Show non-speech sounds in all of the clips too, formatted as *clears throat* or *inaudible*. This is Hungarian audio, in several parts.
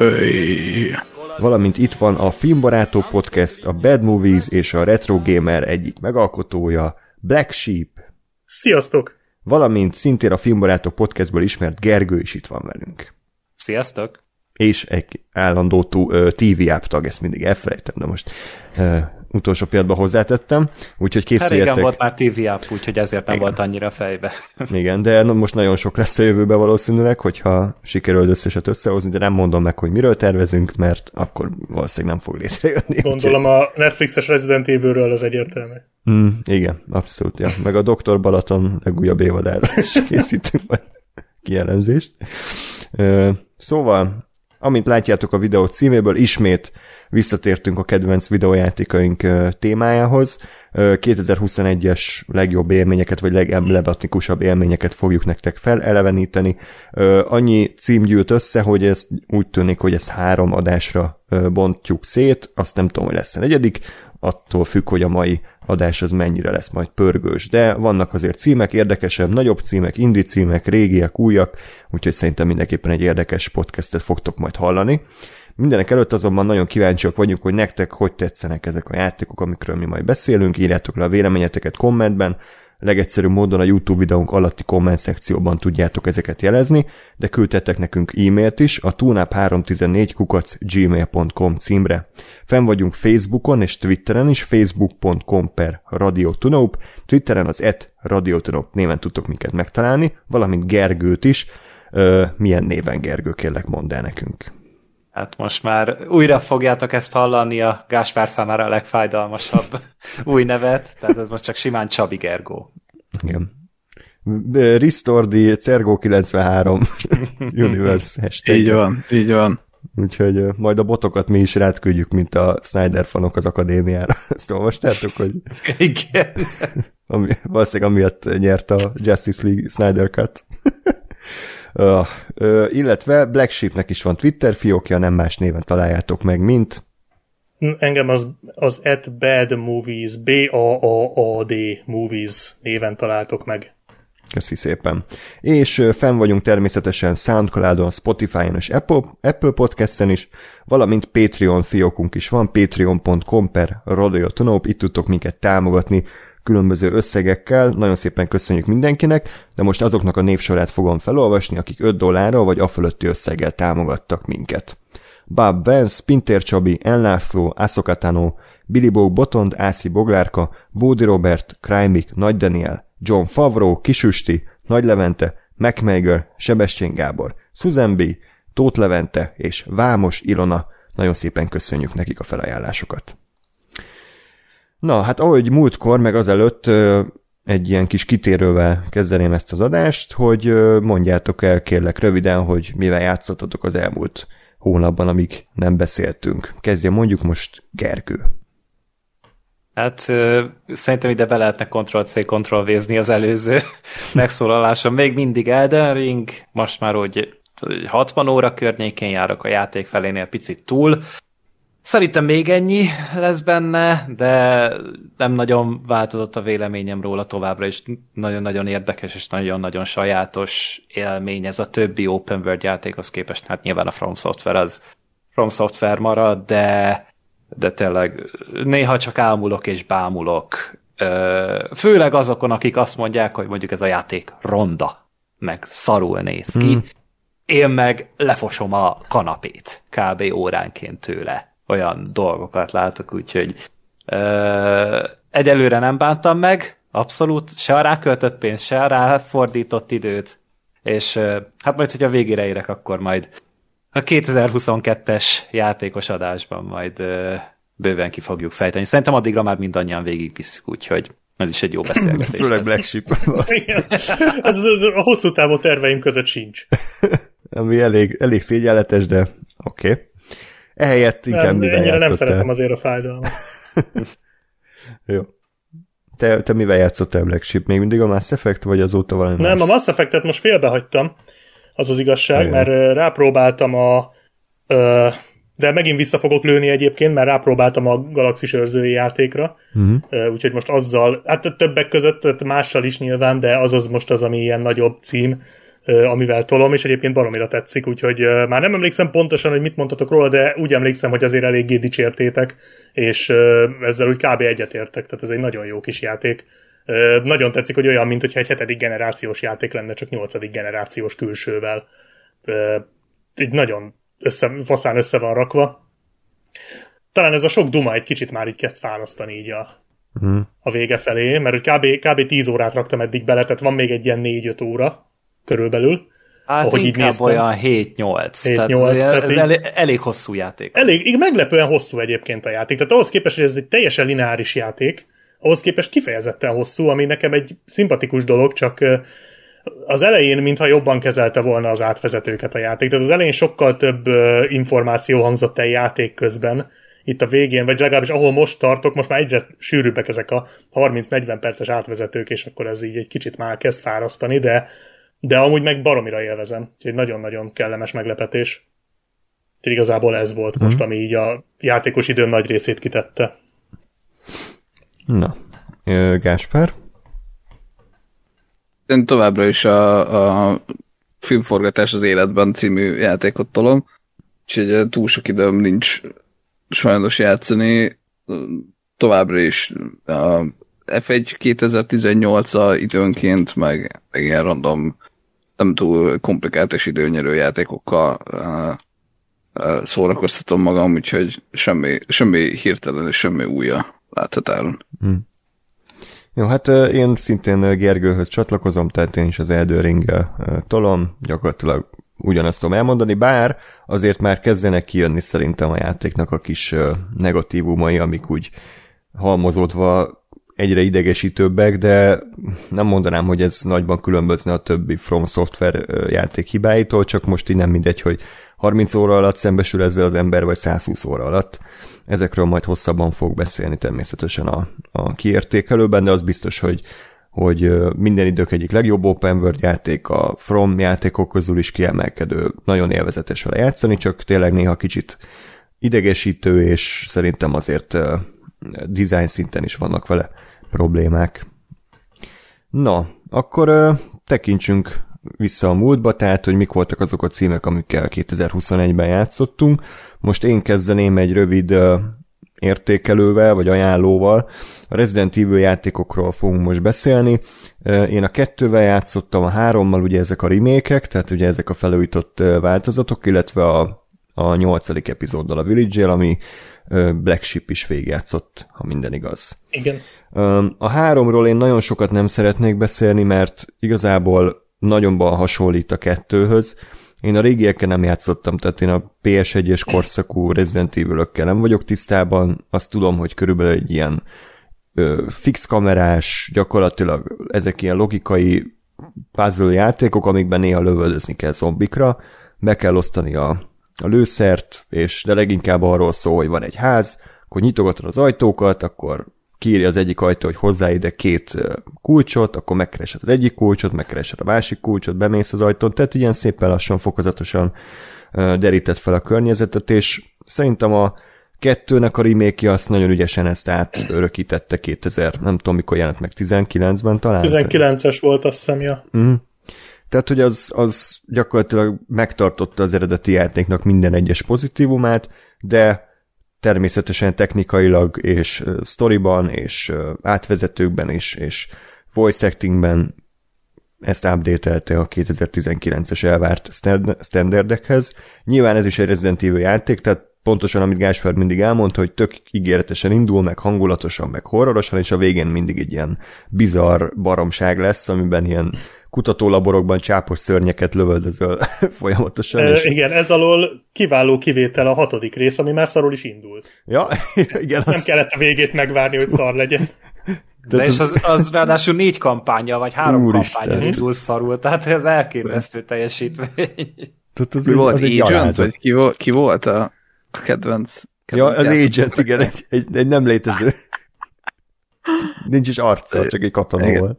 Öy. valamint itt van a Filmbarátó Podcast, a Bad Movies és a Retro Gamer egyik megalkotója, Black Sheep, Sziasztok! valamint szintén a Filmbarátó Podcastből ismert Gergő is itt van velünk. Sziasztok! És egy állandó TV app tag, ezt mindig elfelejtem, de most utolsó pillanatban hozzátettem, úgyhogy Hát régen készüljetek. volt már TV app, úgyhogy ezért nem Igen. volt annyira fejbe. *laughs* Igen, de most nagyon sok lesz a jövőben valószínűleg, hogyha sikerül az összeset összehozni, de nem mondom meg, hogy miről tervezünk, mert akkor valószínűleg nem fog létrejönni. Gondolom a Netflixes Resident Evil-ről az egyértelmű. Mm, igen, abszolút, ja. Meg a Dr. Balaton legújabb évadára is *laughs* készítünk majd kielemzést. Szóval, amint látjátok a videó címéből, ismét visszatértünk a kedvenc videójátékaink témájához. Ö, 2021-es legjobb élményeket, vagy legemblematikusabb élményeket fogjuk nektek feleleveníteni. Annyi cím gyűlt össze, hogy ez úgy tűnik, hogy ezt három adásra bontjuk szét, azt nem tudom, hogy lesz a negyedik, attól függ, hogy a mai adás az mennyire lesz majd pörgős, de vannak azért címek, érdekesebb, nagyobb címek, indi címek, régiek, újak, úgyhogy szerintem mindenképpen egy érdekes podcastet fogtok majd hallani. Mindenek előtt azonban nagyon kíváncsiak vagyunk, hogy nektek hogy tetszenek ezek a játékok, amikről mi majd beszélünk, írjátok le a véleményeteket kommentben, legegyszerűbb módon a YouTube videónk alatti komment szekcióban tudjátok ezeket jelezni, de küldtetek nekünk e-mailt is a tunap314 kukac gmail.com címre. Fenn vagyunk Facebookon és Twitteren is, facebook.com per radiotunaup, Twitteren az et radiotunaup néven tudtok minket megtalálni, valamint Gergőt is. Ö, milyen néven Gergő, kérlek mondd el nekünk. Hát most már újra fogjátok ezt hallani a Gáspár számára a legfájdalmasabb *laughs* új nevet, tehát ez most csak simán Csabi Gergó. Igen. Restore the Cergo 93 Universe hashtag. Így van, így van. Úgyhogy majd a botokat mi is rátküldjük, mint a Snyder fanok az akadémiára. *laughs* Ezt olvastátok, hogy Igen. *laughs* ami, valószínűleg amiatt nyert a Justice League Snyder Cut. Uh, uh, illetve Black Sheepnek is van Twitter fiókja, nem más néven találjátok meg, mint Engem az, az at Bad Movies, B-A-A-A-D Movies néven találtok meg. Köszi szépen. És fenn vagyunk természetesen Soundcloudon, Spotify-on és Apple, Apple Podcast-en is, valamint Patreon fiókunk is van, patreon.com per radiotonop, itt tudtok minket támogatni különböző összegekkel, nagyon szépen köszönjük mindenkinek, de most azoknak a névsorát fogom felolvasni, akik 5 dollárral vagy afölötti összeggel támogattak minket. Bob Vance, Pintér Csabi, Enlászló, Ászokatano, Billy Bow Botond, Ászi Boglárka, Bódi Robert, Krajmik, Nagy Daniel, John Favreau, Kisüsti, Nagy Levente, MacMager, Sebestyén Gábor, Susan B., Tóth Levente és Vámos Ilona. Nagyon szépen köszönjük nekik a felajánlásokat. Na, hát ahogy múltkor, meg azelőtt egy ilyen kis kitérővel kezdeném ezt az adást, hogy mondjátok el kérlek röviden, hogy mivel játszottatok az elmúlt hónapban, amíg nem beszéltünk. Kezdje mondjuk most Gergő. Hát szerintem ide be lehetne Ctrl-C, Ctrl-V-zni az előző *laughs* megszólaláson. Még mindig Elden Ring, most már úgy 60 óra környékén járok a játék felénél picit túl. Szerintem még ennyi lesz benne, de nem nagyon változott a véleményem róla továbbra is. Nagyon-nagyon érdekes és nagyon-nagyon sajátos élmény ez a többi open world játékhoz képest. Hát nyilván a From Software az From Software marad, de de tényleg néha csak ámulok és bámulok. Főleg azokon, akik azt mondják, hogy mondjuk ez a játék ronda, meg szarul néz ki. Mm. Én meg lefosom a kanapét kb. óránként tőle. Olyan dolgokat látok, úgyhogy ö, egyelőre nem bántam meg, abszolút, se a ráköltött pénzt, se a ráfordított időt, és ö, hát majd, hogyha végére érek, akkor majd a 2022-es játékos adásban majd ö, bőven ki fogjuk fejteni. Szerintem addigra már mindannyian végigvisszük, úgyhogy ez is egy jó beszélgetés Főleg. Black Sheep, ez a hosszú távú terveim között sincs. ami elég, elég szégyenletes, de oké. Okay. Ehelyett inkább Nem, mivel ennyire nem szeretem azért a fájdalmat. *laughs* Jó. Te, te mivel játszottál Black Sheep? Még mindig a Mass Effect, vagy azóta valami Nem, a más? Mass Effect-et most félbehagytam, az az igazság, Ajaj. mert rápróbáltam a... Ö, de megint vissza fogok lőni egyébként, mert rápróbáltam a Galaxis őrzői játékra, uh-huh. úgyhogy most azzal, hát többek között mással is nyilván, de az az most az, ami ilyen nagyobb cím, amivel tolom, és egyébként baromira tetszik, úgyhogy már nem emlékszem pontosan, hogy mit mondtatok róla, de úgy emlékszem, hogy azért eléggé dicsértétek, és ezzel úgy kb. egyetértek, tehát ez egy nagyon jó kis játék. Nagyon tetszik, hogy olyan, mint hogyha egy hetedik generációs játék lenne, csak nyolcadik generációs külsővel. Így nagyon össze, faszán össze van rakva. Talán ez a sok duma egy kicsit már így kezd fárasztani így a, Mhm. a vége felé, mert hogy kb, kb. 10 órát raktam eddig bele, tehát van még egy ilyen 4-5 óra körülbelül. Hát Ahogy így inkább néztem. olyan 7-8. 7-8, tehát ez, tehát ez így- elég, elég hosszú játék. Elég, így meglepően hosszú egyébként a játék. Tehát ahhoz képest, hogy ez egy teljesen lineáris játék, ahhoz képest kifejezetten hosszú, ami nekem egy szimpatikus dolog, csak az elején, mintha jobban kezelte volna az átvezetőket a játék. Tehát az elején sokkal több információ hangzott el játék közben, itt a végén, vagy legalábbis ahol most tartok, most már egyre sűrűbbek ezek a 30-40 perces átvezetők, és akkor ez így egy kicsit már kezd fárasztani, de, de amúgy meg baromira élvezem. Úgyhogy nagyon-nagyon kellemes meglepetés. Úgyhogy igazából ez volt most, ami így a játékos időm nagy részét kitette. Na, Gáspár? Én továbbra is a, a filmforgatás az életben című játékot tolom, úgyhogy túl sok időm nincs sajnos játszani. Továbbra is a F1 2018-a időnként, meg, meg ilyen random, nem túl komplikált és időnyerő játékokkal uh, uh, szórakoztatom magam, úgyhogy semmi, semmi hirtelen és semmi újja láthatáron. Jó, hát ö, én szintén Gergőhöz csatlakozom, tehát én is az Elden tolom, gyakorlatilag ugyanazt tudom elmondani, bár azért már kezdenek kijönni szerintem a játéknak a kis negatívumai, amik úgy halmozódva egyre idegesítőbbek, de nem mondanám, hogy ez nagyban különbözne a többi From Software játék hibáitól, csak most így nem mindegy, hogy 30 óra alatt szembesül ezzel az ember, vagy 120 óra alatt. Ezekről majd hosszabban fog beszélni természetesen a, a kiértékelőben, de az biztos, hogy hogy minden idők egyik legjobb open world játék, a From játékok közül is kiemelkedő, nagyon élvezetes vele játszani, csak tényleg néha kicsit idegesítő, és szerintem azért design szinten is vannak vele problémák. Na, akkor ö, tekintsünk vissza a múltba, tehát, hogy mik voltak azok a címek, amikkel 2021-ben játszottunk. Most én kezdeném egy rövid értékelővel, vagy ajánlóval. A Resident Evil játékokról fogunk most beszélni. Én a kettővel játszottam, a hárommal ugye ezek a remékek, tehát ugye ezek a felújított változatok, illetve a, a nyolcadik epizóddal a village ami Black Sheep is végigjátszott, ha minden igaz. Igen. A háromról én nagyon sokat nem szeretnék beszélni, mert igazából nagyonban hasonlít a kettőhöz. Én a régiekkel nem játszottam, tehát én a PS1-es korszakú Resident evil nem vagyok tisztában. Azt tudom, hogy körülbelül egy ilyen ö, fix kamerás, gyakorlatilag ezek ilyen logikai puzzle játékok, amikben néha lövöldözni kell zombikra, be kell osztani a, a lőszert, és de leginkább arról szól, hogy van egy ház, akkor nyitogatod az ajtókat, akkor kiírja az egyik ajtó, hogy hozzá ide két kulcsot, akkor megkeresed az egyik kulcsot, megkeresed a másik kulcsot, bemész az ajtón, tehát ilyen szépen lassan, fokozatosan derített fel a környezetet, és szerintem a kettőnek a remake azt nagyon ügyesen ezt átörökítette 2000, nem tudom mikor jelent meg, 19-ben talán? 19-es volt azt hiszem, ja. Mm. Tehát, hogy az, az gyakorlatilag megtartotta az eredeti játéknak minden egyes pozitívumát, de természetesen technikailag és ö, sztoriban és átvezetőkben is, és voice actingben ezt update a 2019-es elvárt stand- standardekhez. Nyilván ez is egy Resident Evil játék, tehát pontosan, amit Gáspár mindig elmondta, hogy tök ígéretesen indul, meg hangulatosan, meg horrorosan, és a végén mindig egy ilyen bizarr baromság lesz, amiben ilyen kutatólaborokban csápos szörnyeket lövöldözöl *laughs* folyamatosan. E, És... igen, ez alól kiváló kivétel a hatodik rész, ami már szarul is indult. Ja, *laughs* igen, Nem az, kellett a végét megvárni, hogy szar legyen. *laughs* De Tehát és az, az ráadásul négy kampánya, vagy három Úristen. kampánya indul szarul, tehát ez elképesztő teljesítmény. Tehát az Mi volt, az egy Agent, vagy ki, volt, ki volt a, a kedvenc? Ja, az kedvenc Agent, igen, egy, egy, egy nem létező. Nincs is arca, csak egy katona Igen. volt.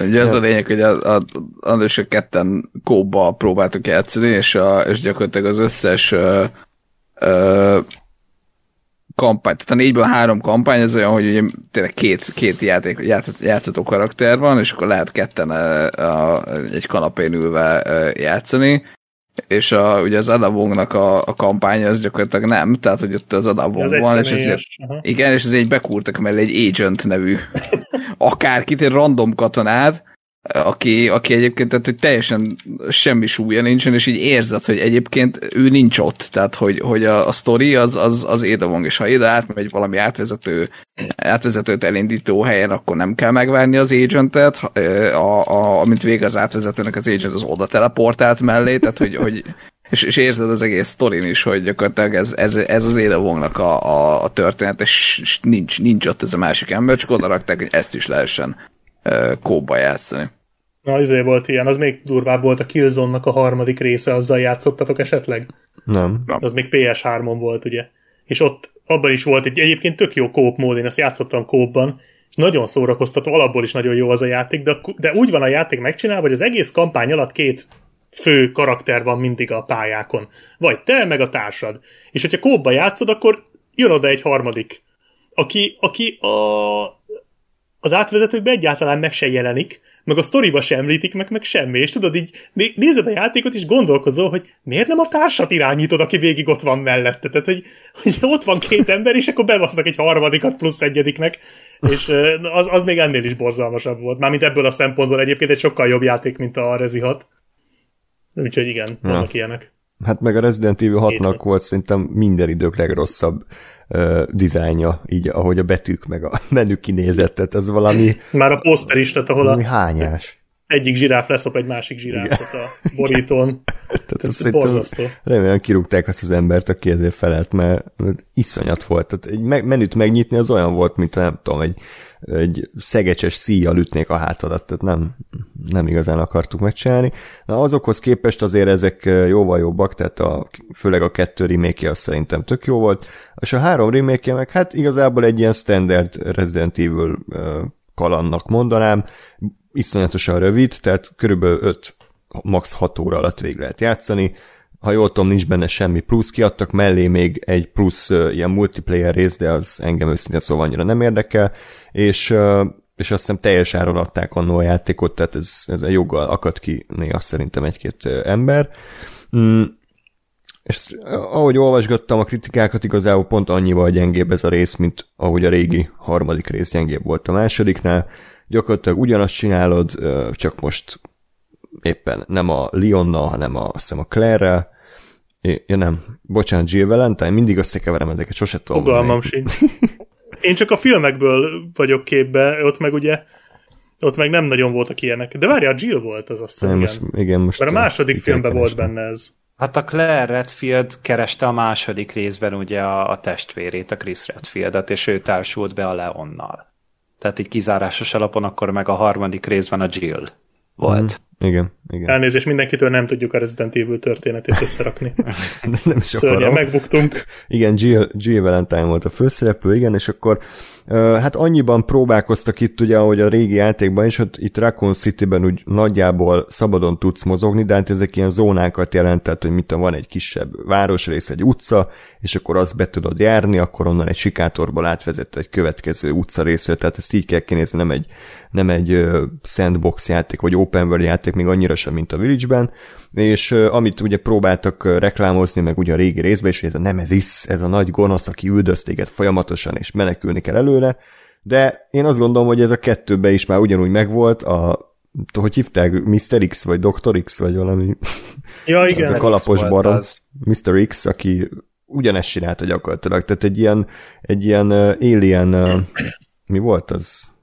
Ugye az a lényeg, hogy a, a Andrások ketten kóba próbáltuk játszani, és, a, és gyakorlatilag az összes ö, ö, kampány, tehát a négyből három kampány, ez olyan, hogy ugye tényleg két, két játék, játsz, játszható karakter van, és akkor lehet ketten ö, a, egy kanapén ülve játszani, és a, ugye az Adavongnak a, a kampánya az gyakorlatilag nem, tehát hogy ott az Adavong Az van, és ezért. Aha. igen, és ezért bekúrtak mellé egy agent nevű *laughs* akárkit, egy random katonát, aki, aki egyébként tehát, hogy teljesen semmi súlya nincsen, és így érzed, hogy egyébként ő nincs ott. Tehát, hogy, hogy a, a sztori az, az, az Édavong, és ha ide átmegy valami átvezető, átvezetőt elindító helyen, akkor nem kell megvárni az agentet, a, a, amint vége az átvezetőnek, az agent az oda teleportált mellé, tehát, hogy, hogy és, és érzed az egész sztorin is, hogy gyakorlatilag ez, ez, ez az Ada Wongnak a, a, a történet, és nincs, nincs ott ez a másik ember, csak oda rakták, hogy ezt is lehessen kóba játszani. Na, izé volt ilyen, az még durvább volt a Killzone-nak a harmadik része, azzal játszottatok esetleg? Nem. Az még PS3-on volt, ugye? És ott abban is volt egy egyébként tök jó kóp mód, én ezt játszottam kópban, és nagyon szórakoztató, alapból is nagyon jó az a játék, de, de úgy van a játék megcsinálva, hogy az egész kampány alatt két fő karakter van mindig a pályákon. Vagy te, meg a társad. És hogyha kópba játszod, akkor jön oda egy harmadik, aki, aki a, az átvezetőkben egyáltalán meg se jelenik, meg a sztoriba sem említik meg, meg semmi, és tudod, így né- nézed a játékot, és gondolkozol, hogy miért nem a társat irányítod, aki végig ott van mellette, tehát, hogy, hogy ott van két ember, és akkor bevasznak egy harmadikat plusz egyediknek, és az, az még ennél is borzalmasabb volt. Mármint ebből a szempontból egyébként egy sokkal jobb játék, mint a Rezi 6. Úgyhogy igen, vannak ilyenek. Hát meg a Resident Evil 6-nak Édnek. volt szerintem minden idők legrosszabb uh, dizájnja, így ahogy a betűk meg a *laughs* menü kinézett, tehát ez valami, Már a poszter is, tehát ahol a hányás. egyik zsiráf leszop egy másik zsiráfot a borítón. *laughs* Tehát szerintem, borzasztó. remélem kirúgták azt az embert, aki ezért felelt, mert iszonyat volt. Tehát egy me- menüt megnyitni az olyan volt, mint nem tudom, egy, egy szegecses szíjjal ütnék a hátadat, tehát nem, nem igazán akartuk megcsinálni. Na, azokhoz képest azért ezek jóval jobbak, tehát a, főleg a kettő remake az szerintem tök jó volt, és a három remake meg hát igazából egy ilyen standard Resident Evil kalannak mondanám, iszonyatosan rövid, tehát körülbelül 5 max 6 óra alatt végig lehet játszani. Ha jól tudom, nincs benne semmi plusz, kiadtak mellé még egy plusz uh, ilyen multiplayer rész, de az engem őszintén szóval annyira nem érdekel, és, uh, és azt hiszem teljes áron adták annó a játékot, tehát ez, ez a joggal akadt ki néha szerintem egy-két uh, ember. Mm, és ahogy olvasgattam a kritikákat, igazából pont annyival gyengébb ez a rész, mint ahogy a régi harmadik rész gyengébb volt a másodiknál. Gyakorlatilag ugyanazt csinálod, csak most éppen nem a Leonnal, hanem a, azt hiszem a Claire-rel. Ja nem, bocsánat, Jill Valentine, mindig összekeverem ezeket, sose tudom. Fogalmam sincs. *laughs* Én csak a filmekből vagyok képbe, ott meg ugye ott meg nem nagyon voltak ilyenek. De várjál, Jill volt az azt hiszem, most, igen, most Mert a második filmben volt keresnem. benne ez. Hát a Claire Redfield kereste a második részben ugye a, a testvérét, a Chris Redfieldet, és ő társult be a Leonnal. Tehát így kizárásos alapon akkor meg a harmadik részben a Jill volt. Igen, igen. Elnézést mindenkitől nem tudjuk a Resident Evil történetét összerakni. *laughs* nem is Szörnyen akarom. megbuktunk. Igen, Jill, Jill Valentine volt a főszereplő, igen, és akkor hát annyiban próbálkoztak itt ugye, ahogy a régi játékban is, hogy itt Raccoon City-ben úgy nagyjából szabadon tudsz mozogni, de hát ezek ilyen zónákat jelent, tehát hogy mit van egy kisebb városrész, egy utca, és akkor azt be tudod járni, akkor onnan egy sikátorból átvezet egy következő utca részre, tehát ezt így kell kinézni, nem egy, nem egy sandbox játék, vagy open world játék, még annyira sem, mint a Village-ben, és amit ugye próbáltak reklámozni, meg ugye a régi részben is, hogy ez a nem ez ez a nagy gonosz, aki üldöz téged folyamatosan, és menekülni kell előle, de én azt gondolom, hogy ez a kettőben is már ugyanúgy megvolt, a hogy hívták, Mr. X, vagy Dr. X, vagy valami, *laughs* Ja, ez a igen. Mr. X kalapos barom, az. Mr. X, aki ugyanezt csinálta gyakorlatilag, tehát egy ilyen, egy ilyen alien, mi volt az?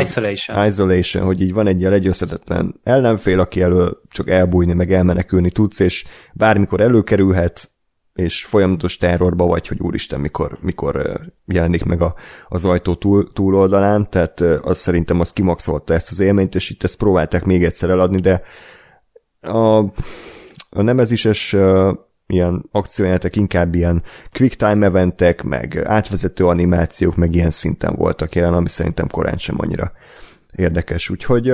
Isolation. Isolation, hogy így van egy ilyen legyőzhetetlen ellenfél, aki elől csak elbújni, meg elmenekülni tudsz, és bármikor előkerülhet, és folyamatos terrorba vagy, hogy úristen, mikor, mikor jelenik meg a, az ajtó túl, túloldalán, tehát az szerintem az kimaxolta ezt az élményt, és itt ezt próbálták még egyszer eladni, de a a nemezíses uh, ilyen akciójátek inkább ilyen quick time eventek, meg átvezető animációk, meg ilyen szinten voltak jelen, ami szerintem korán sem annyira érdekes. Úgyhogy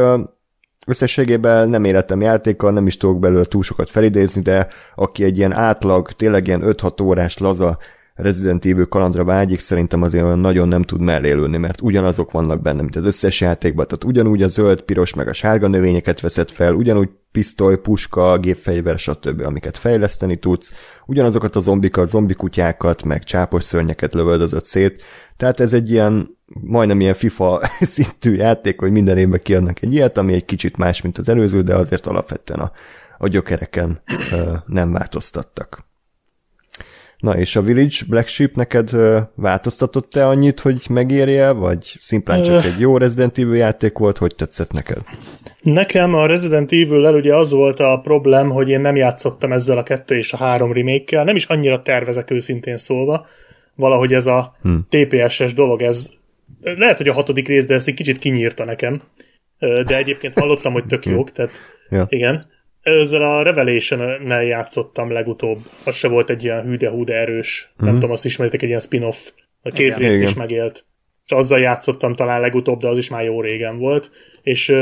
összességében nem életem játékkal, nem is tudok belőle túl sokat felidézni, de aki egy ilyen átlag, tényleg ilyen 5-6 órás laza Resident Evil kalandra vágyik, szerintem azért olyan nagyon nem tud mellélőni, mert ugyanazok vannak benne, mint az összes játékban, tehát ugyanúgy a zöld, piros, meg a sárga növényeket veszed fel, ugyanúgy pisztoly, puska, gépfegyver, stb., amiket fejleszteni tudsz, ugyanazokat a zombikat, zombikutyákat, meg csápos szörnyeket lövöldözött szét, tehát ez egy ilyen majdnem ilyen FIFA *laughs* szintű játék, hogy minden évben kiadnak egy ilyet, ami egy kicsit más, mint az előző, de azért alapvetően a, a gyökereken ö, nem változtattak. Na és a Village Black Sheep neked változtatott-e annyit, hogy megérje, vagy szimplán csak egy jó Resident Evil játék volt, hogy tetszett neked? Nekem a Resident Evil-lel ugye az volt a problém, hogy én nem játszottam ezzel a kettő és a három remake nem is annyira tervezek őszintén szólva, valahogy ez a hmm. TPS-es dolog, ez lehet, hogy a hatodik rész, de ezt egy kicsit kinyírta nekem, de egyébként hallottam, hogy tök jók, tehát ja. igen. Ezzel a Revelation-nel játszottam legutóbb. Az se volt egy ilyen hűde-húde erős. Mm-hmm. Nem mhm. tudom, azt ismeritek, egy ilyen spin-off. A két igen. részt igen. is megélt. És azzal játszottam talán legutóbb, de az is már jó régen volt. És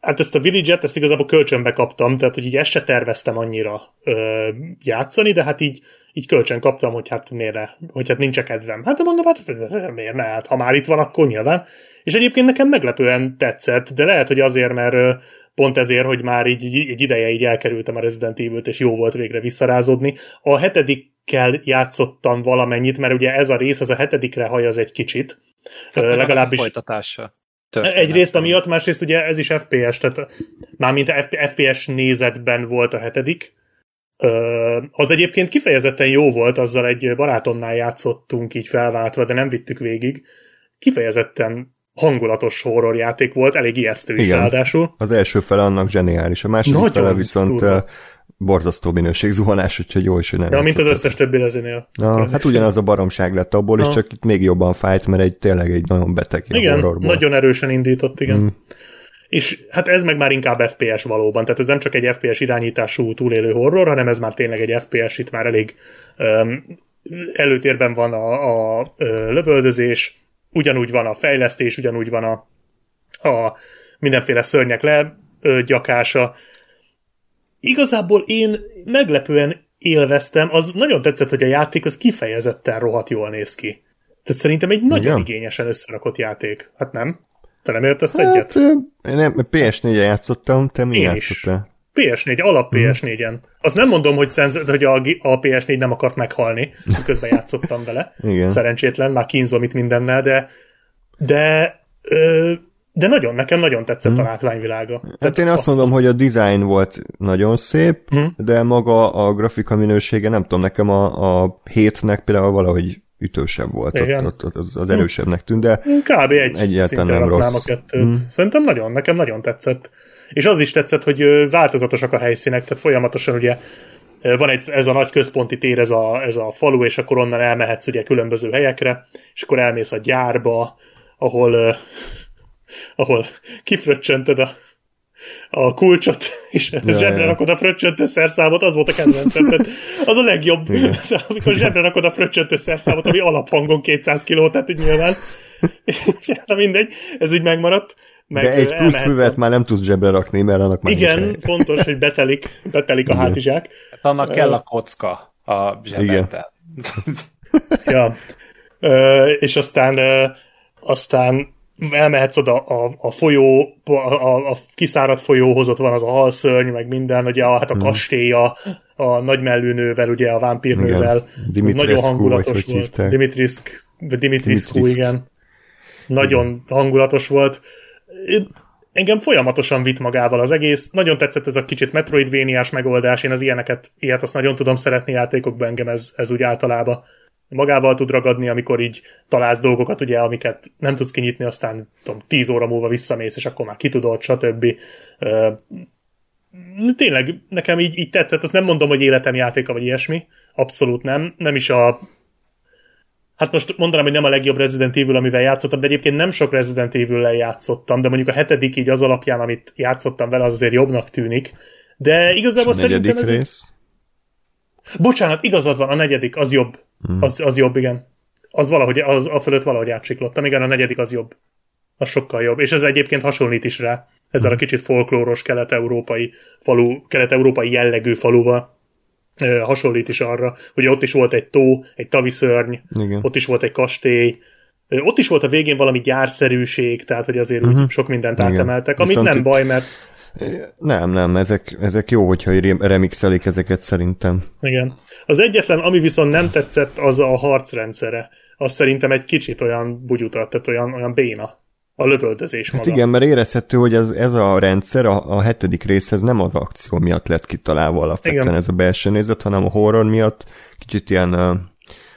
hát ezt a Village-et, ezt igazából kölcsönbe kaptam, tehát hogy így ezt se terveztem annyira ö, játszani, de hát így, így kölcsön kaptam, hogy hát miért ne, hogy hát nincs kedvem. Hát de mondom, hát miért ne, hát ha már itt van, akkor nyilván. És egyébként nekem meglepően tetszett, de lehet, hogy azért, mert pont ezért, hogy már így, így egy ideje így elkerültem a Resident Evil-t, és jó volt végre visszarázódni. A hetedikkel játszottam valamennyit, mert ugye ez a rész, ez a hetedikre hajaz egy kicsit. Hát legalábbis... Folytatása. Történet. Egyrészt amiatt, másrészt ugye ez is FPS, tehát mármint FPS nézetben volt a hetedik. Az egyébként kifejezetten jó volt, azzal egy barátomnál játszottunk így felváltva, de nem vittük végig. Kifejezetten hangulatos horrorjáték volt, elég ijesztő is Igen. ráadásul. Az első fele annak zseniális, a második Nagyon fele viszont durva. borzasztó zuhanás, úgyhogy jó is, hogy nem Ja, mint az összes többi rezinél. Na, hát ugyanaz a baromság lett abból, és csak itt még jobban fájt, mert egy tényleg egy nagyon beteg Igen, horrorból. nagyon erősen indított, igen. Mm. És hát ez meg már inkább FPS valóban, tehát ez nem csak egy FPS irányítású túlélő horror, hanem ez már tényleg egy FPS, itt már elég um, előtérben van a, a, a lövöldözés, ugyanúgy van a fejlesztés, ugyanúgy van a, a mindenféle szörnyek legyakása. Igazából én meglepően élveztem, az nagyon tetszett, hogy a játék az kifejezetten rohadt jól néz ki. Tehát szerintem egy nagyon Igen. igényesen összerakott játék. Hát nem? Te nem értesz hát, egyet? Nem, PS4-en játszottam, te mi játszottál? PS4, alap PS4-en. Azt nem mondom, hogy, szenz- hogy a, a PS4 nem akart meghalni, közben játszottam vele. Igen. Szerencsétlen, már kínzom itt mindennel, de de ö, de nagyon, nekem nagyon tetszett hmm. a látványvilága. Hát Tehát én azt, azt mondom, azt... hogy a design volt nagyon szép, hmm. de maga a grafika minősége, nem tudom, nekem a, a hétnek például valahogy ütősebb volt, ott, ott, ott az, az erősebbnek tűnt, de Kb. egy egyáltalán nem rossz. a kettőt. Hmm. Szerintem nagyon, nekem nagyon tetszett. És az is tetszett, hogy változatosak a helyszínek, tehát folyamatosan ugye van egy, ez a nagy központi tér, ez a, ez a falu, és akkor onnan elmehetsz ugye különböző helyekre, és akkor elmész a gyárba, ahol, *laughs* ahol kifröccsöntöd a, a kulcsot, *laughs* és ja, zsebre ja. rakod a fröccsöntő szerszámot, az volt a kedvencem. Tehát az a legjobb, Igen. *laughs* amikor zsebre rakod a fröccsöntő szerszámot, ami alaphangon 200 kiló, tehát így nyilván. Na mindegy, ez így megmaradt. Meg De egy plusz füvet már nem tudsz zsebre rakni, mert annak már Igen, fontos, hogy betelik, betelik a Igen. hátizsák. Hát annak kell a kocka a zsebben. *laughs* ja. Ö, és aztán aztán elmehetsz oda a, a folyó, a, a, a kiszáradt folyóhoz, ott van az a halszörny, meg minden, ugye hát a hmm. kastélya, a nagymellőnővel, ugye a vámpírnővel. Nagyon hangulatos volt. Dimitrisk, Dimitriscu, igen. Nagyon hangulatos volt. Engem folyamatosan vitt magával az egész. Nagyon tetszett ez a kicsit metroidvéniás megoldás. Én az ilyeneket, ilyet azt nagyon tudom szeretni játékokban, engem ez, ez úgy általában magával tud ragadni, amikor így találsz dolgokat, ugye, amiket nem tudsz kinyitni, aztán tudom, tíz óra múlva visszamész, és akkor már kitudod, stb. Tényleg, nekem így, így tetszett, azt nem mondom, hogy életem játéka, vagy ilyesmi, abszolút nem, nem is a Hát most mondanám, hogy nem a legjobb Resident Evil, amivel játszottam, de egyébként nem sok Resident Evil-lel játszottam, de mondjuk a hetedik így az alapján, amit játszottam vele, az azért jobbnak tűnik. De És igazából a szerintem ez... rész? Bocsánat, igazad van, a negyedik, az jobb. Hmm. Az, az jobb, igen. Az valahogy, az a fölött valahogy átsiklottam. Igen, a negyedik az jobb. Az sokkal jobb. És ez egyébként hasonlít is rá. Ezzel Hmm. a kicsit folklóros kelet-európai falu, kelet-európai jellegű faluval hasonlít is arra. Ugye ott is volt egy tó, egy taviszörny, Igen. ott is volt egy kastély, ott is volt a végén valami gyárszerűség, tehát hogy azért Mhm. úgy sok mindent Igen. átemeltek, amit Viszont nem baj, mert Nem, nem, ezek, ezek jó, hogyha re- remixelik ezeket szerintem. Igen. Az egyetlen, ami viszont nem tetszett, az a harcrendszere. Az szerintem egy kicsit olyan bugyutat, tehát olyan, olyan béna. A lövöldözés Hát maga. igen, mert érezhető, hogy ez, ez a rendszer a, a hetedik részhez nem az akció miatt lett kitalálva alapvetően Igen. ez a belső nézet, hanem a horror miatt kicsit ilyen uh,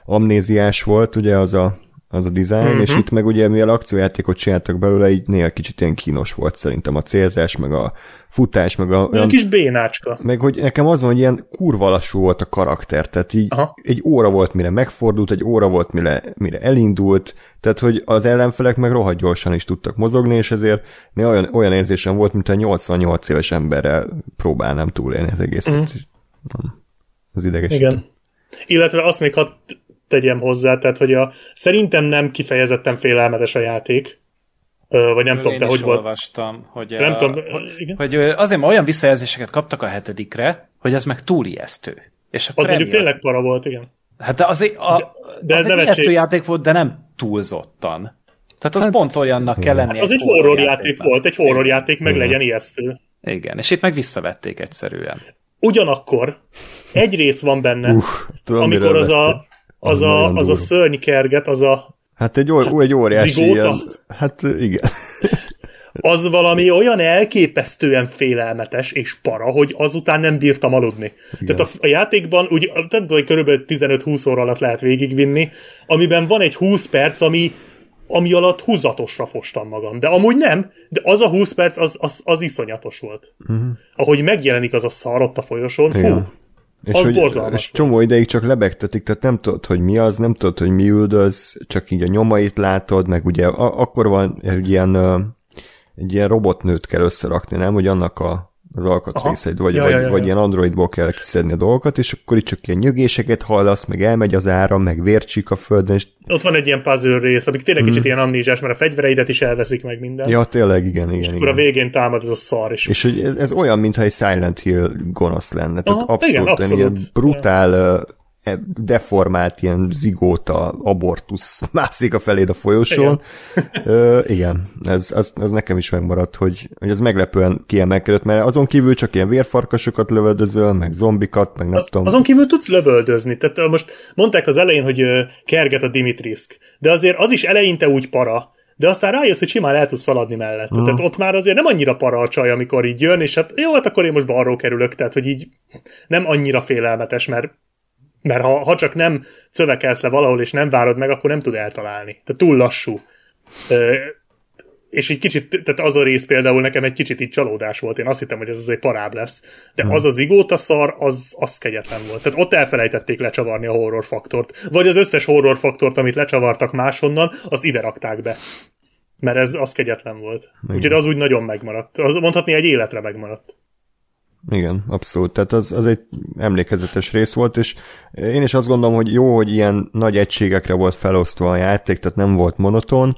amnéziás volt, ugye az a, az a design, Mhm. mm-hmm. és itt meg ugye mivel akciójátékot csináltak belőle, így néha kicsit ilyen kínos volt szerintem a célzás, meg a futás, meg a, Olyan kis bénácska. meg hogy nekem az van, hogy ilyen kurva lassú volt a karakter, tehát így Aha. egy óra volt, mire megfordult, egy óra volt, mire, mire elindult, tehát hogy az ellenfelek meg rohadt gyorsan is tudtak mozogni, és ezért né olyan, olyan érzésem volt, mint a 88 éves emberrel próbálnám túlélni az egészet. Mhm. Mm. Az idegesítő. Igen. Illetve azt még hadd tegyem hozzá, tehát hogy a, szerintem nem kifejezetten félelmetes a játék. Vagy nem tudom, Én te hogy volt. olvastam, hogy, Nem a, tudom, hogy, igen. hogy azért olyan visszajelzéseket kaptak a hetedikre, hogy ez meg túl ijesztő. És akkor Az mondjuk tényleg para volt, igen. Hát de azért a, De- de, az egy ijesztő játék volt, de nem túlzottan. Tehát az Hát, pont olyannak kell lenni. Hát az egy horrorjáték volt, egy horrorjáték meg Igen. legyen ijesztő. Igen, és itt meg visszavették egyszerűen. Ugyanakkor egy rész van benne, Uff, tudom, amikor az a. az, a, az a durva. szörnykerget, az a Hát egy, ó, egy óriási zigóta? ilyen, hát igen. *laughs* az valami olyan elképesztően félelmetes és para, hogy azután nem bírtam aludni. Igen. Tehát a, a játékban úgy, nem tudom, körülbelül 15-20 óra alatt lehet végigvinni, amiben van egy 20 perc, ami ami alatt húzatosra fostam magam. De amúgy nem, de az a 20 perc, az, az, az iszonyatos volt. Uh-huh. Ahogy megjelenik az a szar ott a folyosón, Igen. És, Az hogy, borzalmas és csomó ideig csak lebegtetik, tehát nem tudod, hogy mi az, nem tudod, hogy mi üldöz, csak így a nyomait látod, meg ugye a, akkor van egy ilyen, egy ilyen robotnőt kell összerakni, nem? Hogy annak a, az alkatrészeid, vagy, Ja, vagy, ja, ja, vagy ja. ilyen androidból kell kiszedni a dolgokat, és akkor itt csak ilyen nyögéseket hallasz, meg elmegy az áram, meg vércsik a földön, és ott van egy ilyen puzzle rész, amik tényleg kicsit ilyen amnézsás, mert a fegyvereidet is elveszik meg minden. Ja, tényleg, igen, igen, Akkor a igen. végén támad ez a szar, és, És hogy ez, ez olyan, mintha egy Silent Hill gonosz lenne. Tehát Aha, abszolút, igen, abszolút. ilyen brutál, e- deformált, ilyen zigóta, abortusz *laughs* mászik a feléd a folyosón. Igen, Ö, igen ez, az, az, nekem is megmaradt, hogy, hogy ez meglepően kiemelkedett, mert azon kívül csak ilyen vérfarkasokat lövöldözöl, meg zombikat, meg nem Az, tudom. azon kívül tudsz lövöldözni. Tehát most mondták az elején, hogy kerget a Dimitrisk, de azért az is eleinte úgy para, de aztán rájössz, hogy simán el tudsz szaladni mellett. Mm. Tehát ott már azért nem annyira para a csaj, amikor így jön, és hát jó, hát akkor én most balról kerülök, tehát hogy így nem annyira félelmetes, mert mert ha, ha csak nem szövekelsz le valahol, és nem várod meg, akkor nem tud eltalálni. Tehát túl lassú. Ö, és egy kicsit, tehát az a rész például nekem egy kicsit így csalódás volt. Én azt hittem, hogy ez azért parább lesz. De az az igóta szar, az, az kegyetlen volt. Tehát ott elfelejtették lecsavarni a horror faktort. Vagy az összes horror faktort, amit lecsavartak máshonnan, azt ide rakták be. Mert ez az kegyetlen volt. Úgyhogy az úgy nagyon megmaradt. Az mondhatni egy életre megmaradt. Igen, abszolút. Tehát az, az egy emlékezetes rész volt, és én is azt gondolom, hogy jó, hogy ilyen nagy egységekre volt felosztva a játék, tehát nem volt monoton,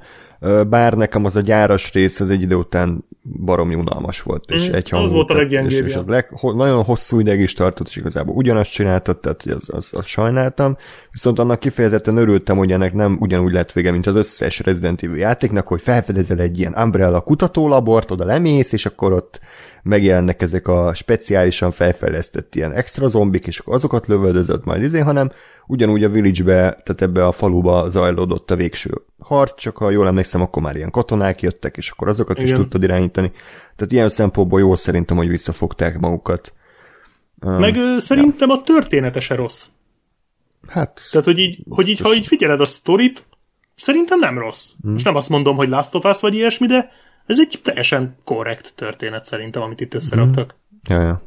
bár nekem az a gyáras rész az egy idő után baromi unalmas volt, és Mm, egy az volt a leggyengébb, és, és az leg, ho, nagyon hosszú ideig is tartott, és igazából ugyanazt csináltad, tehát az, az, az sajnáltam, viszont annak kifejezetten örültem, hogy ennek nem ugyanúgy lett vége, mint az összes Resident Evil játéknak, hogy felfedezel egy ilyen Umbrella kutatólabort, oda lemész, és akkor ott megjelennek ezek a speciálisan felfejlesztett ilyen extra zombik, és akkor azokat lövöldözött majd izé, hanem ugyanúgy a village-be, tehát ebbe a faluba zajlódott a végső harc, csak ha jól emlékszem, akkor már ilyen katonák jöttek, és akkor azokat Igen. is tudtad irányítani. Tehát ilyen szempontból jó szerintem, hogy visszafogták magukat. Meg ö, szerintem a története se rossz. Hát, Tehát, hogy így, hogy így ha így figyeled a sztorit, szerintem nem rossz. Hmm. Most nem azt mondom, hogy Last of Us vagy ilyesmi, de ez egy teljesen korrekt történet szerintem, amit itt összeraktak. ja, ja,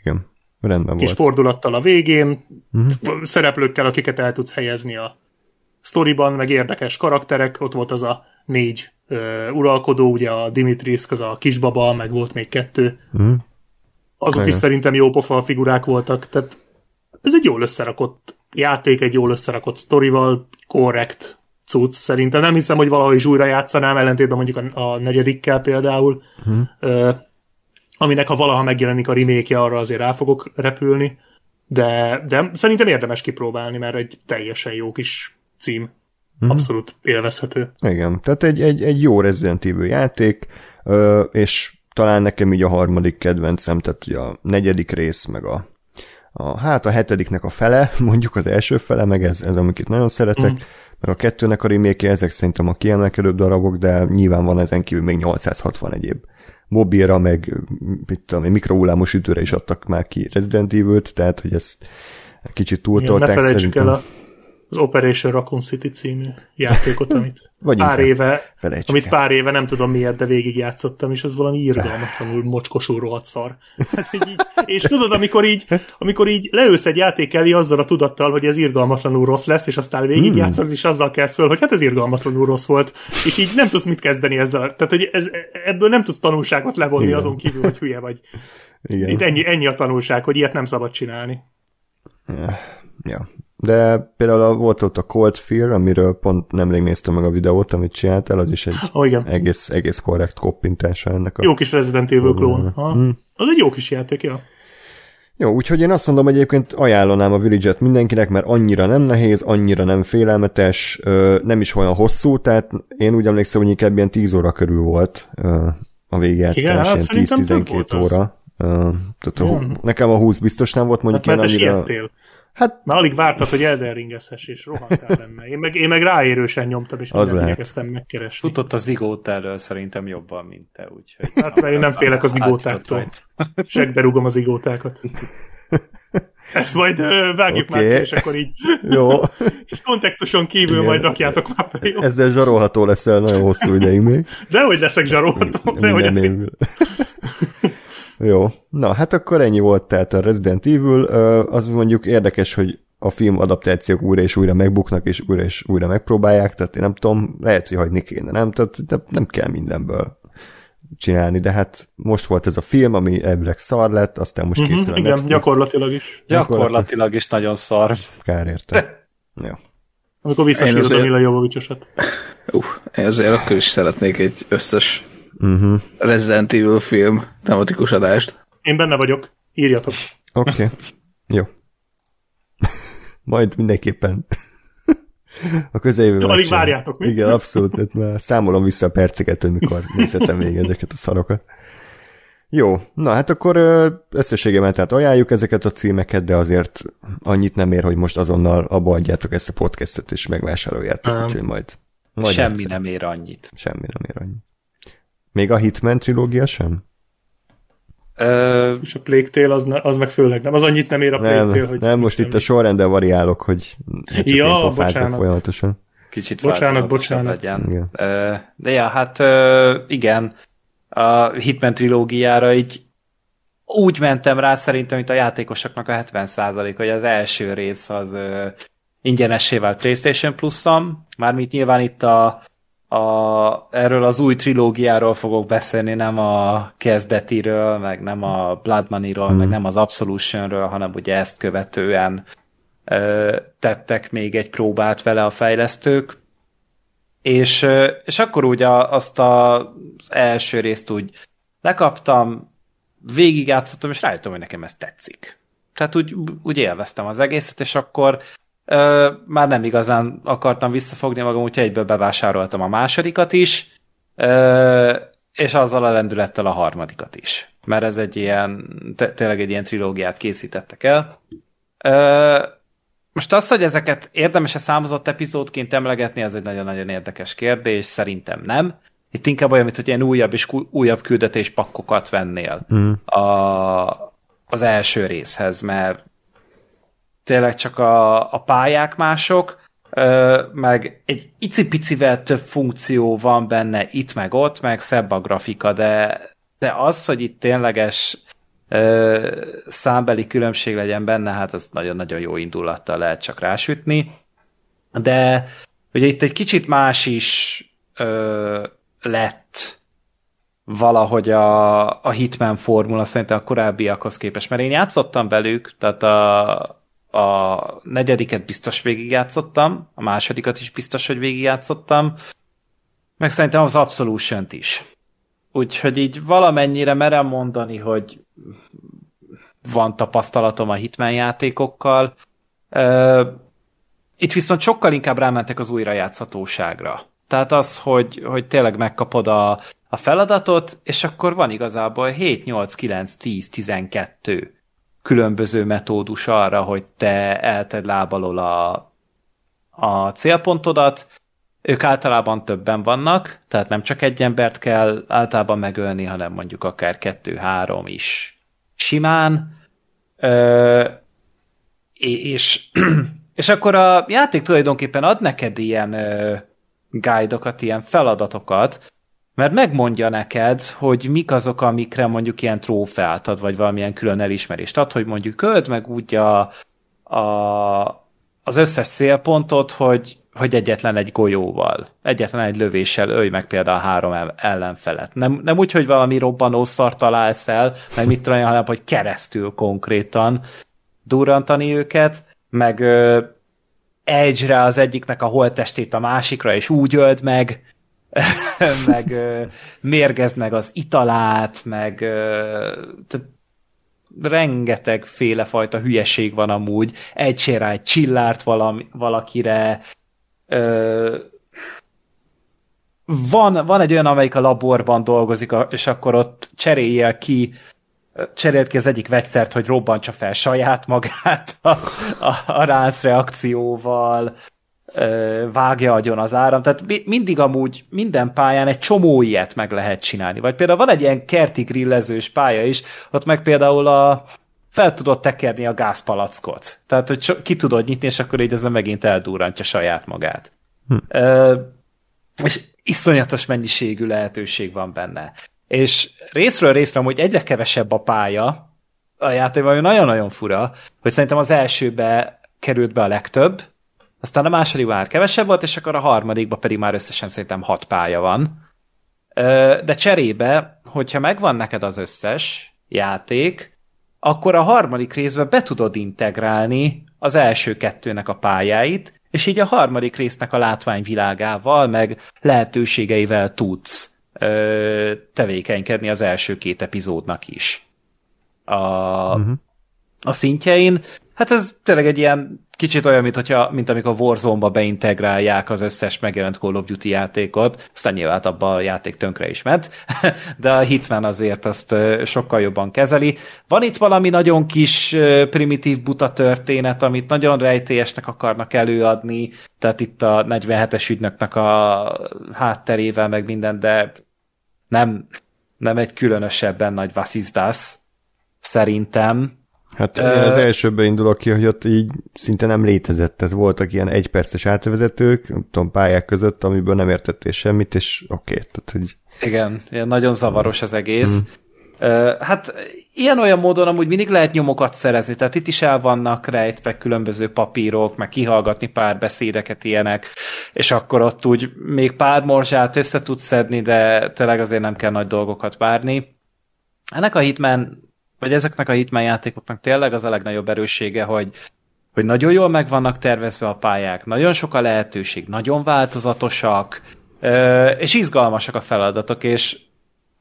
igen, rendben Kis volt. fordulattal a végén, uh-huh. szereplőkkel, akiket el tudsz helyezni a sztoriban, meg érdekes karakterek, ott volt az a négy ö, uralkodó, ugye a Dimitrisk, az a kisbaba, meg volt még kettő. Mhm. azok is Igen. szerintem jó pofa figurák voltak, tehát ez egy jól összerakott játék, egy jól összerakott sztorival, korrekt cucc szerintem. Nem hiszem, hogy valahogy is újra játszanám, ellentétben mondjuk a, a negyedikkel például, Mhm. ö, aminek ha valaha megjelenik a remake arra azért rá fogok repülni, de, de szerintem érdemes kipróbálni, mert egy teljesen jó kis cím. Mhm. Abszolút élvezhető. Igen, tehát egy, egy, egy jó Resident Evil játék, ö, és talán nekem így a harmadik kedvencem, tehát ugye a negyedik rész, meg a, a hát a hetediknek a fele, *laughs* mondjuk az első fele, meg ez, ez amiket nagyon szeretek, mm. meg a kettőnek a remake ezek szerintem a kiemelkedőbb darabok, de nyilván van ezen kívül még 860 egyéb. Mobilra, meg mit tudom, mikrohullámos ütőre is adtak már ki Resident Evil-t, tehát hogy ezt kicsit túltolták szerintem. el a, az Operation Raccoon City című játékot, amit *laughs* Vagy pár éve, felejtsük amit el. pár éve nem tudom miért, de végig játszottam, és ez valami irgalmatlanul mocskosú rohadt szar. *laughs* Hát, így, és tudod, amikor így, amikor így leülsz egy játék elé azzal a tudattal, hogy ez irgalmatlanul rossz lesz, és aztán végig Hmm. mm. és azzal kezd föl, hogy hát ez irgalmatlanul rossz volt, és így nem tudsz mit kezdeni ezzel. Tehát, hogy ez, ebből nem tudsz tanulságot levonni Igen. azon kívül, hogy hülye vagy. Igen. Itt ennyi, ennyi a tanulság, hogy ilyet nem szabad csinálni. Ja. De például a- volt ott a Cold Fear, amiről pont nemrég néztem meg a videót, amit csináltál, az is egy Ó, igen. egész, egész korrekt koppintása ennek a... Jó kis Resident Evil klón. Ha? Mm. Az egy jó kis játék, ja. Jó, úgyhogy én azt mondom, hogy egyébként ajánlanám a Village-et mindenkinek, mert annyira nem nehéz, annyira nem félelmetes, nem is olyan hosszú, tehát én úgy emlékszem, hogy inkább ilyen 10 óra körül volt a végjátszás, ilyen szerintem több 10-12 volt az. óra. Ö, tehát a, nekem a 20 biztos nem volt, mondjuk Hát én annyira... siettél. Hát Már alig vártad, hogy Elden Ringezhess, és rohantál benne. Én meg, én meg ráérősen nyomtam, és Az igyekeztem megkeresni. Futott az igót elől szerintem jobban, mint te, úgyhogy... Hát, mert én nem félek az igótáktól. Segbe rúgom az igótákat. Ezt majd ö, vágjuk Oké. már és akkor így jó, *laughs* és kontextuson kívül Igen. majd rakjátok már fel, jó? ezzel zsarolható leszel nagyon hosszú ideig még. Dehogy leszek zsarolható, dehogy leszek. Jó, na hát akkor ennyi volt tehát a Resident Evil, az mondjuk érdekes, hogy a film adaptációk újra és újra megbuknak, és újra és újra megpróbálják, tehát én nem tudom, lehet, hogy hagyni kéne, nem? Tehát nem kell mindenből csinálni, de hát most volt ez a film, ami elvileg szar lett, aztán most készül Mhm, a igen, Netflix. gyakorlatilag is. Gyakorlatilag is nagyon szar. Kár érte. *laughs* Jó. Amikor visszasírod a azért- Mila Jovovicsosat. Uh, én azért akkor is szeretnék egy összes Uh-huh. Resident Evil film tematikus adást. Én benne vagyok. Írjatok. Oké. Okay. *laughs* Jó. *laughs* Majd mindenképpen *laughs* a közeljövőben. Alig várjátok, mi? Igen, abszolút, tehát már számolom vissza a perceket, hogy mikor nézhetem még ezeket a szarokat. Jó, na hát akkor összességében tehát ajánljuk ezeket a címeket, de azért annyit nem ér, hogy most azonnal abba adjátok ezt a podcastet, és megvásároljátok, Nem. úgyhogy majd, majd Semmi egyszer. nem ér annyit. Semmi nem ér annyit. Még a Hitman trilógia sem? Ö, És a Plague Tale az, ne- az meg főleg nem. Az annyit nem ér a Plague Nem, Tale, hogy... nem most itt a sorrendel variálok, hogy csak Ja, én bocsánat. folyamatosan. kicsit Bocsánat, bocsánat. legyen. Igen. Ö, De ja, hát ö, igen, a Hitman trilógiára így úgy mentem rá szerintem, mint a játékosoknak a 70 hogy az első rész az ö, ingyenessé vált PlayStation Plus-on, mármint nyilván itt a, a, erről az új trilógiáról fogok beszélni, nem a kezdetiről, meg nem a Blood Money-ról, hmm. meg nem az Absolutionről, hanem ugye ezt követően ö, tettek még egy próbát vele a fejlesztők, és, ö, és akkor úgy a, azt a, az első részt úgy lekaptam, végigjátszottam, és rájöttem, hogy nekem ez tetszik. Tehát úgy, úgy élveztem az egészet, és akkor ö, már nem igazán akartam visszafogni magam, úgyhogy egyből bevásároltam a másodikat is, ö, és azzal a lendülettel a harmadikat is. Mert ez egy ilyen, tényleg egy ilyen trilógiát készítettek el. Ö, most az, hogy ezeket érdemes-e számozott epizódként emlegetni, az egy nagyon-nagyon érdekes kérdés, szerintem nem. Itt inkább olyan, mint hogy ilyen újabb és újabb küldetéspakkokat vennél Mm. a, az első részhez, mert tényleg csak a, a pályák mások, meg egy icipicivel több funkció van benne itt meg ott, meg szebb a grafika, de, de az, hogy itt tényleges ö, számbeli különbség legyen benne, hát az nagyon-nagyon jó indulattal lehet csak rásütni. De ugye itt egy kicsit más is ö, lett valahogy a, a Hitman formula szerintem a korábbiakhoz képest, mert én játszottam velük, tehát a, a negyediket biztos végigjátszottam, a másodikat is biztos, hogy végigjátszottam, meg szerintem az absolution is. Úgyhogy így valamennyire merem mondani, hogy van tapasztalatom a Hitman játékokkal. Itt viszont sokkal inkább rámentek az újrajátszhatóságra. Tehát az, hogy, hogy tényleg megkapod a, a feladatot, és akkor van igazából 7, 8, 9, 10, 12 különböző metódus arra, hogy te elted lábalól a, a célpontodat. Ők általában többen vannak, tehát nem csak egy embert kell általában megölni, hanem mondjuk akár kettő-három is simán. Ö, és, *clears throat* és akkor a játék tulajdonképpen ad neked ilyen guide-okat, ilyen feladatokat, mert megmondja neked, hogy mik azok, amikre mondjuk ilyen trófeát ad, vagy valamilyen külön elismerést ad, hogy mondjuk köld meg úgy a, a, az összes célpontot, hogy, hogy egyetlen egy golyóval, egyetlen egy lövéssel ölj meg például három ellenfelet. Nem, nem úgy, hogy valami robbanó szart találsz el, meg mit tudom, hanem hogy keresztül konkrétan durrantani őket, meg edge az egyiknek a holttestét a másikra, és úgy öld meg, *laughs* meg ö, mérgezd meg az italát, meg tehát rengeteg fajta hülyeség van amúgy, egy rá egy csillárt valami, valakire, ö, van, van egy olyan, amelyik a laborban dolgozik, és akkor ott cseréljél ki cserélt ki az egyik vegyszert, hogy robbantsa fel saját magát a, a, a ránc reakcióval, vágja agyon az áram, tehát mindig amúgy minden pályán egy csomó ilyet meg lehet csinálni. Vagy például van egy ilyen kerti grillezős pálya is, ott meg például a, fel tudod tekerni a gázpalackot. Tehát, hogy ki tudod nyitni, és akkor így ezzel megint eldurrantja saját magát. Hm. Ö, és iszonyatos mennyiségű lehetőség van benne. És részről részre hogy egyre kevesebb a pálya, a játék nagyon-nagyon fura, hogy szerintem az elsőbe került be a legtöbb, aztán a második már kevesebb volt, és akkor a harmadikban pedig már összesen szerintem hat pálya van. De cserébe, hogyha megvan neked az összes játék, akkor a harmadik részbe be tudod integrálni az első kettőnek a pályáit, és így a harmadik résznek a látványvilágával, meg lehetőségeivel tudsz ö, tevékenykedni az első két epizódnak is. A, uh-huh. a szintjein, hát ez tényleg egy ilyen kicsit olyan, mint, hogyha, mint amikor Warzone-ba beintegrálják az összes megjelent Call of Duty játékot, aztán nyilván abban a játék tönkre is ment, *laughs* de a Hitman azért azt sokkal jobban kezeli. Van itt valami nagyon kis primitív buta történet, amit nagyon rejtélyesnek akarnak előadni, tehát itt a 47-es ügynöknek a hátterével, meg minden, de nem, nem egy különösebben nagy vasszizdász, szerintem. Hát én az elsőben indulok ki, hogy ott így szinte nem létezett, tehát voltak ilyen egyperces átvezetők, nem tudom, pályák között, amiből nem értettél semmit, és oké, okay, tehát hogy... Igen, ilyen nagyon zavaros az egész. Mm. Hát ilyen-olyan módon amúgy mindig lehet nyomokat szerezni, tehát itt is el vannak rejtve különböző papírok, meg kihallgatni pár beszédeket ilyenek, és akkor ott úgy még pár morzsát össze tudsz szedni, de tényleg azért nem kell nagy dolgokat várni. Ennek a Hitman, vagy ezeknek a Hitman játékoknak tényleg az a legnagyobb erőssége, hogy hogy nagyon jól meg vannak tervezve a pályák, nagyon sok a lehetőség, nagyon változatosak, és izgalmasak a feladatok, és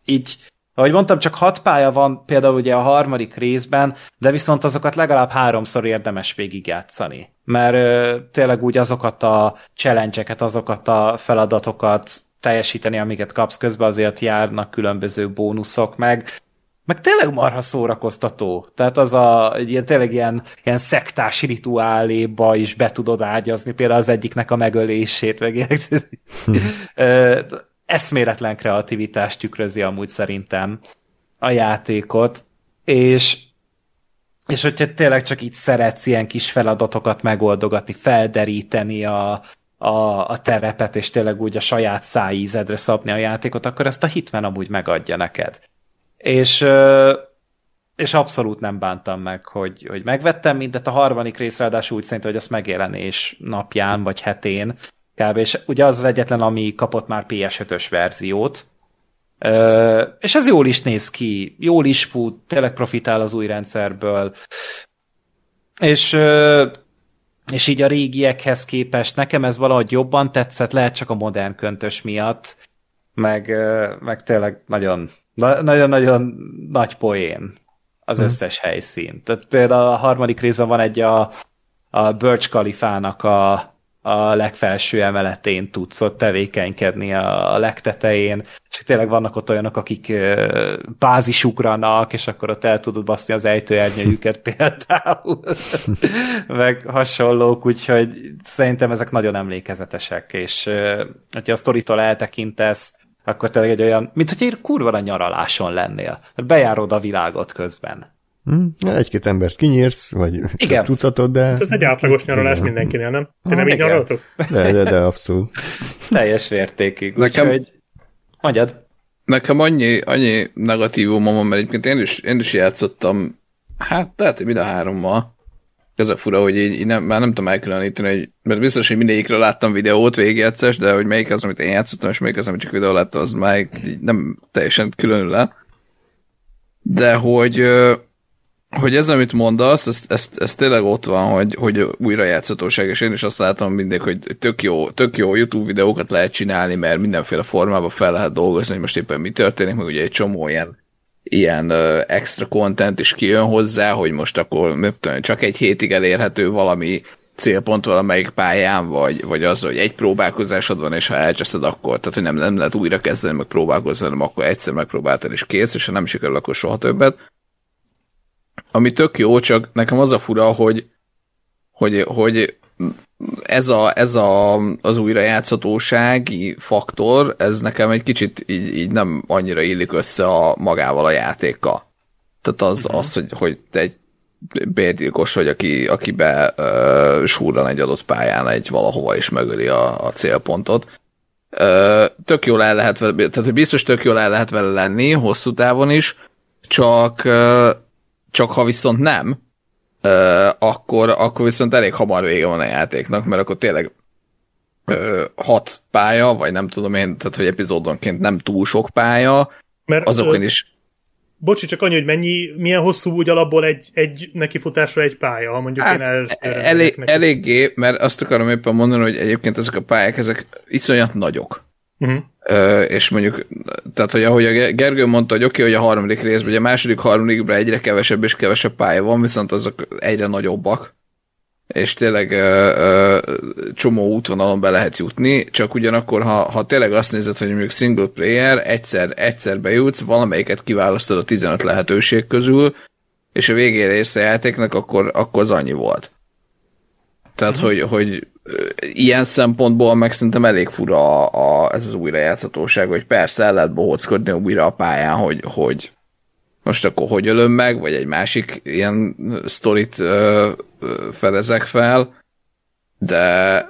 így ahogy mondtam, csak hat pálya van például ugye a harmadik részben, de viszont azokat legalább háromszor érdemes végigjátszani. Mert tényleg úgy azokat a challenge azokat a feladatokat teljesíteni, amiket kapsz közben, azért járnak különböző bónuszok, meg meg tényleg marha szórakoztató. Tehát az a ilyen, tényleg ilyen, ilyen szektás rituáléba is be tudod ágyazni, például az egyiknek a megölését, meg ilyen. Hm *laughs* eszméletlen kreativitást tükrözi amúgy szerintem a játékot, és és hogyha tényleg csak így szeretsz ilyen kis feladatokat megoldogatni, felderíteni a, a, a terepet, és tényleg úgy a saját szájízedre szabni a játékot, akkor ezt a Hitman amúgy megadja neked. És, és abszolút nem bántam meg, hogy, hogy megvettem mindet a harmadik rész, ráadásul úgy szerint, hogy az megjelenés napján vagy hetén kb. És ugye az az egyetlen, ami kapott már PS5-ös verziót, Ö, és ez jól is néz ki, jól is fut, tényleg profitál az új rendszerből. És ö, és így a régiekhez képest nekem ez valahogy jobban tetszett, lehet csak a modern köntös miatt, meg, meg tényleg nagyon, na- nagyon-nagyon nagy poén az Mhm. összes helyszín. Tehát például a harmadik részben van egy a, a Birch Kalifának a, a legfelső emeletén tudsz ott tevékenykedni a, a legtetején, és tényleg vannak ott olyanok, akik bázisugranak, és akkor ott el tudod baszni az ejtőernyőjüket *laughs* például, *laughs* meg hasonlók, úgyhogy szerintem ezek nagyon emlékezetesek, és hogyha a sztoritól eltekintesz, akkor tényleg egy olyan, mint hogy egy kurva a nyaraláson lennél. Bejárod a világot közben. Hm? Egy-két embert kinyírsz, vagy Igen. tucatot, de... Ez egy átlagos nyaralás Igen. mindenkinél, nem? Ti nem így igen. nyaraltok? De, de, de abszolút. *laughs* Teljes vértékig. Nekem- Úgyhogy... Mondjad. Nekem annyi, annyi negatívumom van, mert egyébként én is, én is játszottam, hát lehet, hogy mind a hárommal. Ez a fura, hogy így, így nem, már nem tudom elkülöníteni, hogy, mert biztos, hogy mindegyikről láttam videót végigjátszás, de hogy melyik az, amit én játszottam, és melyik az, amit csak videó láttam, az már így nem teljesen különül le. De hogy, hogy ez, amit mondasz, ez, ez, ez tényleg ott van, hogy, hogy újrajátszhatóság, és én is azt látom mindig, hogy tök jó, tök jó YouTube videókat lehet csinálni, mert mindenféle formában fel lehet dolgozni, hogy most éppen mi történik, meg ugye egy csomó ilyen, ilyen extra content is kijön hozzá, hogy most akkor nem tudom, csak egy hétig elérhető valami célpont valamelyik pályán, vagy, vagy az, hogy egy próbálkozásod van, és ha elcseszed, akkor, tehát hogy nem, nem lehet újra kezdeni, meg próbálkozni, hanem akkor egyszer megpróbáltad, és kész, és ha nem sikerül, akkor soha többet. Ami tök jó, csak nekem az a fura, hogy, hogy, hogy ez, a, ez a, az újrajátszhatósági faktor, ez nekem egy kicsit így, így nem annyira illik össze a magával a játékkal. Tehát az, uh-huh. az hogy, hogy te egy bérgyilkos vagy, aki, aki be uh, súrran egy adott pályán egy valahova és megöli a, a célpontot. Uh, tök jól el lehet vele, tehát hogy biztos tök jól el lehet vele lenni, hosszú távon is, csak uh, csak ha viszont nem, ö, akkor, akkor viszont elég hamar vége van a játéknak, mert akkor tényleg ö, hat pálya, vagy nem tudom én, tehát hogy epizódonként nem túl sok pálya, Mert, azokon ö, is Bocsi, csak annyi, hogy mennyi, milyen hosszú úgy alapból egy, egy nekifutásra egy pálya, ha mondjuk hát, én elsőre elég, megyek neki. eléggé, mert azt akarom éppen mondani, hogy egyébként ezek a pályák, ezek iszonyat nagyok. Uh-huh. És mondjuk, tehát hogy ahogy a Gergő mondta, hogy oké, okay, hogy a harmadik részben, ugye a második, harmadikban egyre kevesebb és kevesebb pálya van, viszont azok egyre nagyobbak, és tényleg ö, ö, csomó útvonalon be lehet jutni, csak ugyanakkor, ha, ha tényleg azt nézed, hogy mondjuk single player, egyszer, egyszer bejutsz, valamelyiket kiválasztod a 15 lehetőség közül, és a végére érsz a játéknak, akkor, akkor az annyi volt. Tehát, uh-huh. hogy, hogy ilyen szempontból meg szerintem elég fura a, a, ez az újrajátszhatóság, hogy persze el lehet bohóckodni újra a pályán, hogy, hogy most akkor hogy ölöm meg, vagy egy másik ilyen sztorit ö, ö, fedezek fel, de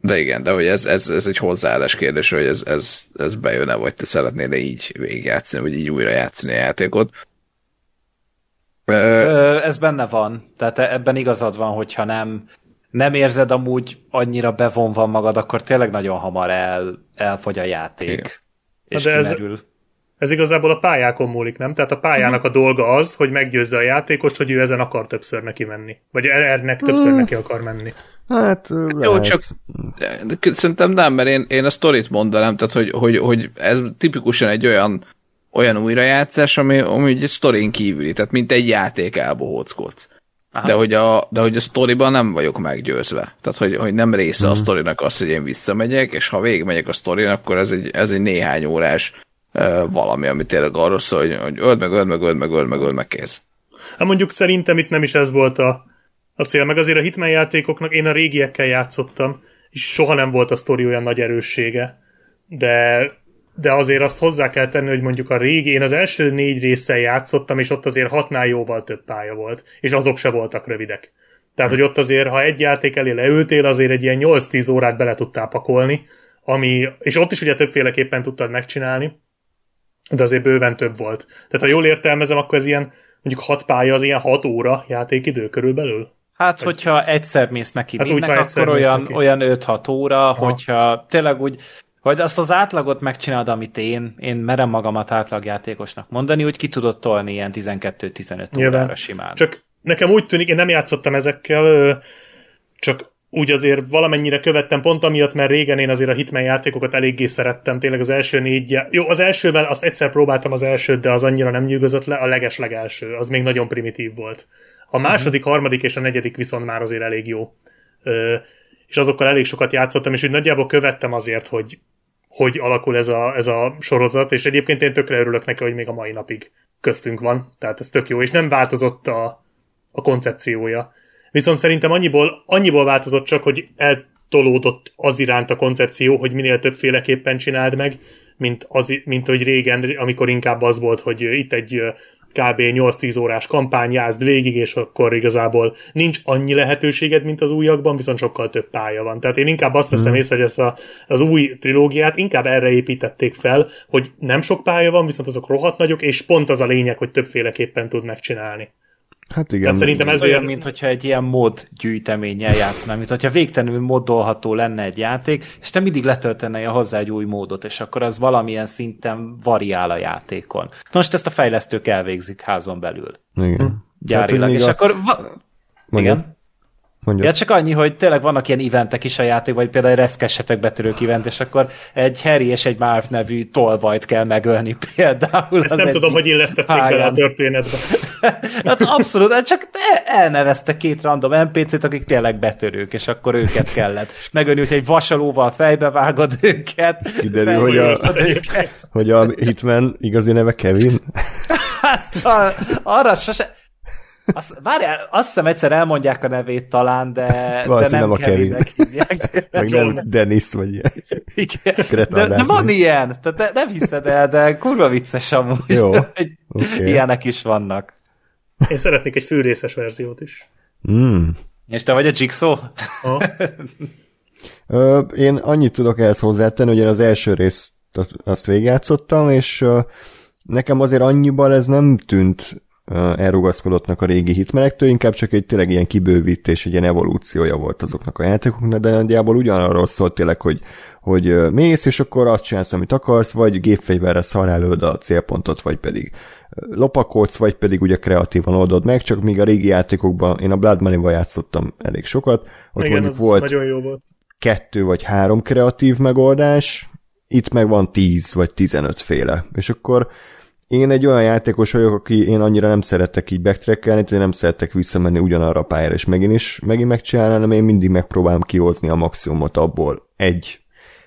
de igen, de hogy ez, ez, ez egy hozzáállás kérdés, hogy ez, ez, ez bejön-e, vagy te szeretnél így végigjátszani, vagy így újra játszani a játékot. Ö, ez benne van. Tehát ebben igazad van, hogyha nem, nem érzed amúgy annyira bevonva magad, akkor tényleg nagyon hamar el, elfogy a játék. Igen. És De ez- kimerül. Ez igazából a pályákon múlik, nem? Tehát a pályának a dolga az, hogy meggyőzze a játékost, hogy ő ezen akar többször neki menni. Vagy ennek többször neki akar menni. Hát, lehet. Jó, csak de szerintem nem, mert én, én a sztorit mondanám, tehát hogy, hogy, hogy ez tipikusan egy olyan, olyan újrajátszás, ami, ami egy sztorin kívüli, tehát mint egy játék elbohóckodsz. Aha. De hogy, a, de hogy a sztoriban nem vagyok meggyőzve. Tehát, hogy, hogy nem része a sztorinak az, hogy én visszamegyek, és ha végigmegyek a sztorin, akkor ez egy, ez egy néhány órás uh, valami, ami tényleg arról szól, hogy, hogy öld meg, öld meg, öld meg, öld meg, öld meg, kész. Hát mondjuk szerintem itt nem is ez volt a, a cél, meg azért a Hitman játékoknak én a régiekkel játszottam, és soha nem volt a sztori olyan nagy erőssége. De, de azért azt hozzá kell tenni, hogy mondjuk a régi, én az első négy résszel játszottam, és ott azért hatnál jóval több pálya volt, és azok se voltak rövidek. Tehát, hogy ott azért, ha egy játék elé leültél, azért egy ilyen 8-10 órát bele tudtál pakolni, ami, és ott is ugye többféleképpen tudtad megcsinálni, de azért bőven több volt. Tehát ha jól értelmezem, akkor ez ilyen, mondjuk 6 pálya az ilyen 6 óra játékidő körülbelül? Hát, hogyha egyszer mész neki Hát úgy, mindnek, egyszer akkor olyan, neki. olyan 5-6 óra, Aha. hogyha tényleg úgy hogy azt az átlagot megcsinálod, amit én, én merem magamat átlagjátékosnak mondani, hogy ki tudod tolni ilyen 12-15 Nyilván. órára simán. Csak nekem úgy tűnik, én nem játszottam ezekkel, csak úgy azért valamennyire követtem pont amiatt, mert régen én azért a Hitman játékokat eléggé szerettem, tényleg az első négy, jó, az elsővel azt egyszer próbáltam az elsőt, de az annyira nem nyűgözött le, a leges-legelső, az még nagyon primitív volt. A második, uh-huh. harmadik és a negyedik viszont már azért elég jó. Ö, és azokkal elég sokat játszottam, és úgy nagyjából követtem azért, hogy hogy alakul ez a, ez a sorozat, és egyébként én tökre örülök neki, hogy még a mai napig köztünk van, tehát ez tök jó, és nem változott a, a koncepciója. Viszont szerintem annyiból, annyiból változott csak, hogy eltolódott az iránt a koncepció, hogy minél többféleképpen csináld meg, mint, az, mint hogy régen, amikor inkább az volt, hogy itt egy kb. 8-10 órás kampány, jázd végig, és akkor igazából nincs annyi lehetőséged, mint az újakban, viszont sokkal több pálya van. Tehát én inkább azt veszem észre, hogy ezt a, az új trilógiát inkább erre építették fel, hogy nem sok pálya van, viszont azok rohadt nagyok, és pont az a lényeg, hogy többféleképpen tud megcsinálni. Hát igen. Tehát szerintem ez olyan, olyan, mint hogyha egy ilyen mod gyűjteménnyel játszanál, mint hogyha végtelenül moddolható lenne egy játék, és te mindig letöltenél hozzá egy új módot, és akkor az valamilyen szinten variál a játékon. Na most ezt a fejlesztők elvégzik házon belül, Igen. gyárilag, még és a- akkor... Va- igen? Mondja. Ja, csak annyi, hogy tényleg vannak ilyen eventek is a játék, vagy például egy reszkessetek betörők event, és akkor egy Harry és egy Marv nevű tolvajt kell megölni például. ezt nem egy tudom, hogy illesztették bele a történetbe. *laughs* Hát abszolút, hát csak elnevezte két random NPC-t, akik tényleg betörők, és akkor őket kellett megölni, hogy egy vasalóval fejbe vágod őket. Kiderül, hogy a- őket. Hogy a Hitman igazi neve Kevin? *laughs* A- Arra sose... Azt, várjál, azt hiszem egyszer elmondják a nevét talán, de, de nem nem a Kevin. Hívják. *laughs* Meg nem Dennis, vagy ilyen. Igen. De, de van ilyen, tehát ne- nem hiszed el, de kurva vicces amúgy. Jó, *laughs* oké. Ilyenek is vannak. Én szeretnék egy fűrészes verziót is. Mm. És te vagy a Jigsaw? Ha? Ö, én annyit tudok ehhez hozzátenni, hogy én az első részt azt- azt végigjátszottam, és ö, nekem azért annyiban ez nem tűnt ö, elrugaszkodottnak a régi hitmenektől, inkább csak egy tényleg ilyen kibővítés, egy ilyen evolúciója volt azoknak a játékoknak, de nagyjából ugyanarról szólt tényleg, hogy, hogy mész, és akkor azt csinálsz, amit akarsz, vagy gépfegyverre szarálőd a célpontot, vagy pedig ö, lopakodsz, vagy pedig ugye kreatívan oldod meg, csak míg a régi játékokban, én a Blood Money-val játszottam elég sokat, ott Igen, mondjuk volt nagyon jó volt. kettő vagy három kreatív megoldás, itt meg van 10 vagy 15 féle. És akkor én egy olyan játékos vagyok, aki én annyira nem szeretek így backtrackelni, tehát nem szeretek visszamenni ugyanarra a pályára, és megint is megint megcsinálni, hanem én mindig megpróbálom kihozni a maximumot abból egy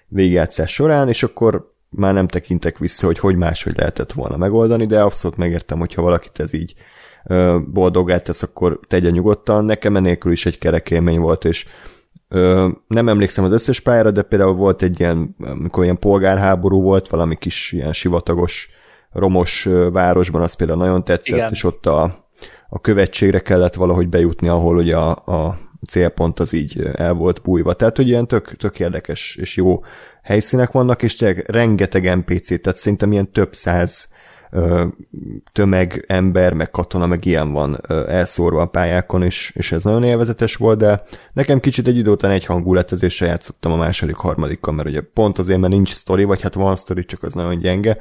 végigjátszás során, és akkor már nem tekintek vissza, hogy hogy máshogy lehetett volna megoldani, de abszolút megértem, hogyha valakit ez így ö, boldoggá tesz, akkor tegye nyugodtan. Nekem enélkül is egy kerek élmény volt, és Ö, nem emlékszem az összes pályára, de például volt egy ilyen, amikor ilyen polgárháború volt, valami kis ilyen sivatagos, romos városban, az például nagyon tetszett, Igen. és ott a, a követségre kellett valahogy bejutni, ahol ugye a, a célpont az így el volt bújva. Tehát, hogy ilyen tök, tök érdekes és jó helyszínek vannak, és tényleg rengeteg NPC, tehát szerintem ilyen több száz ö, tömeg, ember, meg katona, meg ilyen van ö, elszórva a pályákon, és, és ez nagyon élvezetes volt, de nekem kicsit egy idő után egy hangú lett, ezért se játszottam a második, harmadikkal, mert ugye pont azért, mert nincs sztori, vagy hát van sztori, csak az nagyon gyenge,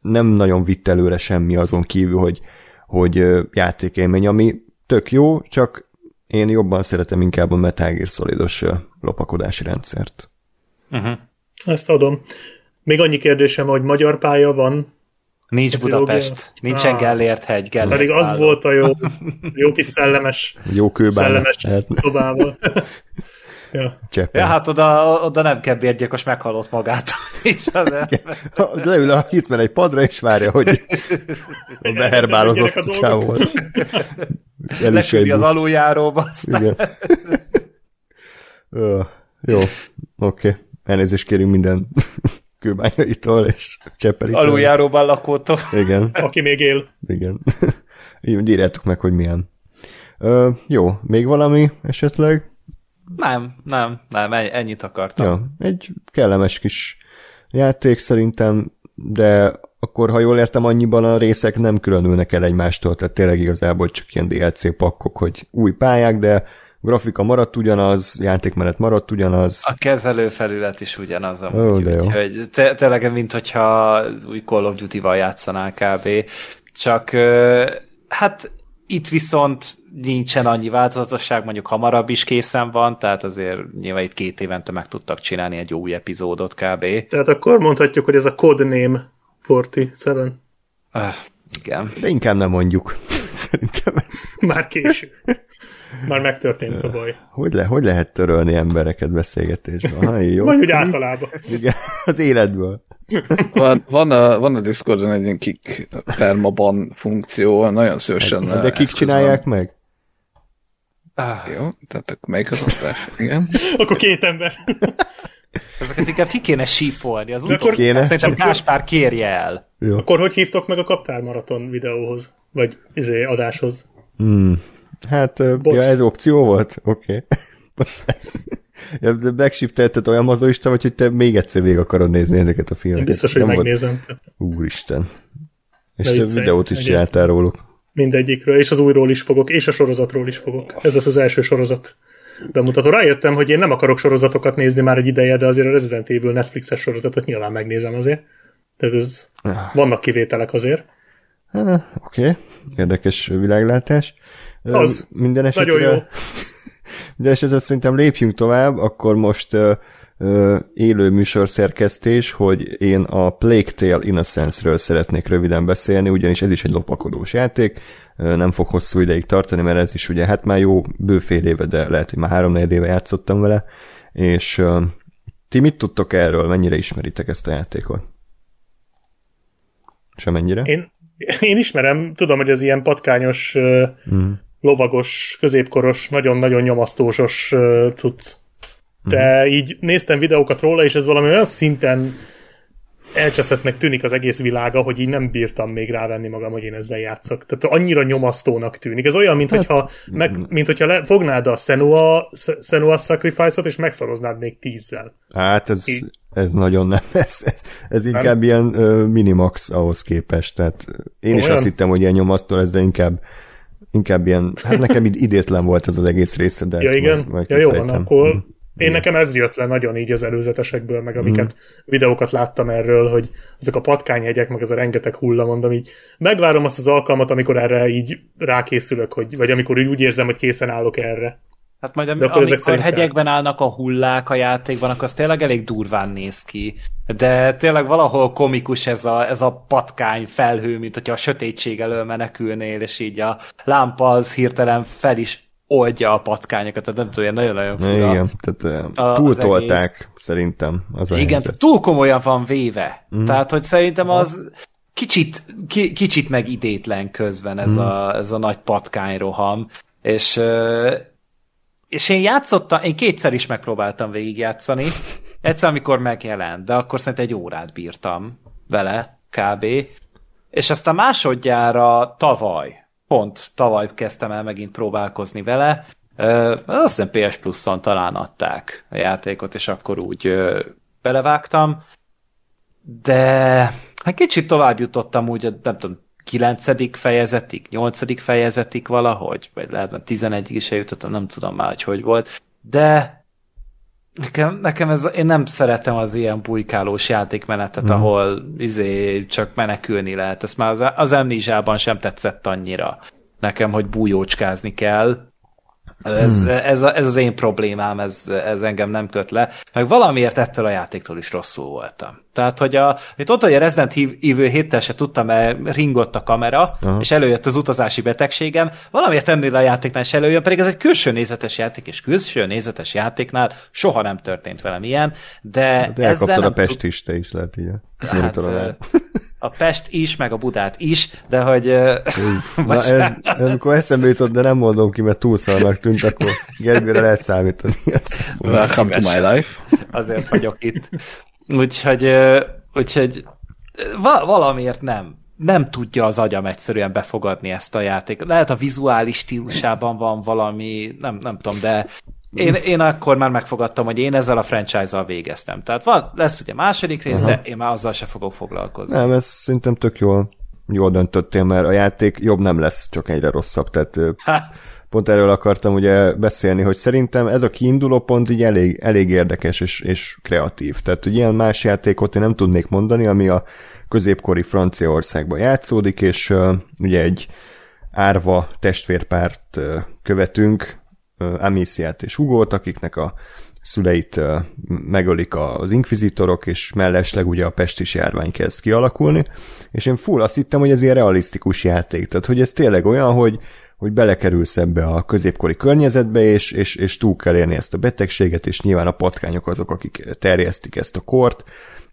nem nagyon vitt előre semmi azon kívül, hogy, hogy játékélmény, ami tök jó, csak én jobban szeretem inkább a Metal Gear Solidos lopakodási rendszert. Uh-huh. Ezt adom. Még annyi kérdésem, hogy magyar pálya van, Nincs A Budapest, trilógia? nincsen Ah. Gellért hegy, Gellért pedig az szálló. volt a jó, *laughs* jó kis szellemes, Jó kőbánya. szellemes lehetne. szobával. *laughs* ja. Cseppen. Ja, hát oda, oda nem kell bérgyilkos meghalott magát. *laughs* És az Leül a hitmen egy padra, és várja, hogy a beherbálozott Legyenek a csávó dolgok. volt. El is leküldi az aluljáróba, aztán Igen. Ö, Jó, oké. Elnézést kérünk minden *laughs* kőbányaitól és cseppelitől. aluljáróban lakótól. Igen, Aki még él. igen. *laughs* Így írjátok meg, hogy milyen. Ö, jó, még valami esetleg? Nem, nem, nem, ennyi- ennyit akartam. Ja, egy kellemes kis játék szerintem, de akkor, ha jól értem, annyiban a részek nem különülnek el egymástól, tehát tényleg igazából csak ilyen DLC pakkok, hogy új pályák, de grafika maradt ugyanaz, játékmenet maradt ugyanaz. A kezelőfelület is ugyanaz amúgy, Ó, úgyhogy te, tényleg, mint hogyha új Call of Duty-val játszanál kb. Csak hát itt viszont nincsen annyi változatosság, mondjuk hamarabb is készen van, tehát azért nyilván itt két évente meg tudtak csinálni egy új epizódot kb. Tehát akkor mondhatjuk, hogy ez a codename 47. Uh, igen. De inkább nem mondjuk. *laughs* Szerintem. Már késő. Már megtörtént a baj. Hogy, le, hogy lehet törölni embereket beszélgetésben? Ha, jó. Vagy úgy általában. Igen, az életből. Van, van, a, van a Discordon egy ilyen kick permaban funkció, nagyon szívesen. De kik eszközben. csinálják meg? Ah, Jó, tehát akkor melyik az osztás? Igen. Akkor két ember. ezeket inkább ki kéne sípolni. Az De utolsó- Kéne. Szerintem Gáspár kérje el. Jó. Akkor hogy hívtok meg a Kaptár Maraton videóhoz? Vagy izé, adáshoz? Hmm. Hát, Bocs. ja, ez opció volt? Oké. Okay. *laughs* ja, Backship olyan mazoista vagy, hogy te még egyszer végig akarod nézni ezeket a Én filmeket. biztos, hogy Nem volt- megnézem. Úristen. És te videót is csináltál róluk. Mindegyikről, és az újról is fogok, és a sorozatról is fogok. Ez lesz az első sorozat bemutató. Rájöttem, hogy én nem akarok sorozatokat nézni már egy ideje, de azért a Resident Evil Netflixes sorozatot nyilván megnézem azért. Tehát ez, vannak kivételek azért. Ah, Oké, okay. érdekes világlátás. Az. Minden esetre, Nagyon jó. *laughs* minden esetre szerintem lépjünk tovább, akkor most élő műsorszerkesztés, hogy én a Plague Tale Innocence-ről szeretnék röviden beszélni, ugyanis ez is egy lopakodós játék, nem fog hosszú ideig tartani, mert ez is ugye hát már jó bő fél éve, de lehet, hogy már három éve játszottam vele, és ti mit tudtok erről, mennyire ismeritek ezt a játékot? Semennyire? Én, én ismerem, tudom, hogy ez ilyen patkányos, mm. Lovagos, középkoros, nagyon-nagyon nyomasztósos cucc. De így néztem videókat róla, és ez valami olyan szinten elcseszettnek tűnik az egész világa, hogy így nem bírtam még rávenni magam, hogy én ezzel játszok. Tehát annyira nyomasztónak tűnik. Ez olyan, mint hogyha, meg, mint hogyha le, fognád a Senua, Senua Sacrifice-ot, és megszoroznád még tízzel. Hát ez, Így. ez nagyon nem, *laughs* ez, ez, ez inkább ilyen ö, minimax ahhoz képest, tehát én is Olyan? azt hittem, hogy ilyen nyomasztó lesz, de inkább, inkább ilyen, hát nekem id- idétlen volt ez az egész része, de Ja, igen? majd, majd ja, jó van, akkor Mhm. én nekem ez jött le nagyon így az előzetesekből, meg amiket videókat láttam erről, hogy ezek a patkányhegyek, meg az a rengeteg hulla, mondom így, megvárom azt az alkalmat, amikor erre így rákészülök, hogy, vagy amikor úgy érzem, hogy készen állok erre. Hát majd am- amikor szerint hegyekben állnak a hullák a játékban, akkor az tényleg elég durván néz ki. De tényleg valahol komikus ez a, ez a patkány felhő, mint hogyha a sötétség elől menekülnél, és így a lámpa az hirtelen fel is oldja a patkányokat, tehát nem tudom, nagyon-nagyon fura. Igen, tehát A- az túltolták egész. szerintem az a Igen, helyzet. túl komolyan van véve. Mm. Tehát, hogy szerintem az kicsit, ki, kicsit meg idétlen közben ez, mm. a, ez a nagy patkányroham. És, és én játszottam, én kétszer is megpróbáltam végigjátszani. Egyszer, amikor megjelent, de akkor szerintem egy órát bírtam vele, kb. És aztán másodjára tavaly, pont tavaly kezdtem el megint próbálkozni vele, Ö, azt hiszem PS Plus-on talán adták a játékot, és akkor úgy belevágtam, de hát kicsit tovább jutottam úgy, a, nem tudom, 9. fejezetig, 8. fejezetig valahogy, vagy lehet, mert 11 is eljutottam, nem tudom már, hogy hogy volt, de nekem, nekem ez, én nem szeretem az ilyen bujkálós játékmenetet, mm. ahol izé csak menekülni lehet. Ez már az, az Amnésiában sem tetszett annyira nekem, hogy bújócskázni kell. Ez, hmm. ez, a, ez az én problémám, ez, ez engem nem köt le. Meg valamiért ettől a játéktól is rosszul voltam. Tehát, hogy a, hogy ott, hogy a Resident Evil 7 se tudtam, mert ringott a kamera, Aha. és előjött az utazási betegségem, valamiért ennél a játéknál is előjön, pedig ez egy külső nézetes játék, és külső nézetes játéknál soha nem történt velem ilyen, de, De ezzel a Pest is, te is lehet így. a Hát, *laughs* a Pest is, meg a Budát is, de hogy... *laughs* Na ez, amikor eszembe jutott, de nem mondom ki, mert túlszarnak tűnt, akkor Gergőre lehet számítani. Welcome to my life. azért vagyok itt. Úgyhogy, úgyhogy va- valamiért nem. Nem tudja az agyam egyszerűen befogadni ezt a játékot. Lehet a vizuális stílusában van valami, nem, nem tudom, de én, én akkor már megfogadtam, hogy én ezzel a franchise-zal végeztem. Tehát van, lesz ugye második rész, de én már azzal se fogok foglalkozni. Nem, ez szerintem tök jól, jól döntöttél, mert a játék jobb nem lesz, csak egyre rosszabb. Tehát Ha, pont erről akartam ugye beszélni, hogy szerintem ez a kiinduló pont így elég, elég érdekes és, és kreatív. Tehát, hogy ilyen más játékot én nem tudnék mondani, ami a középkori Franciaországban játszódik, és uh, ugye egy árva testvérpárt uh, követünk, uh, Amisiát és Hugót, akiknek a szüleit megölik az inkvizitorok, és mellesleg ugye a pestis járvány kezd kialakulni, és én full azt hittem, hogy ez ilyen realisztikus játék, tehát hogy ez tényleg olyan, hogy, hogy belekerülsz ebbe a középkori környezetbe, és, és, és túl kell érni ezt a betegséget, és nyilván a patkányok azok, akik terjesztik ezt a kort,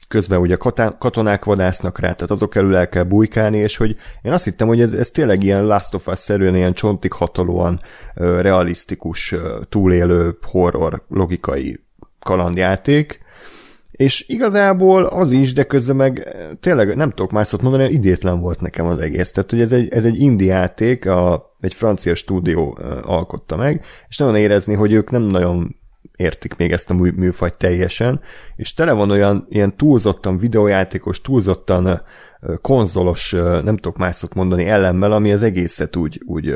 közben ugye katonák vadásznak rá, tehát azok elől el kell bujkálni, és hogy én azt hittem, hogy ez, ez tényleg ilyen Last of Us-szerűen, ilyen csontig hatolóan realisztikus, túlélő horror logikai kalandjáték, és igazából az is, de közben meg tényleg nem tudok más mondani, idétlen volt nekem az egész. Tehát, hogy ez egy, ez egy indie játék, a, egy francia stúdió alkotta meg, és nagyon érezni, hogy ők nem nagyon értik még ezt a mű, műfajt teljesen, és tele van olyan ilyen túlzottan videójátékos, túlzottan konzolos, nem tudok más szót mondani, ellenmel, ami az egészet úgy, úgy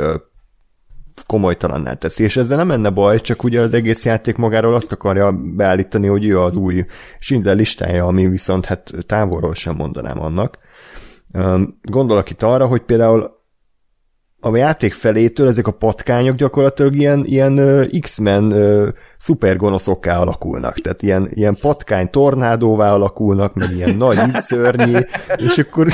komolytalanná teszi, és ezzel nem lenne baj, csak ugye az egész játék magáról azt akarja beállítani, hogy ő az új Schindler listája, ami viszont hát távolról sem mondanám annak. Gondolok itt arra, hogy például a játék felétől ezek a patkányok gyakorlatilag ilyen, ilyen X-Men szupergonoszokká alakulnak. Tehát ilyen, ilyen patkány tornádóvá alakulnak, meg ilyen nagy szörnyi, és akkor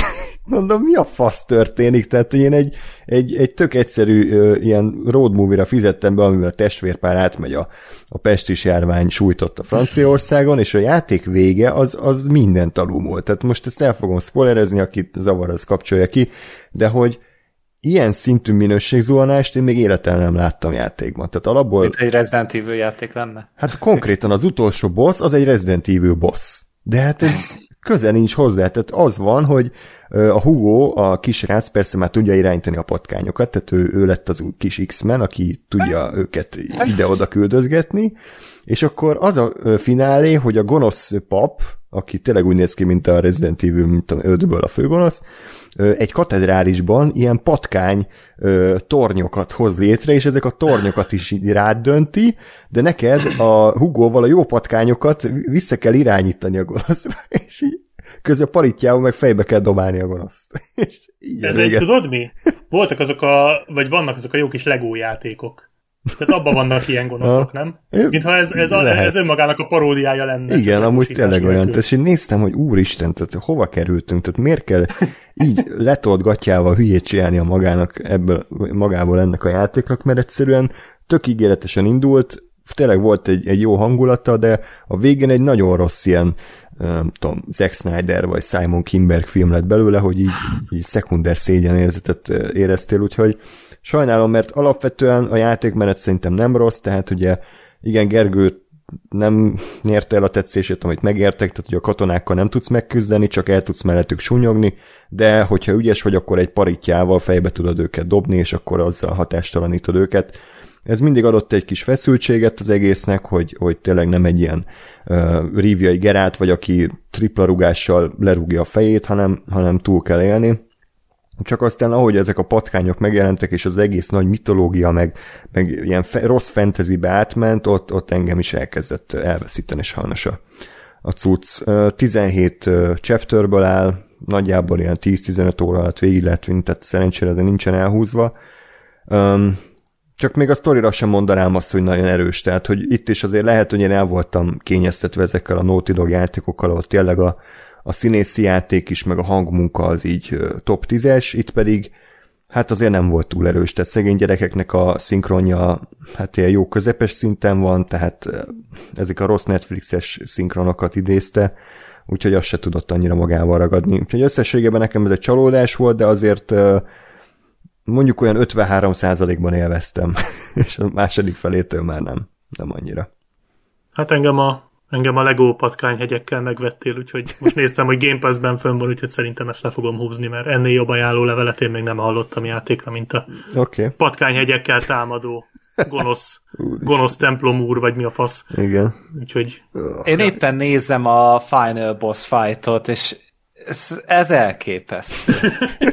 mondom, mi a fasz történik? Tehát én egy, egy, egy tök egyszerű uh, ilyen road movie-ra fizettem be, amivel a testvérpár átmegy a, a pestis járvány sújtott a Franciaországon, és a játék vége az, az minden talumol. Tehát most ezt el fogom spoilerezni, akit zavar, az kapcsolja ki, de hogy ilyen szintű minőségzuhanást én még életem nem láttam játékban. Tehát alapból... Mint egy Resident Evil játék lenne? Hát konkrétan az utolsó boss az egy Resident Evil boss. De hát ez *laughs* köze nincs hozzá. Tehát az van, hogy a Hugo, a kisrác persze már tudja irányítani a patkányokat, tehát ő, ő lett az kis X-Men, aki tudja őket ide-oda küldözgetni, és akkor az a finálé, hogy a gonosz pap, aki tényleg úgy néz ki, mint a Resident Evil, mint a 5-ből a főgonosz, egy katedrálisban ilyen patkány tornyokat hoz létre, és ezek a tornyokat is így rád dönti, de neked a Hugóval a jó patkányokat vissza kell irányítani a gonoszra, *laughs* és így közben paritjával meg fejbe kell dobálni a gonoszt. *laughs* És így Ez egy, tudod mi? Voltak azok a, vagy vannak azok a jó kis Lego játékok tehát abban vannak ilyen gonoszok, nem? Mintha ez, ez, a, ez önmagának a paródiája lenne. Igen, amúgy tényleg olyan. Tehát én néztem, hogy úristen, tehát hova kerültünk, tehát miért kell így letolt gatyával hülyét csinálni a magának ebből, magából ennek a játéknak, mert egyszerűen tök ígéretesen indult, tényleg volt egy, egy jó hangulata, de a végén egy nagyon rossz ilyen nem tudom, Zack Snyder vagy Simon Kimberg film lett belőle, hogy így, így szekunder szégyenérzetet éreztél, úgyhogy Sajnálom, mert alapvetően a játékmenet szerintem nem rossz, tehát ugye igen, Gergő nem nyerte el a tetszését, amit megértek, tehát hogy a katonákkal nem tudsz megküzdeni, csak el tudsz mellettük sunyogni, de hogyha ügyes vagy, akkor egy paritjával fejbe tudod őket dobni, és akkor azzal hatástalanítod őket. Ez mindig adott egy kis feszültséget az egésznek, hogy, hogy tényleg nem egy ilyen uh, rívjai gerát, vagy aki tripla rugással lerúgja a fejét, hanem, hanem túl kell élni csak aztán ahogy ezek a patkányok megjelentek, és az egész nagy mitológia, meg, meg ilyen fe, rossz fantasybe átment, ott, ott engem is elkezdett elveszíteni sajnos a, a cucc. 17 chapterből áll, nagyjából ilyen 10-15 óra alatt végig lehet vinni, tehát szerencsére de nincsen elhúzva. Um, csak még a sztorira sem mondanám azt, hogy nagyon erős, tehát hogy itt is azért lehet, hogy én el voltam kényeztetve ezekkel a Naughty Dog játékokkal, ahol tényleg a, a színészi játék is, meg a hangmunka az így top 10-es, itt pedig hát azért nem volt túl erős, tehát szegény gyerekeknek a szinkronja hát ilyen jó közepes szinten van, tehát ezek a rossz Netflixes szinkronokat idézte, úgyhogy azt se tudott annyira magával ragadni. Úgyhogy összességében nekem ez egy csalódás volt, de azért mondjuk olyan 53%-ban élveztem, *laughs* és a második felétől már nem, nem annyira. Hát engem a Engem a Lego patkányhegyekkel megvettél, úgyhogy most néztem, hogy Game Pass-ben fönn van, úgyhogy szerintem ezt le fogom húzni, mert ennél jobb ajánló levelet én még nem hallottam játékra, mint a okay. patkányhegyekkel támadó gonosz, gonosz templom úr, vagy mi a fasz. Igen. Úgyhogy... Én éppen nézem a Final Boss fight-ot, és Ez, ez elképesztő.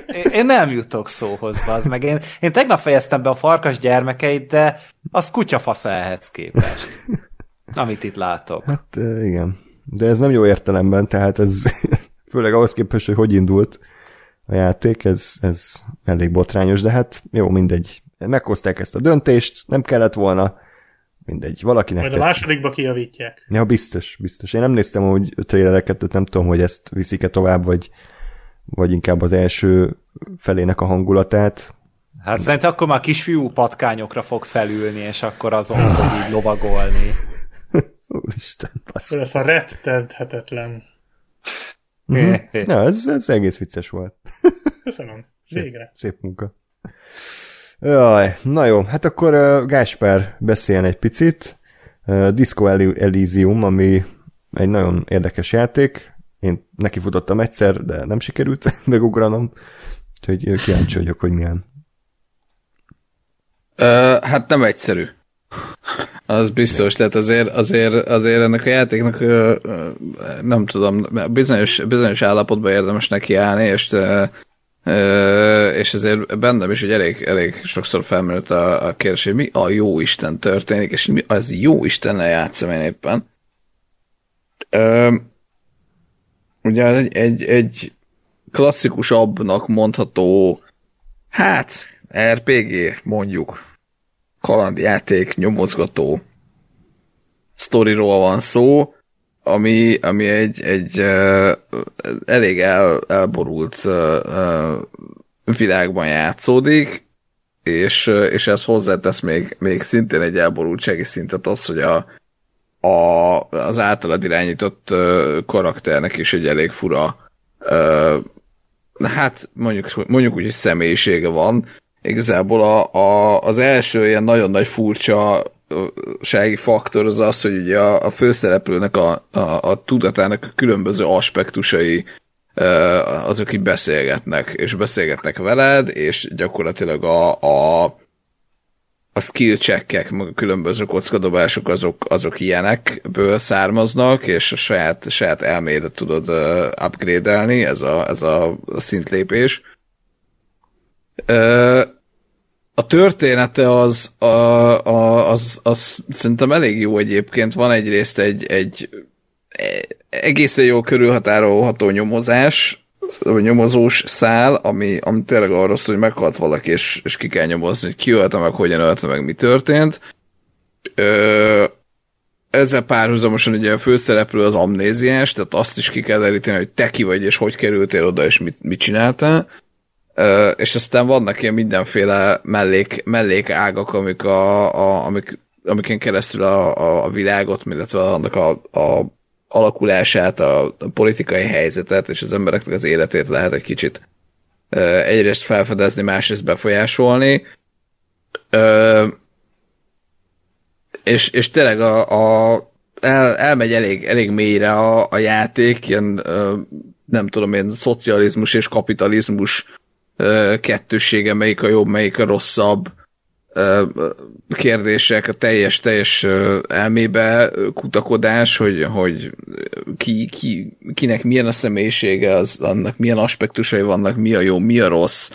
Én, *laughs* én nem jutok szóhoz, az meg. Én, én tegnap fejeztem be a farkas gyermekeit, de az kutyafasza ehhez képest. *laughs* Amit itt látok. Hát igen. De ez nem jó értelemben, tehát ez *laughs* főleg ahhoz képest, hogy hogy indult a játék, ez, ez elég botrányos, de hát jó, mindegy. Meghozták ezt a döntést, nem kellett volna, mindegy, valakinek Majd a tetszik. másodikba kijavítják. Ja, biztos, biztos. Én nem néztem úgy trailereket, tehát nem tudom, hogy ezt viszik-e tovább, vagy, vagy inkább az első felének a hangulatát. Hát szerintem akkor már kisfiú patkányokra fog felülni, és akkor azon fog így lovagolni. *laughs* Úristen, basz. Ez lesz a rettenthetetlen. Mhm. Na, ez, ez egész vicces volt. *laughs* Köszönöm. Végre. Szép munka. Jaj, na jó, hát akkor uh, Gáspár beszéljen egy picit. Uh, Disco Elysium, ami egy nagyon érdekes játék. Én neki futottam egyszer, de nem sikerült *laughs* megugranom. Úgyhogy kíváncsi vagyok, hogy milyen. Ö, hát nem egyszerű. Az biztos, tehát azért, azért, azért ennek a játéknak nem tudom, bizonyos, bizonyos állapotban érdemes nekiállni, és és ezért bennem is, hogy elég, elég sokszor felmerült a, a kérdés, hogy mi a jó Isten történik, és mi az jó Istennel játszom én éppen. Ugye egy, egy, egy klasszikusabbnak mondható, hát RPG mondjuk, kalandjáték, nyomozgató sztoriról van szó, ami, ami egy, egy uh, elég el, elborult uh, uh, világban játszódik, és, és ez hozzátesz még, még szintén egy elborultsági szintet az, hogy a, a, az általad irányított karakternek is egy elég fura hát mondjuk, mondjuk úgy, hogy személyisége van, igazából a, a, az első ilyen nagyon nagy furcsa sági faktor az az, hogy ugye a, a főszereplőnek a, a, a tudatának a különböző aspektusai azok így beszélgetnek, és beszélgetnek veled, és gyakorlatilag a, a, a skill checkek, meg a különböző kockadobások azok, azok ilyenekből származnak, és a saját, saját elmédet tudod upgrade-elni, ez a, ez a szintlépés. A története az, a, a, az, az szerintem elég jó egyébként. Van egyrészt egy, egy egészen jó körülhatárolható nyomozás, vagy nyomozós szál, ami, ami tényleg arról szól, hogy meghalt valaki, és, és ki kell nyomozni, hogy ki ölte meg, hogyan ölte meg, mi történt. Ö, ezzel párhuzamosan ugye a főszereplő az amnéziás, tehát azt is ki kell deríteni, hogy te ki vagy, és hogy kerültél oda, és mit, mit csináltál. És aztán vannak ilyen mindenféle mellék, mellék ágak, amik, a, a, amik, amiken keresztül a, a, a világot, illetve annak a, a alakulását, a, a politikai helyzetet és az embereknek az életét lehet egy kicsit egyrészt felfedezni, másrészt befolyásolni. Ö, és, és tényleg a, a el, elmegy elég, elég mélyre a, a játék, ilyen ö, nem tudom én, szocializmus és kapitalizmus ö, kettőssége, melyik a jobb, melyik a rosszabb kérdések, a teljes, teljes ö, elmébe kutakodás, hogy, hogy ki, ki, kinek milyen a személyisége, az, annak milyen aspektusai vannak, mi a jó, mi a rossz,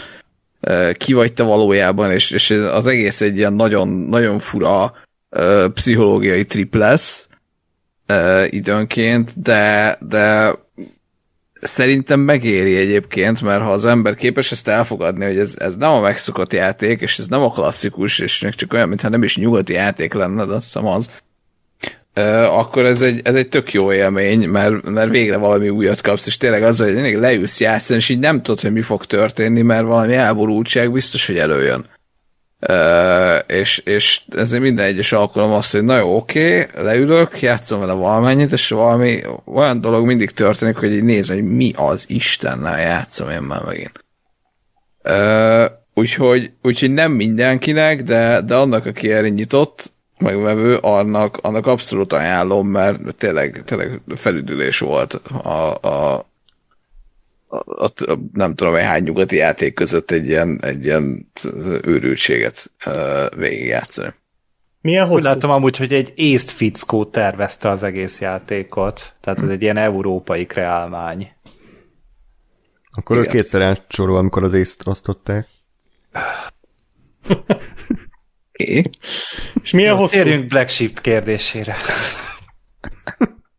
ki vagy te valójában, és, és az egész egy ilyen nagyon, nagyon fura pszichológiai trip lesz időnként, de, de szerintem megéri egyébként, mert ha az ember képes ezt elfogadni, hogy ez, ez nem a megszokott játék, és ez nem a klasszikus, és csak olyan, mintha nem is nyugati játék lenne, de azt hiszem az, akkor ez egy, ez egy tök jó élmény, mert, mert végre valami újat kapsz, és tényleg az, hogy leülsz játszani, és így nem tudod, hogy mi fog történni, mert valami elborultság biztos, hogy előjön. És, és ezért minden egyes alkalom azt, hogy na jó, oké, okay, leülök, játszom vele valamennyit, és valami olyan dolog mindig történik, hogy így nézem, hogy mi az Istennel játszom én már megint. Úgyhogy, úgyhogy nem mindenkinek, de, de annak, aki erre nyitott, megvevő, annak, annak abszolút ajánlom, mert tényleg, tényleg felüdülés volt a, a, a, a, nem tudom, hogy hány nyugati játék között egy ilyen, egy ilyen őrültséget uh, végigjátszani. Milyen Úgy hosszú? látom amúgy, hogy egy észt fickó tervezte az egész játékot, tehát ez egy ilyen európai kreálmány. Akkor ő Igen. kétszer elcsorol, amikor az észt osztották. É. És milyen hosszú? Térjünk Black Sheep kérdésére.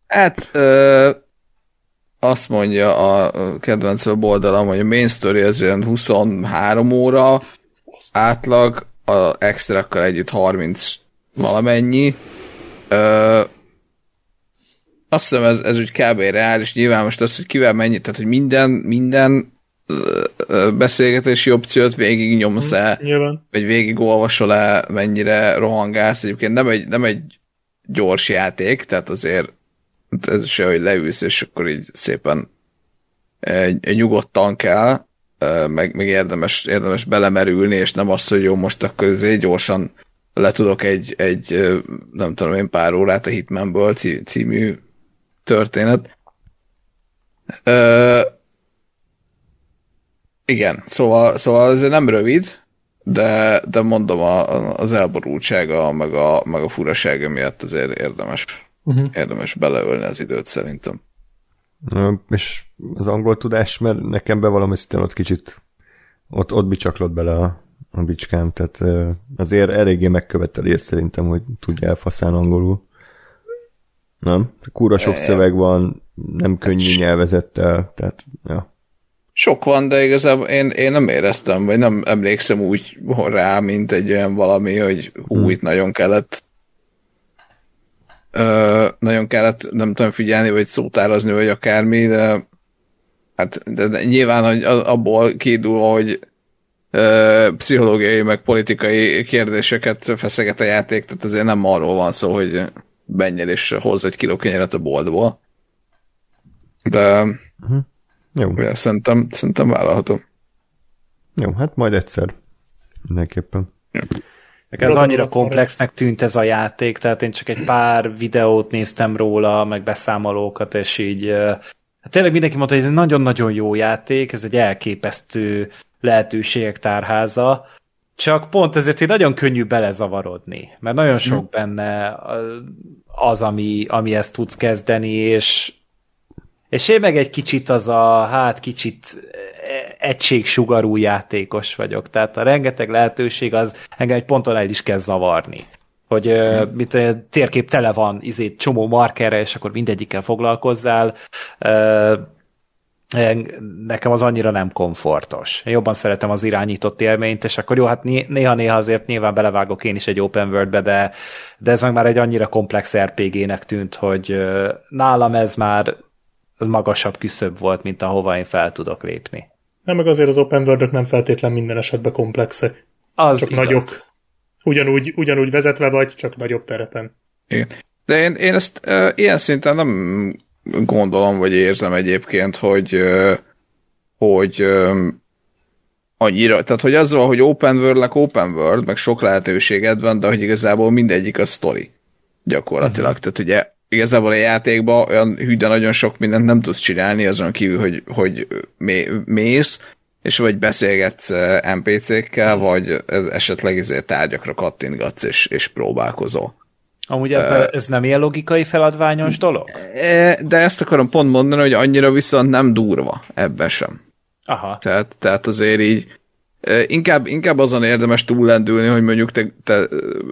Hát ö, azt mondja a kedvenc oldalam, hogy a main story az ilyen 23 óra, átlag, a extrakkal együtt 30 valamennyi. Ö, azt hiszem ez, ez úgy kb. reális, nyilván most az, hogy kivel mennyi, tehát hogy minden, minden beszélgetési opciót végig nyomsz el, Nyilván. vagy végig olvasol-e, mennyire rohangálsz. Egyébként nem egy, nem egy gyors játék, tehát azért ez se, hogy leülsz, és akkor így szépen eh, nyugodtan kell, eh, meg, meg érdemes, érdemes belemerülni, és nem az, hogy jó, most akkor azért gyorsan letudok egy, egy eh, nem tudom én pár órát a Hitmanből cí- című történet. Ö, igen, szóval, szóval ez nem rövid, de, de mondom, a, az elborultsága, meg a, meg a furasága miatt azért érdemes, Uh-huh. érdemes beleölni az időt szerintem. És az angol tudás, mert nekem bevallom, hogy ott kicsit ott, ott bicsaklott bele a, a bicskám, tehát azért eléggé megköveteli ezt szerintem, hogy tudja elfaszán angolul. Nem? Kúra sok szöveg van, nem könnyű nyelvezettel, tehát ja. Sok van, de igazából én, én nem éreztem, vagy nem emlékszem úgy rá, mint egy olyan valami, hogy hú, itt nagyon kellett ö, nagyon kellett, nem tudom figyelni, vagy szótárazni, vagy akármi, de hát de, de nyilván, hogy abból kiindul, hogy ö, pszichológiai, meg politikai kérdéseket feszeget a játék, tehát azért nem arról van szó, hogy menjél és hozz egy kiló kenyeret a boltból. De Jó, Ja, szerintem, szerintem vállalható. jó, hát majd egyszer. Mindenképpen. Nekem ez annyira komplexnek tűnt ez a játék, tehát én csak egy pár videót néztem róla, meg beszámolókat, és így hát tényleg mindenki mondta, hogy ez egy nagyon-nagyon jó játék, ez egy elképesztő lehetőségek tárháza, csak pont ezért hogy nagyon könnyű belezavarodni, mert nagyon sok benne ö, az, ami, ami ezt tudsz kezdeni, és és én meg egy kicsit az a, hát kicsit egységsugarú játékos vagyok, tehát a rengeteg lehetőség az engem egy ponton el is kezd zavarni. Hogy hmm. mit, a térkép tele van izé, csomó markerre, és akkor mindegyikkel foglalkozzál. Nekem az annyira nem komfortos. Én jobban szeretem az irányított élményt, és akkor jó, hát né- néha-néha azért nyilván belevágok én is egy open worldbe, de, de ez meg már egy annyira komplex RPG-nek tűnt, hogy nálam ez már magasabb küszöbb volt, mint ahova én fel tudok lépni. Nem, meg azért az open world nem feltétlen minden esetben komplexek. Az Csak igaz. nagyok. Ugyanúgy, ugyanúgy vezetve vagy, csak nagyobb terepen. Igen. De én, én ezt uh, ilyen szinten nem gondolom, vagy érzem egyébként, hogy uh, hogy um, annyira, tehát hogy az van, hogy open world open world, meg sok lehetőséged van, de hogy igazából mindegyik a sztori gyakorlatilag. Uh-huh. Tehát ugye igazából a játékban olyan hű, de nagyon sok mindent nem tudsz csinálni, azon kívül, hogy, hogy mé- mész, és vagy beszélgetsz eh, NPC-kkel, vagy esetleg ezért tárgyakra kattintgatsz, és, és próbálkozol. Amúgy ebben ez nem ilyen logikai feladványos dolog? E, De ezt akarom pont mondani, hogy annyira viszont nem durva ebben sem. Aha. Tehát, tehát azért így inkább, inkább azon érdemes túllendülni, hogy mondjuk te, te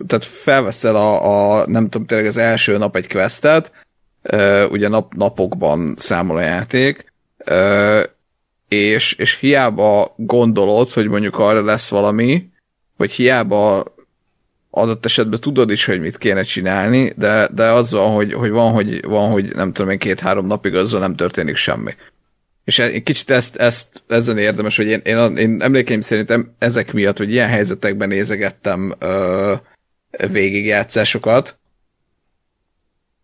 tehát felveszel a, a, nem tudom, tényleg az első nap egy questet, ugye nap, napokban számol a játék, és, és hiába gondolod, hogy mondjuk arra lesz valami, vagy hiába adott esetben tudod is, hogy mit kéne csinálni, de, de az van, hogy, hogy van, hogy van, hogy nem tudom én, két-három napig azzal nem történik semmi. És egy kicsit ezt, ezt ezen érdemes, hogy én, én, én emlékeim szerintem ezek miatt, hogy ilyen helyzetekben nézegettem ö, végigjátszásokat,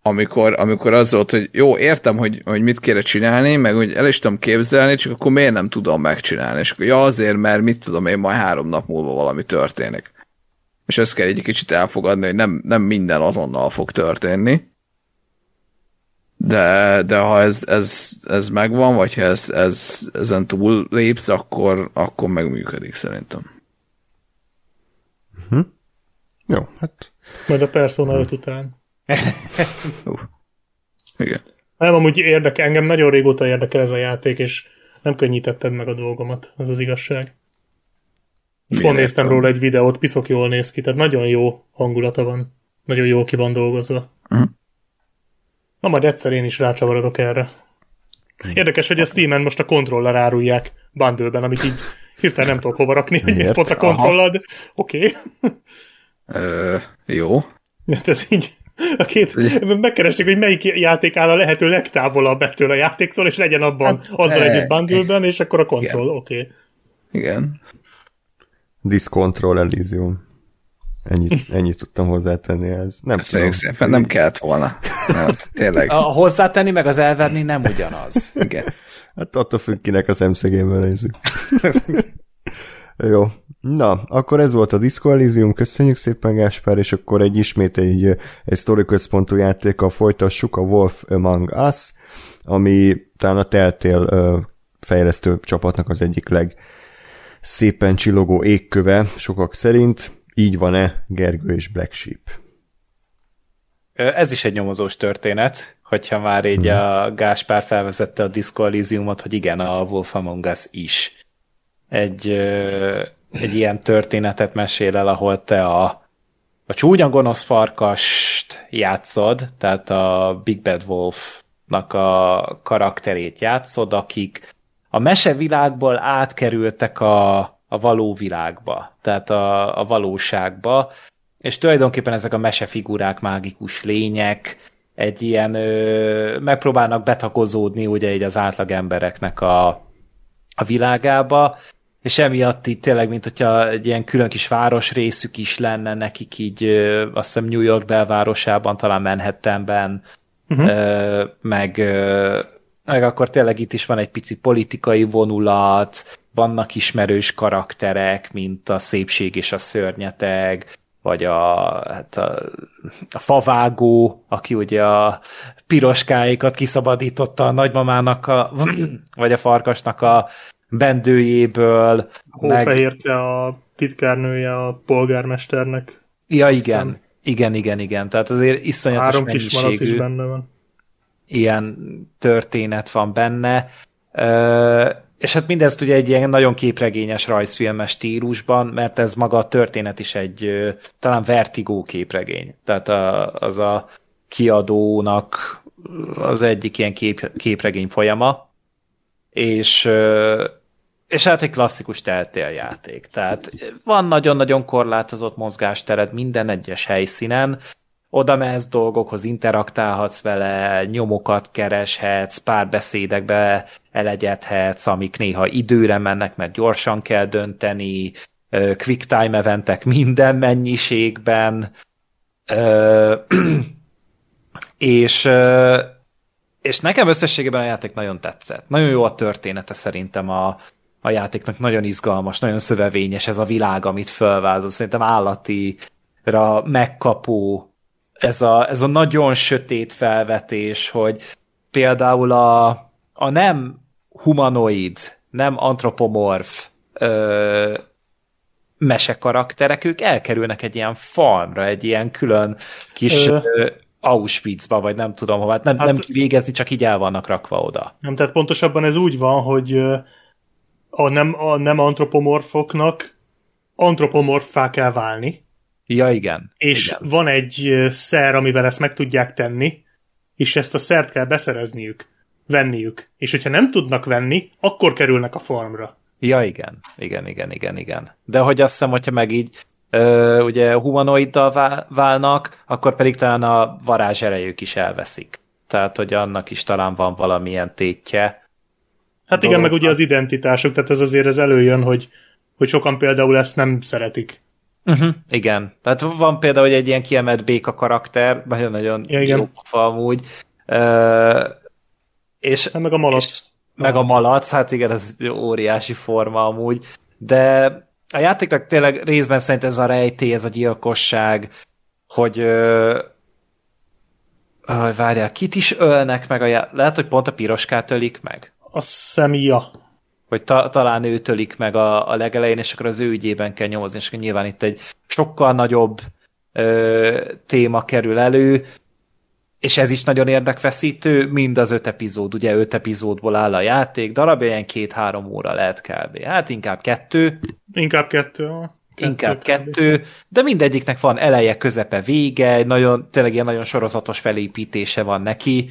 amikor, amikor az volt, hogy jó, értem, hogy, hogy mit kéne csinálni, meg hogy el is tudom képzelni, csak akkor miért nem tudom megcsinálni? És akkor ja, azért, mert mit tudom én, majd három nap múlva valami történik. És ezt kell egy kicsit elfogadni, hogy nem, nem minden azonnal fog történni. De, de ha ez, ez, ez megvan, vagy ha ez, ez, ezen túl lépsz, akkor, akkor megműködik szerintem. Jó, hát Majd a Persona 5 után. *laughs* Igen. Nem, amúgy érdekel, engem nagyon régóta érdekel ez a játék, és nem könnyítetted meg a dolgomat, az az igazság. Milyen Pont néztem róla egy videót, piszok jól néz ki, tehát nagyon jó hangulata van. Nagyon jó ki van dolgozva. Mhm. Na majd egyszer én is rácsavarodok erre. Érdekes, hogy a Steam-en most a kontroller árulják bundle-ben, amit így hirtelen nem tudok hova rakni, hogy miért pont a kontrollad. Oké. Okay. Ö, jó. Hát ez így a két, megkerestük, hogy melyik játék áll a lehető legtávolabb ettől a játéktól, és legyen abban Hát, hát, azzal eh, együtt bundle és akkor a kontroll, oké. Okay. Igen. Discontrol Elysium. Ennyit, ennyit tudtam hozzátenni ez. Nem Köszönjük szépen, nem kellett volna. Nem, tényleg. A hozzátenni meg az elverni nem ugyanaz. Igen. Hát attól függ, kinek a szemszögéből nézzük. Jó. Na, akkor ez volt a Disco Elysium, köszönjük szépen Gáspár, és akkor egy ismét egy, egy sztori központú játékkal folytassuk, a Wolf Among Us, ami talán a Telltale ö, fejlesztő csapatnak az egyik leg szépen csillogó égköve, sokak szerint. Így van-e Gergő és Black Sheep? Ez is egy nyomozós történet, hogyha már így a Gáspár felvezette a Disco Elysiumot, hogy igen, a Wolf Among Us is. Egy, egy ilyen történetet mesél el, ahol te a, a csúnya gonosz farkast játszod, tehát a Big Bad Wolfnak a karakterét játszod, akik a mesevilágból átkerültek a, a való világba, tehát a, a valóságba, és tulajdonképpen ezek a mesefigurák, mágikus lények, egy ilyen, ö, megpróbálnak betakozódni ugye így az átlag embereknek a, a világába, és emiatt itt tényleg, mint hogyha egy ilyen külön kis városrészük is lenne nekik így, ö, azt hiszem New York belvárosában, talán Manhattanben, uh-huh. meg, ö, meg akkor tényleg itt is van egy pici politikai vonulat, vannak ismerős karakterek, mint a szépség és a szörnyeteg, vagy a, hát a, a favágó, aki ugye a piroskáikat kiszabadította a nagymamának, a, *clears throat* vagy a farkasnak a bendőjéből. Hófehérke a titkárnője a polgármesternek. Ja, Hiszem. igen. Igen, igen, igen. Tehát azért iszonyatos Három kis malac is mennyiségű benne van. Ilyen történet van benne. És hát mindezt ugye egy ilyen nagyon képregényes rajzfilmes stílusban, mert ez maga a történet is egy talán vertigó képregény. Tehát a, az a kiadónak az egyik ilyen kép, képregény folyama, és és hát egy klasszikus teltél játék. Tehát van nagyon-nagyon korlátozott mozgástered minden egyes helyszínen, oda mehetsz dolgokhoz, interaktálhatsz vele, nyomokat kereshetsz, párbeszédekbe elegyedhetsz, amik néha időre mennek, mert gyorsan kell dönteni, quick time eventek minden mennyiségben, *clears throat* és és nekem összességében a játék nagyon tetszett. Nagyon jó a története szerintem a, a játéknak, nagyon izgalmas, nagyon szövevényes ez a világ, amit fölvázol. Szerintem állatira megkapó ez a, ez a nagyon sötét felvetés, hogy például a, a nem humanoid, nem antropomorf ö, mesekarakterek, ők elkerülnek egy ilyen farmra, egy ilyen külön kis Ö. ö, Auschwitzba, vagy nem tudom hova, nem, Hát- nem kivégezni, csak így el vannak rakva oda. Nem, tehát pontosabban ez úgy van, hogy a nem, a nem antropomorfoknak antropomorfá kell válni, Ja, igen. és igen. van egy szer, amivel ezt meg tudják tenni, és ezt a szert kell beszerezniük, venniük. És hogyha nem tudnak venni, akkor kerülnek a farmra. Ja, igen. Igen, igen, igen, igen. De hogy azt hiszem, hogyha meg így ö, ugye humanoiddal vál- válnak, akkor pedig talán a varázs erejük is elveszik. Tehát, hogy annak is talán van valamilyen tétje. Hát igen, meg ugye az identitásuk, tehát ez azért ez előjön, hogy, hogy sokan például ezt nem szeretik. Uh-huh. Igen. Tehát van például hogy egy ilyen kiemelt béka karakter, nagyon-nagyon Ja, igen. jó pofa amúgy. Ö, és, Hát meg a malac. És, meg a malac, hát igen, ez egy óriási forma amúgy. De a játéknak tényleg részben szerint ez a rejtély, ez a gyilkosság, hogy ö, ö, várjál, kit is ölnek meg a já... Lehet, hogy pont a piroskát ölik meg? A szemia. Hogy ta- talán őt ölik meg a, a legelején, és akkor az ő ügyében kell nyomozni, és akkor nyilván itt egy sokkal nagyobb ö, téma kerül elő, és ez is nagyon érdekfeszítő, mind az öt epizód, ugye öt epizódból áll a játék, darab ilyen két-három óra lehet kb. Hát inkább kettő. Inkább kettő. kettő inkább kb. kettő, de mindegyiknek van eleje, közepe, vége, nagyon, tényleg ilyen nagyon sorozatos felépítése van neki,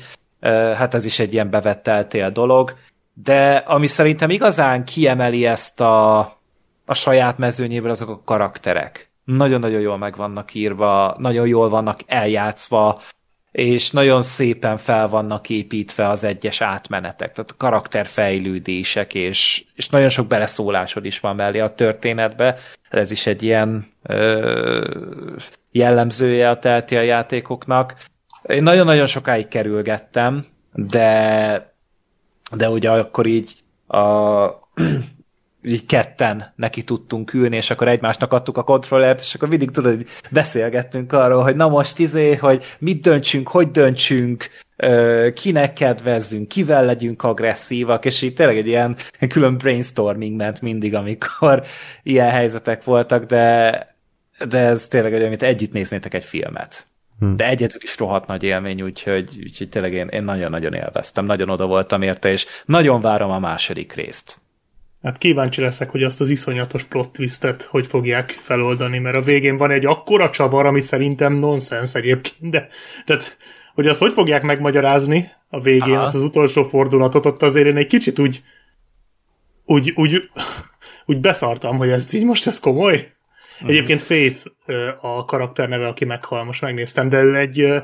hát ez is egy ilyen bevett eltél dolog, de ami szerintem igazán kiemeli ezt a, a saját mezőnyéből, azok a karakterek. Nagyon-nagyon jól meg vannak írva, nagyon jól vannak eljátszva, és nagyon szépen fel vannak építve az egyes átmenetek, tehát a karakterfejlődések, és, és nagyon sok beleszólásod is van mellé a történetbe. Ez is egy ilyen ö, jellemzője a telti a játékoknak. Én nagyon-nagyon sokáig kerülgettem, de de ugye akkor így a *clears throat* így ketten neki tudtunk ülni, és akkor egymásnak adtuk a kontrollert, és akkor mindig tudod, hogy beszélgettünk arról, hogy na most izé, hogy mit döntsünk, hogy döntsünk, kinek kedvezzünk, kivel legyünk agresszívak, és így tényleg egy ilyen *laughs* külön brainstorming ment mindig, amikor ilyen helyzetek voltak, de, de ez tényleg olyan, mint együtt néznétek egy filmet. Hm. De egyedül is rohadt nagy élmény, úgyhogy, úgyhogy tényleg én, én nagyon-nagyon élveztem, nagyon oda voltam érte, és nagyon várom a második részt. Hát kíváncsi leszek, hogy azt az iszonyatos plot twistet hogy fogják feloldani, mert a végén van egy akkora csavar, ami szerintem nonsens egyébként, de tehát, hogy azt hogy fogják megmagyarázni a végén, Aha. azt az utolsó fordulatot, ott azért én egy kicsit úgy úgy, úgy, *laughs* úgy beszartam, hogy ez így most ez komoly. Uh-huh. Egyébként Faith a karakterneve, aki meghal, most megnéztem, de ő egy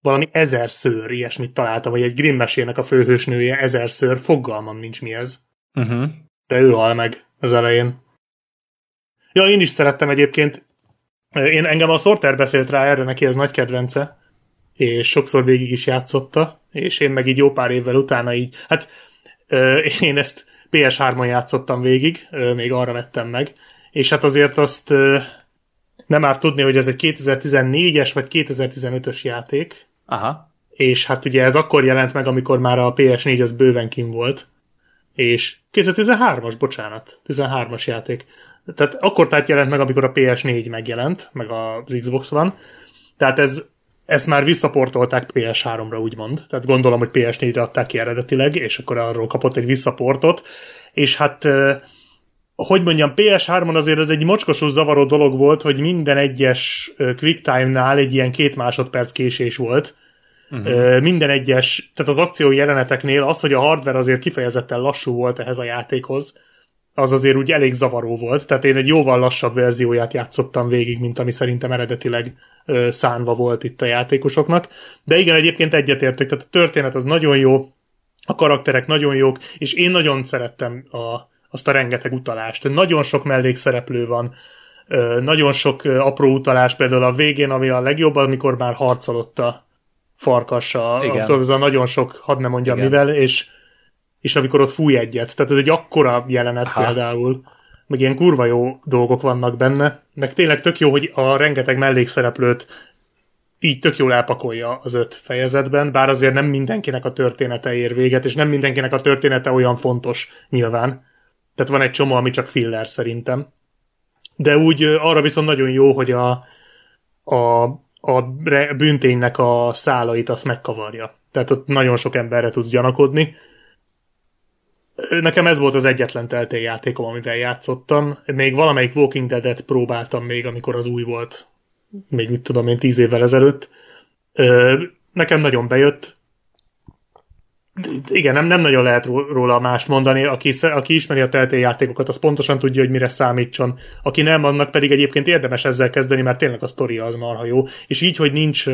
valami ezerször ilyesmit találtam, vagy egy Grimm mesének a főhősnője ezerször, fogalmam nincs mi ez. Uh-huh. De ő hal meg az elején. Ja, én is szerettem egyébként. Én engem a Sorter beszélt rá erre, neki ez nagy kedvence, és sokszor végig is játszotta, és én meg így jó pár évvel utána így, hát én ezt PS3-on játszottam végig, még arra vettem meg, és hát azért azt nem árt tudni, hogy ez egy 2014-es vagy 2015-ös játék. Aha. És hát ugye ez akkor jelent meg, amikor már a PS4 az bőven kim volt. És 2013-as, bocsánat, 13-as játék. Tehát akkor tehát jelent meg, amikor a PS4 megjelent, meg az Xbox van. Tehát ez, ezt már visszaportolták PS3-ra, úgymond. Tehát gondolom, hogy PS4-re adták ki eredetileg, és akkor arról kapott egy visszaportot. És hát hogy mondjam, PS3-on azért ez egy mocskosú zavaró dolog volt, hogy minden egyes QuickTime-nál egy ilyen két másodperc késés volt. Uh-huh. Minden egyes, tehát az akció jeleneteknél az, hogy a hardware azért kifejezetten lassú volt ehhez a játékhoz, az azért úgy elég zavaró volt. Tehát én egy jóval lassabb verzióját játszottam végig, mint ami szerintem eredetileg ö, szánva volt itt a játékosoknak. De igen, egyébként egyetértek, tehát a történet az nagyon jó, a karakterek nagyon jók, és én nagyon szerettem a, azt a rengeteg utalást. Nagyon sok mellékszereplő van, nagyon sok apró utalás, például a végén, ami a legjobb, amikor már harcolott a farkassa, az a nagyon sok, hadd ne mondjam Igen. mivel, és, és amikor ott fúj egyet. Tehát ez egy akkora jelenet Aha. például, meg ilyen kurva jó dolgok vannak benne, meg tényleg tök jó, hogy a rengeteg mellékszereplőt így tök jól elpakolja az öt fejezetben, bár azért nem mindenkinek a története ér véget, és nem mindenkinek a története olyan fontos nyilván. Tehát van egy csomó, ami csak filler szerintem. De úgy arra viszont nagyon jó, hogy a, a, a bűnténynek a szálait azt megkavarja. Tehát ott nagyon sok emberre tudsz gyanakodni. Nekem ez volt az egyetlen teltél játékom, amivel játszottam. Még valamelyik Walking Dead-et próbáltam még, amikor az új volt. Még mit tudom én, tíz évvel ezelőtt. Nekem nagyon bejött, igen, nem, nem nagyon lehet róla mást mondani. Aki, aki ismeri a teltél játékokat, az pontosan tudja, hogy mire számítson. Aki nem, annak pedig egyébként érdemes ezzel kezdeni, mert tényleg a sztoria az marha jó. És így, hogy nincs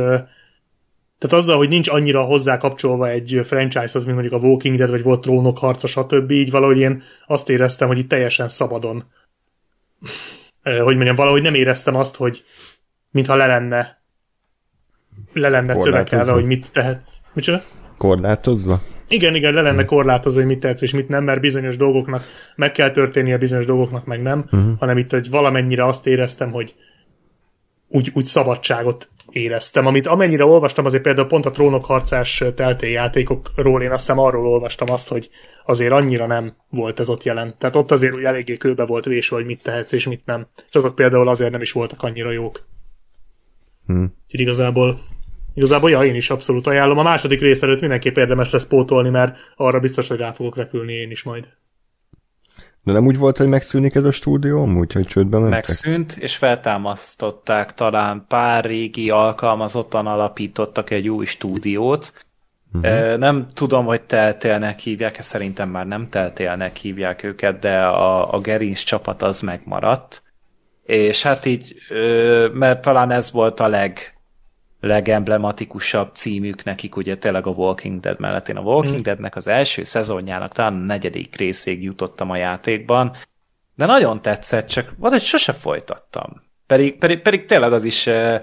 tehát azzal, hogy nincs annyira hozzá kapcsolva egy franchise-hoz, mint mondjuk a Walking Dead, vagy volt Trónok harca, stb. Így valahogy én azt éreztem, hogy itt teljesen szabadon. Hogy mondjam, valahogy nem éreztem azt, hogy mintha le lenne le lenne szövekelve, hogy mit tehetsz. Micsoda? Korlátozva? Igen, igen, le lenne hm. korlátozva, hogy mit tetsz és mit nem, mert bizonyos dolgoknak meg kell történnie, bizonyos dolgoknak meg nem, uh-huh. hanem itt hogy valamennyire azt éreztem, hogy úgy, úgy szabadságot éreztem, amit amennyire olvastam, azért például pont a trónok harcás játékokról én azt hiszem arról olvastam azt, hogy azért annyira nem volt ez ott jelen. Tehát ott azért úgy eléggé kőbe volt vésve, hogy mit tehetsz és mit nem. És azok például azért nem is voltak annyira jók. Hmm. Úgyhogy igazából Igazából ja, én is abszolút ajánlom. A második rész előtt mindenképp érdemes lesz pótolni, mert arra biztos, hogy rá fogok repülni én is majd. De nem úgy volt, hogy megszűnik ez a stúdió, amúgy, hogy csődbe mentek? Megszűnt, és feltámasztották talán pár régi alkalmazottan alapítottak egy új stúdiót. Uh-huh. Nem tudom, hogy teltélnek hívják, szerintem már nem teltélnek hívják őket, de a, a Gerinc csapat az megmaradt. És hát így, mert talán ez volt a leg, legemblematikusabb címük nekik, ugye tényleg a Walking Dead mellett. Én a Walking mm. Deadnek az első szezonjának talán a negyedik részig jutottam a játékban, de nagyon tetszett, csak valahogy sose folytattam. Pedig, pedig, pedig tényleg az is uh,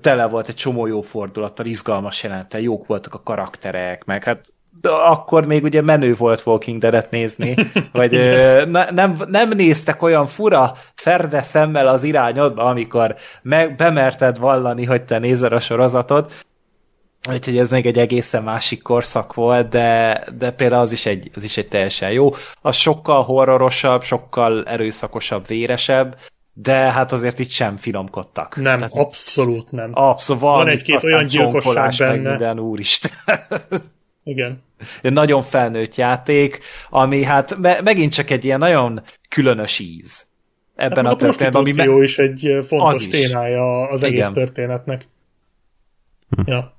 tele volt egy csomó jó fordulattal, izgalmas jelenete, jók voltak a karakterek, meg hát akkor még ugye menő volt Walking Dead-et nézni, *laughs* vagy ne, nem, nem néztek olyan fura ferde szemmel az irányodba, amikor meg, bemerted vallani, hogy te nézel a sorozatot, Úgyhogy ez még egy egészen másik korszak volt, de, de például az is, egy, az is egy teljesen jó. Az sokkal horrorosabb, sokkal erőszakosabb, véresebb, de hát azért itt sem finomkodtak. Nem, Tehát abszolút nem. Abszolút van, van egy-két olyan gyilkosság benne. Meg minden, úristen. *laughs* Igen. De nagyon felnőtt játék, ami hát me- megint csak egy ilyen nagyon különös íz ebben hát, a történetben. Ami me- is egy fontos az témája az egész Igen. történetnek. Hm. Ja.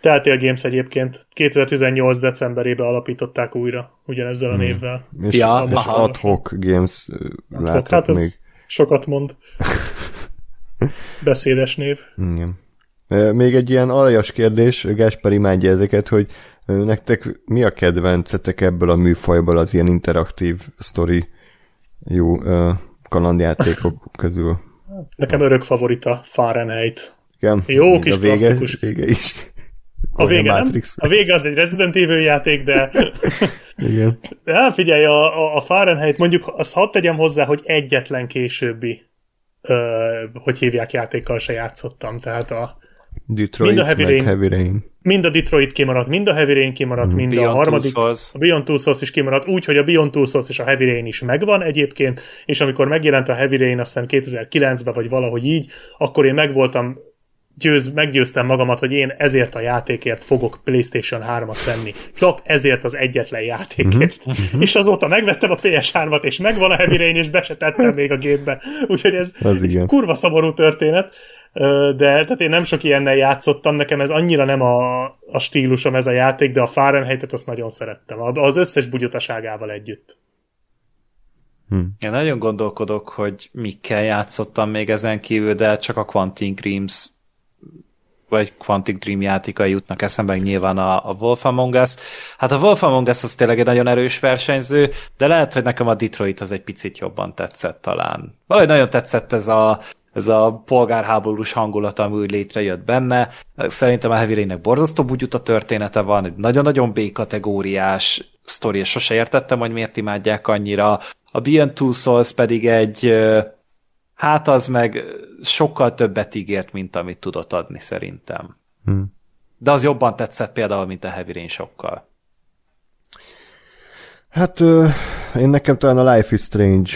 Telltale Games egyébként 2018 decemberében alapították újra, ugyanezzel a hmm. névvel. És, ja, és adhoc Games látok hát még. Sokat mond. *laughs* Beszédes név. Igen. Még egy ilyen aljas kérdés, Gáspár imádja ezeket, hogy nektek mi a kedvencetek ebből a műfajból az ilyen interaktív sztori jó kalandjátékok közül? Nekem örök favorita Fahrenheit. Igen, jó kis a vége, klasszikus. vége is. A vége, nem? a vége az egy Resident Evil játék, de... *laughs* Igen. Ja, figyelj, a, a Fahrenheit mondjuk azt hadd tegyem hozzá, hogy egyetlen későbbi ö, hogy hívják játékkal se játszottam, tehát a Detroit, mind a Heavy Rain, Heavy Rain. Mind a Detroit kimaradt, mind a Heavy Rain kimaradt, mm. mind Beyond a harmadik, a Beyond Two Souls is kimaradt, úgy, hogy a Beyond Two Souls és a Heavy Rain is megvan egyébként, és amikor megjelent a Heavy Rain, azt hiszem 2009-ben, vagy valahogy így, akkor én megvoltam győz, meggyőztem magamat, hogy én ezért a játékért fogok PlayStation 3-at venni. Csak ezért az egyetlen játékért. Mm-hmm. És azóta megvettem a PS3-at, és megvan a Heavy Rain, és be se tettem még a gépbe. Úgyhogy ez az igen. kurva szomorú történet de tehát én nem sok ilyennel játszottam, nekem ez annyira nem a, a stílusom ez a játék, de a Fahrenheit-et azt nagyon szerettem, az összes bugyutaságával együtt. Hm. Én nagyon gondolkodok, hogy mikkel játszottam még ezen kívül, de csak a Quantic Dreams vagy Quantic Dream játékai jutnak eszembe, nyilván a, a Wolf Among Us. Hát a Wolf Among Us az tényleg egy nagyon erős versenyző, de lehet, hogy nekem a Detroit az egy picit jobban tetszett talán. Valahogy nagyon tetszett ez a, ez a polgárháborús hangulat, ami úgy létrejött benne. Szerintem a Heavy Rain-nek borzasztó a története van, egy nagyon-nagyon B-kategóriás sztori, és sose értettem, hogy miért imádják annyira. A Beyond Two Souls pedig egy, hát az meg sokkal többet ígért, mint amit tudott adni szerintem. Hmm. De az jobban tetszett például, mint a Heavy Rain sokkal. Hát én nekem talán a Life is Strange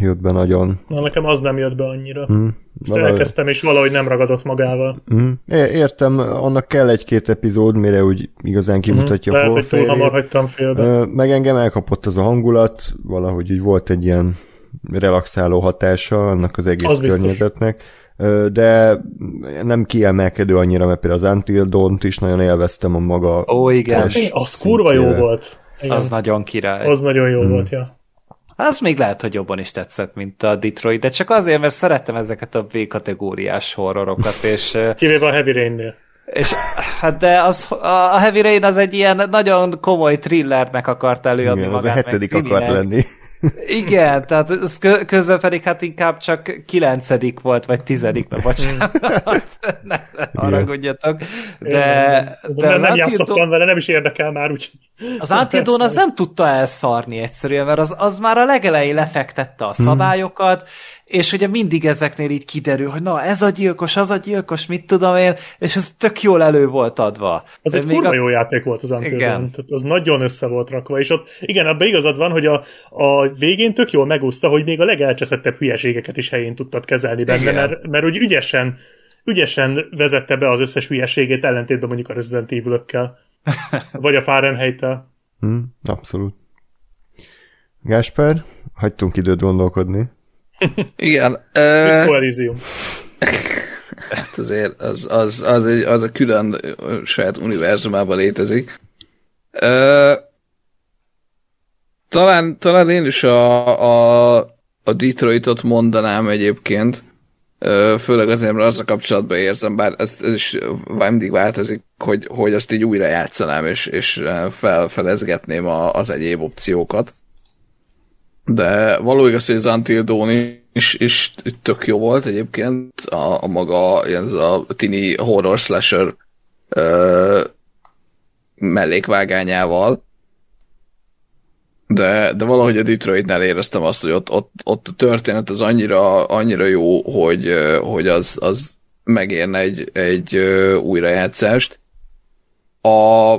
jött be nagyon. Na, nekem az nem jött be annyira. Mm, Ezt valahogy... elkezdtem, és valahogy nem ragadott magával. Mm, értem, annak kell egy-két epizód, mire úgy igazán kimutatja mm, Lehet, hogy túl hamar hagytam félbe. Meg engem elkapott az a hangulat, valahogy úgy volt egy ilyen relaxáló hatása annak az egész az környezetnek. Biztos de nem kiemelkedő annyira, mert például az Until Dawn-t is nagyon élveztem a maga. Ó, igen. Az kurva jó volt. Igen. Az nagyon király. Az nagyon jó hmm. volt, ja. Az még lehet, hogy jobban is tetszett, mint a Detroit, de csak azért, mert szerettem ezeket a B-kategóriás horrorokat, *laughs* és... Kivéve a Heavy Rain-nél. És hát de az, a Heavy Rain az egy ilyen nagyon komoly thrillernek akart előadni Igen, magát. az a hetedik akart lenni. Igen, tehát ez közben pedig hát inkább csak kilencedik volt, vagy tizedik, na bocsánat, *laughs* ne, ne haragudjatok. De, de, de nem, nem játszottam vele, nem is érdekel már, úgy. Az Antidon az nem tudta elszarni egyszerűen, mert az, az már a legelején lefektette a hmm. szabályokat, és ugye mindig ezeknél így kiderül, hogy na, ez a gyilkos, az a gyilkos, mit tudom én, és ez tök jól elő volt adva. Az egy kurva a... jó játék volt az Until igen. Tehát az nagyon össze volt rakva, és ott igen, abban igazad van, hogy a, a végén tök jól megúszta, hogy még a legelcseszettebb hülyeségeket is helyén tudtad kezelni benne, mert, mert úgy ügyesen ügyesen vezette be az összes hülyeségét ellentétben mondjuk a Resident evil *laughs* Vagy a Fahrenheit-tel. Hm, abszolút. Gásper, hagytunk időt gondolkodni. Igen. Uh, *laughs* hát azért az, az, az, egy, az a külön saját univerzumában létezik. Uh, talán, talán én is a, a, a Detroitot mondanám egyébként, főleg azért, mert a kapcsolatban érzem, bár ez, ez is mindig változik, hogy, hogy azt így újra játszanám, és, és felfedezgetném a, az egyéb opciókat. De való igaz, hogy az Until Dawn is, is tök jó volt egyébként, a, a maga ez a tini horror slasher ö, mellékvágányával de, de valahogy a Detroitnál éreztem azt, hogy ott, ott, ott a történet az annyira, annyira jó, hogy, hogy az, az megérne egy, egy újrajátszást. A,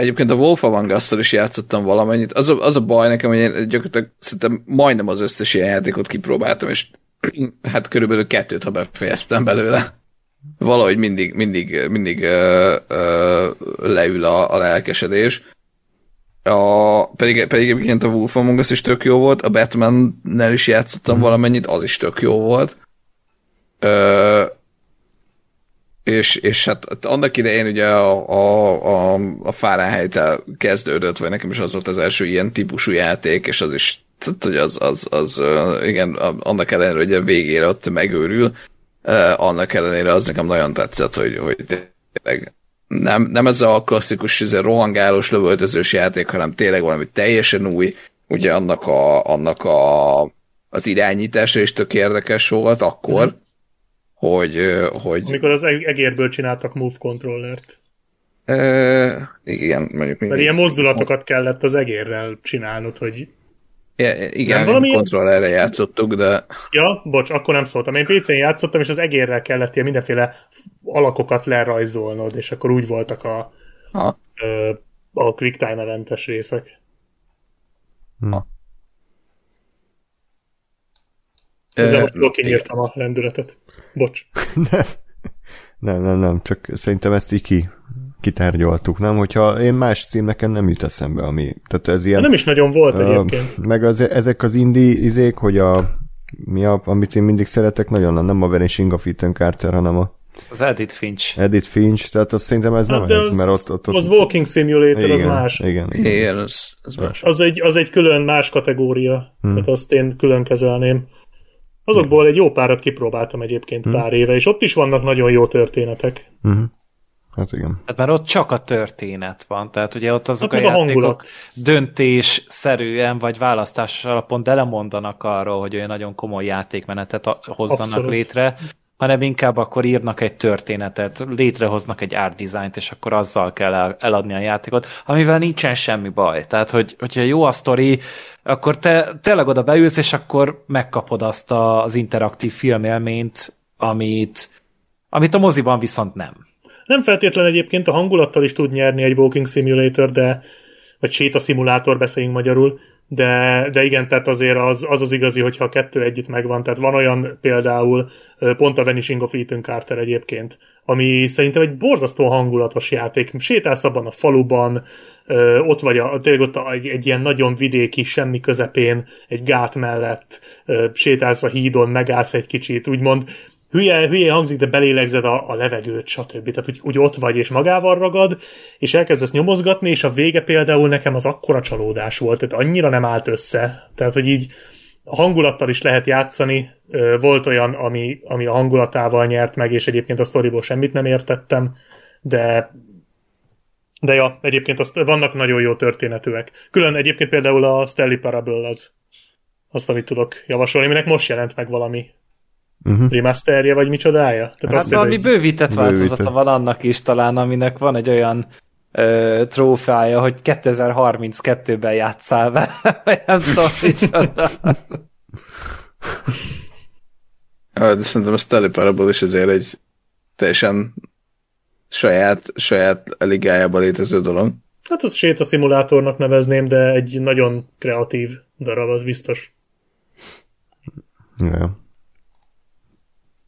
egyébként a Wolf Among us is játszottam valamennyit. Az a, az a baj nekem, hogy én gyakorlatilag szerintem majdnem az összes ilyen játékot kipróbáltam, és hát körülbelül kettőt, ha befejeztem belőle. Valahogy mindig, mindig, mindig ö, ö, leül a, a lelkesedés. A, pedig, pedig egyébként a Wolf Among Us is tök jó volt, a Batman-nel is játszottam mm. valamennyit, az is tök jó volt. Ö, és, és hát annak idején ugye a, a, a, a fahrenheit kezdődött, vagy nekem is az volt az első ilyen típusú játék, és az is, tehát, hogy az, az, az, igen, annak ellenére, hogy a végére ott megőrül, annak ellenére az nekem nagyon tetszett, hogy, hogy tényleg nem, nem ez a klasszikus ez a rohangálós lövöldözős játék, hanem tényleg valami teljesen új, ugye annak a, annak a az irányítása is tök érdekes volt akkor, mm. Hogy, hogy... Amikor az egérből csináltak Move Controllert. E, igen, mondjuk... Mert ilyen mozdulatokat kellett az egérrel csinálnod, hogy Ja, igen, valami kontrollerre játszottuk, de... Ja, bocs, akkor nem szóltam. Én PC-n játszottam, és az egérrel kellett ilyen mindenféle alakokat lerajzolnod, és akkor úgy voltak a, ha. a quicktime eventes részek. Ha. Ezzel most jól kinyírtam a lendületet. Bocs. *laughs* nem, nem, nem, csak szerintem ezt így ki kitárgyaltuk, nem? Hogyha én más cím nekem nem jut eszembe, ami... Tehát ez ilyen... Nem is nagyon volt uh, egyébként. Meg az, ezek az indie izék, hogy a... Mi a, amit én mindig szeretek nagyon, nem a Vanishing of Ethan Carter, hanem a az Edith Finch. Edith Finch, tehát azt szerintem ez hát nem ez, mert ott, ott, ott... Az Walking Simulator, igen, az más. Igen, igen. igen az, az, más. Az egy, az egy külön más kategória, hmm. tehát azt én külön kezelném. Azokból egy jó párat kipróbáltam egyébként hmm. pár éve, és ott is vannak nagyon jó történetek. Hmm. Hát igen. Hát mert ott csak a történet van, tehát ugye ott azok hát a játékok döntésszerűen vagy választásos alapon de lemondanak arról, hogy olyan nagyon komoly játékmenetet hozzanak Abszolút. létre, hanem inkább akkor írnak egy történetet, létrehoznak egy art designt, és akkor azzal kell eladni a játékot, amivel nincsen semmi baj. Tehát, hogy, hogyha jó a sztori, akkor te tényleg oda beülsz, és akkor megkapod azt az interaktív filmélményt, amit, amit a moziban viszont nem. Nem feltétlen egyébként a hangulattal is tud nyerni egy walking simulator, de vagy szimulátor beszéljünk magyarul, de, de igen, tehát azért az, az az igazi, hogyha a kettő együtt megvan. Tehát van olyan például, pont a Vanishing of Ethan Carter egyébként, ami szerintem egy borzasztó hangulatos játék. Sétálsz abban a faluban, ott vagy a, tényleg ott egy, egy ilyen nagyon vidéki, semmi közepén, egy gát mellett, sétálsz a hídon, megállsz egy kicsit, úgymond hülye, hülye hangzik, de belélegzed a, a levegőt, stb. Tehát úgy, úgy ott vagy, és magával ragad, és elkezdesz nyomozgatni, és a vége például nekem az akkora csalódás volt, tehát annyira nem állt össze. Tehát, hogy így a hangulattal is lehet játszani. Volt olyan, ami, ami a hangulatával nyert meg, és egyébként a sztoriból semmit nem értettem, de de ja, egyébként azt, vannak nagyon jó történetűek. Külön egyébként például a Stanley Parable az, azt, amit tudok javasolni, aminek most jelent meg valami uh-huh. remasterje, vagy micsodája? Tehát hát valami egy... bővített változata van annak is talán, aminek van egy olyan ö, trófája, hogy 2032-ben játszál vele, *laughs* vagy nem tudom, micsoda. de szerintem a Stanley Parable is azért egy teljesen saját, saját ligájába létező dolog. Hát az sétaszimulátornak nevezném, de egy nagyon kreatív darab, az biztos. Ja.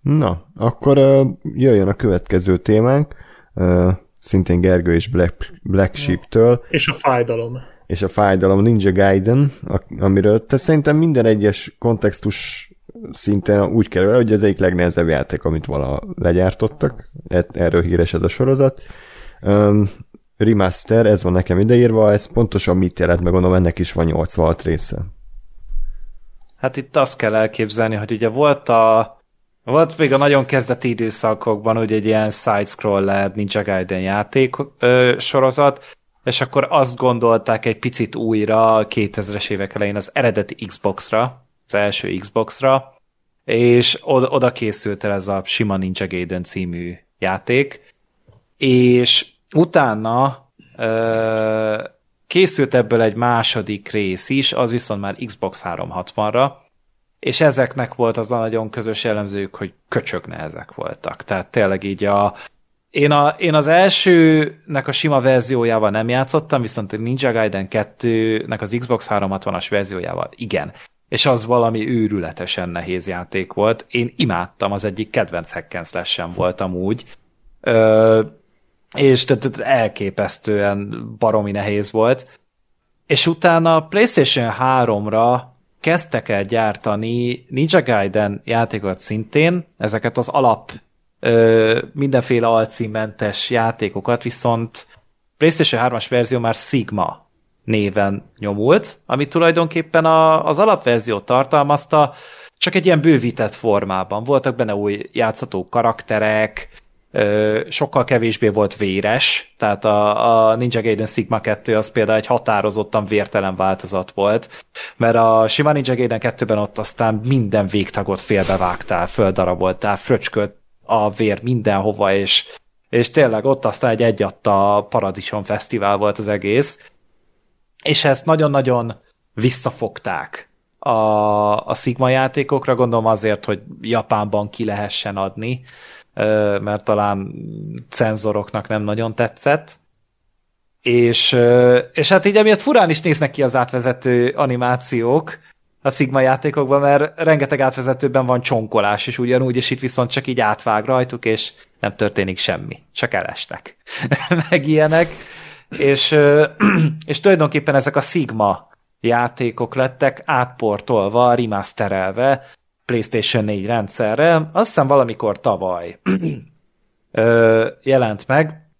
Na, akkor uh, jöjjön a következő témánk, uh, szintén Gergő és Black, Black Sheep-től, És a fájdalom. és a fájdalom Ninja Gaiden, amiről te szerintem minden egyes kontextus szinten úgy kerül el, hogy ez egyik legnehezebb játék, amit vala legyártottak. Erről híres ez a sorozat. Um, remaster, ez van nekem ideírva, ez pontosan mit jelent, meg gondolom ennek is van 86 része. Hát itt azt kell elképzelni, hogy ugye volt a volt még a nagyon kezdeti időszakokban ugye egy ilyen side-scroller Ninja Gaiden játék ö, sorozat, és akkor azt gondolták egy picit újra a 2000-es évek elején az eredeti Xbox-ra, az első Xbox-ra, és oda, oda készült el ez a sima Ninja Gaiden című játék, és utána ö, készült ebből egy második rész is, az viszont már Xbox 360-ra, és ezeknek volt az a nagyon közös jellemzőjük, hogy köcsög nehezek voltak. Tehát tényleg így a... Én, a, én az elsőnek a sima verziójával nem játszottam, viszont a Ninja Gaiden 2-nek az Xbox 360-as verziójával igen. És az valami őrületesen nehéz játék volt. Én imádtam, az egyik kedvenc hack and slash-em volt amúgy. Ö, és tehát elképesztően baromi nehéz volt. És utána a PlayStation 3-ra kezdtek el gyártani Ninja Gaiden játékokat szintén, ezeket az alap ö, mindenféle alcímmentes játékokat, viszont PlayStation 3-as verzió már Sigma néven nyomult, ami tulajdonképpen a, az alapverziót tartalmazta, csak egy ilyen bővített formában. Voltak benne új játszható karakterek, sokkal kevésbé volt véres, tehát a, a Ninja Gaiden Sigma 2 az például egy határozottan vértelen változat volt, mert a sima Ninja Gaiden 2-ben ott aztán minden végtagot félbevágtál, földaraboltál, fröcskölt a vér mindenhova, és, és tényleg ott aztán egy egyatta Paradicsom Fesztivál volt az egész, és ezt nagyon-nagyon visszafogták a, a Sigma játékokra, gondolom azért, hogy Japánban ki lehessen adni, mert talán cenzoroknak nem nagyon tetszett. És, és hát így emiatt furán is néznek ki az átvezető animációk a Sigma játékokban, mert rengeteg átvezetőben van csonkolás, és ugyanúgy, és itt viszont csak így átvág rajtuk, és nem történik semmi. Csak elestek. *laughs* Meg ilyenek. És, *clears throat* és tulajdonképpen ezek a Sigma játékok lettek átportolva, remasterelve PlayStation 4 rendszerre, azt hiszem valamikor tavaly *clears throat* ö, jelent meg,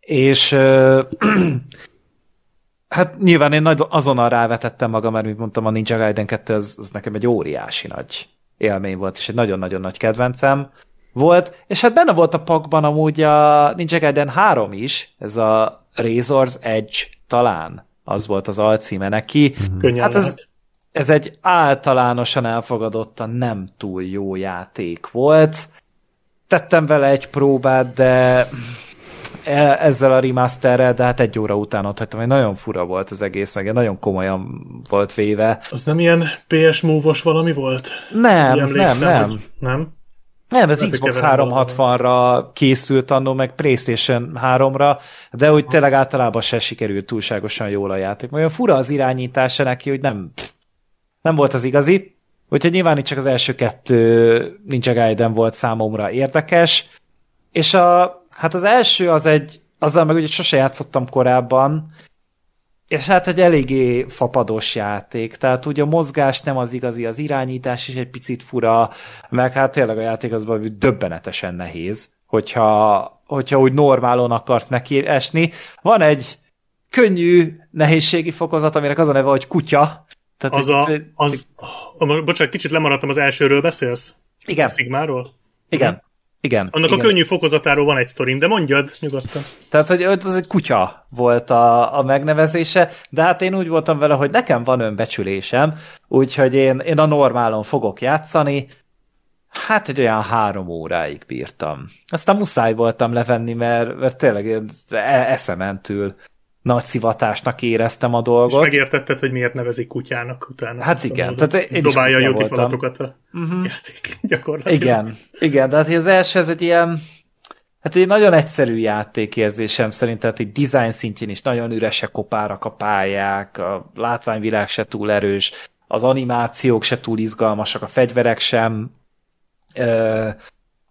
és ö, *clears throat* hát nyilván én nagy, azonnal rávetettem magam, mert mint mondtam, a Ninja Gaiden 2 az, az nekem egy óriási nagy élmény volt, és egy nagyon-nagyon nagy kedvencem volt, és hát benne volt a pakban amúgy a Ninja Gaiden 3 is, ez a Razor's Edge talán, az volt az alcíme neki. Könnyen Hát ez-. Ez egy általánosan elfogadottan nem túl jó játék volt. Tettem vele egy próbát, de e- ezzel a remasterrel, de hát egy óra után ott hagytam, hogy nagyon fura volt az egész, meg nagyon komolyan volt véve. Az nem ilyen PS Move-os valami volt? Nem, nem, nem. Nem? Nem, ez hogy Xbox keverem 360-ra készült annó, meg PlayStation 3-ra, de úgy tényleg általában se sikerült túlságosan jól a játék. Olyan fura az irányítása neki, hogy nem, nem volt az igazi. Úgyhogy nyilván itt csak az első kettő Ninja Gaiden volt számomra érdekes. És a, hát az első az egy, azzal meg ugye sose játszottam korábban, és hát egy eléggé fapados játék, tehát ugye a mozgás nem az igazi, az irányítás is egy picit fura, meg hát tényleg a játék az döbbenetesen nehéz, hogyha, hogyha úgy normálon akarsz neki esni. Van egy könnyű nehézségi fokozat, aminek az a neve, hogy kutya. Tehát Az a, az, oh, bocsánat, kicsit lemaradtam az elsőről, beszélsz? igen, A Sigmáról? igen, igen. Annak igen. a könnyű fokozatáról van egy sztorim, de mondjad nyugodtan. Tehát, hogy az egy kutya volt a, a megnevezése, de hát én úgy voltam vele, hogy nekem van önbecsülésem, úgyhogy én, én a normálon fogok játszani, hát egy olyan három óráig bírtam. Aztán muszáj voltam levenni, mert, mert tényleg én e- eszementül nagy szivatásnak éreztem a És dolgot. megértetted, hogy miért nevezik kutyának utána. Hát igen, mondod, tehát én Dobálja a voltam. falatokat a Mhm. játék gyakorlatilag. Igen, igen, de hát az első ez egy ilyen, hát egy nagyon egyszerű játékérzésem szerint, tehát egy design szintjén is nagyon üresek kopárak a pályák, a látványvilág se túl erős, az animációk se túl izgalmasak, a fegyverek sem,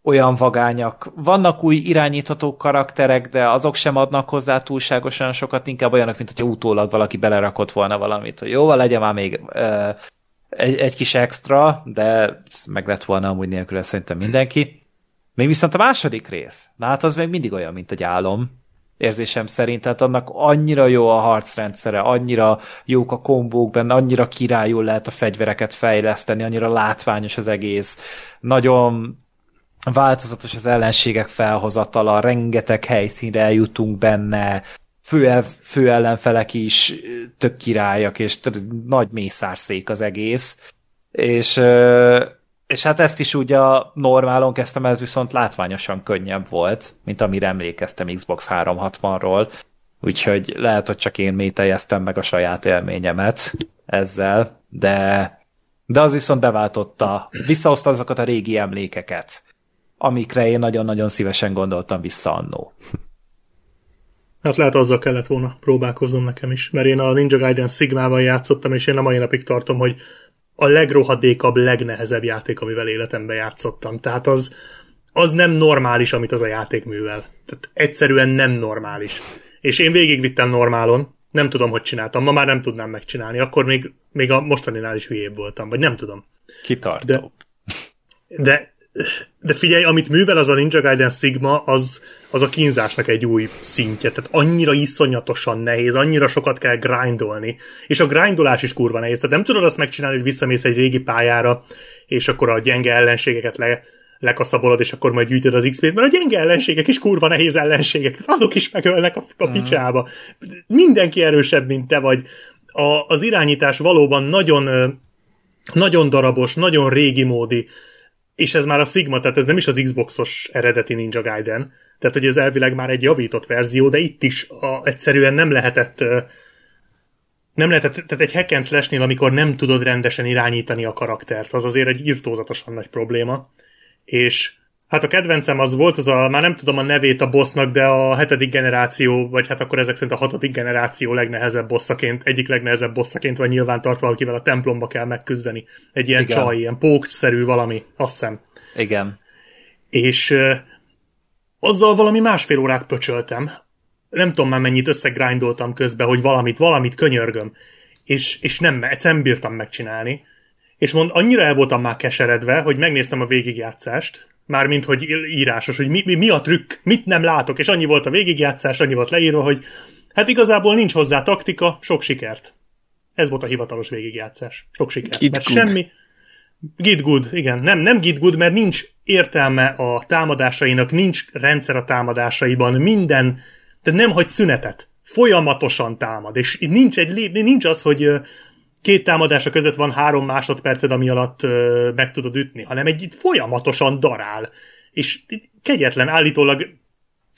olyan vagányak. Vannak új irányítható karakterek, de azok sem adnak hozzá túlságosan sokat, inkább olyanok, mint hogy utólag valaki belerakott volna valamit, hogy jóval legyen már még ö, egy, egy kis extra, de meg lett volna amúgy nélkül szerintem mindenki. Még viszont a második rész, na hát az még mindig olyan, mint egy álom, érzésem szerint, tehát annak annyira jó a harcrendszere, annyira jók a kombók benne, annyira királyul lehet a fegyvereket fejleszteni, annyira látványos az egész, nagyon változatos az ellenségek felhozatala, rengeteg helyszínre eljutunk benne, fő, fő ellenfelek is tök királyak, és nagy mészárszék az egész, és, és hát ezt is úgy a normálon kezdtem, ez viszont látványosan könnyebb volt, mint amire emlékeztem Xbox 360-ról, úgyhogy lehet, hogy csak én mételjeztem meg a saját élményemet ezzel, de, de az viszont beváltotta, visszahozta azokat a régi emlékeket, amikre én nagyon-nagyon szívesen gondoltam vissza annó. Hát lehet azzal kellett volna próbálkoznom nekem is, mert én a Ninja Gaiden Sigmával játszottam, és én a mai napig tartom, hogy a legrohadékabb, legnehezebb játék, amivel életemben játszottam. Tehát az, az nem normális, amit az a játék művel. Tehát egyszerűen nem normális. És én végigvittem normálon, nem tudom, hogy csináltam, ma már nem tudnám megcsinálni, akkor még, még a mostaninál is hülyébb voltam, vagy nem tudom. Kitartó. De, de de figyelj, amit művel az a Ninja Gaiden Sigma, az, az a kínzásnak egy új szintje. Tehát annyira iszonyatosan nehéz, annyira sokat kell grindolni. És a grindolás is kurva nehéz. Tehát nem tudod azt megcsinálni, hogy visszamész egy régi pályára, és akkor a gyenge ellenségeket le, lekaszabolod, és akkor majd gyűjtöd az XP-t, mert a gyenge ellenségek is kurva nehéz ellenségek. Azok is megölnek a, a picsába. Mindenki erősebb, mint te vagy. A, az irányítás valóban nagyon nagyon darabos, nagyon régi módi, és ez már a Sigma, tehát ez nem is az Xboxos eredeti Ninja Gaiden, tehát hogy ez elvileg már egy javított verzió, de itt is a, egyszerűen nem lehetett nem lehetett, tehát egy hack and slash amikor nem tudod rendesen irányítani a karaktert, az azért egy írtózatosan nagy probléma, és Hát a kedvencem az volt, az a, már nem tudom a nevét a bossnak, de a hetedik generáció, vagy hát akkor ezek szerint a hatodik generáció legnehezebb bosszaként, egyik legnehezebb bosszaként van nyilván tartva, akivel a templomba kell megküzdeni. Egy ilyen Igen. csaj, ilyen pókszerű valami, azt hiszem. Igen. És uh, azzal valami másfél órát pöcsöltem. Nem tudom már mennyit összegrindoltam közben, hogy valamit, valamit könyörgöm. És, és nem, egyszerűen bírtam megcsinálni. És mond, annyira el voltam már keseredve, hogy megnéztem a végigjátszást, Mármint, hogy írásos, hogy mi, mi, mi a trükk, mit nem látok, és annyi volt a végigjátszás, annyi volt leírva, hogy hát igazából nincs hozzá taktika, sok sikert. Ez volt a hivatalos végigjátszás. Sok sikert. Git mert good. semmi... Git good, igen. Nem, nem git good, mert nincs értelme a támadásainak, nincs rendszer a támadásaiban, minden, de nem hagy szünetet. Folyamatosan támad, és nincs, egy, nincs az, hogy két támadása között van három másodperced, ami alatt ö, meg tudod ütni, hanem egy folyamatosan darál. És kegyetlen, állítólag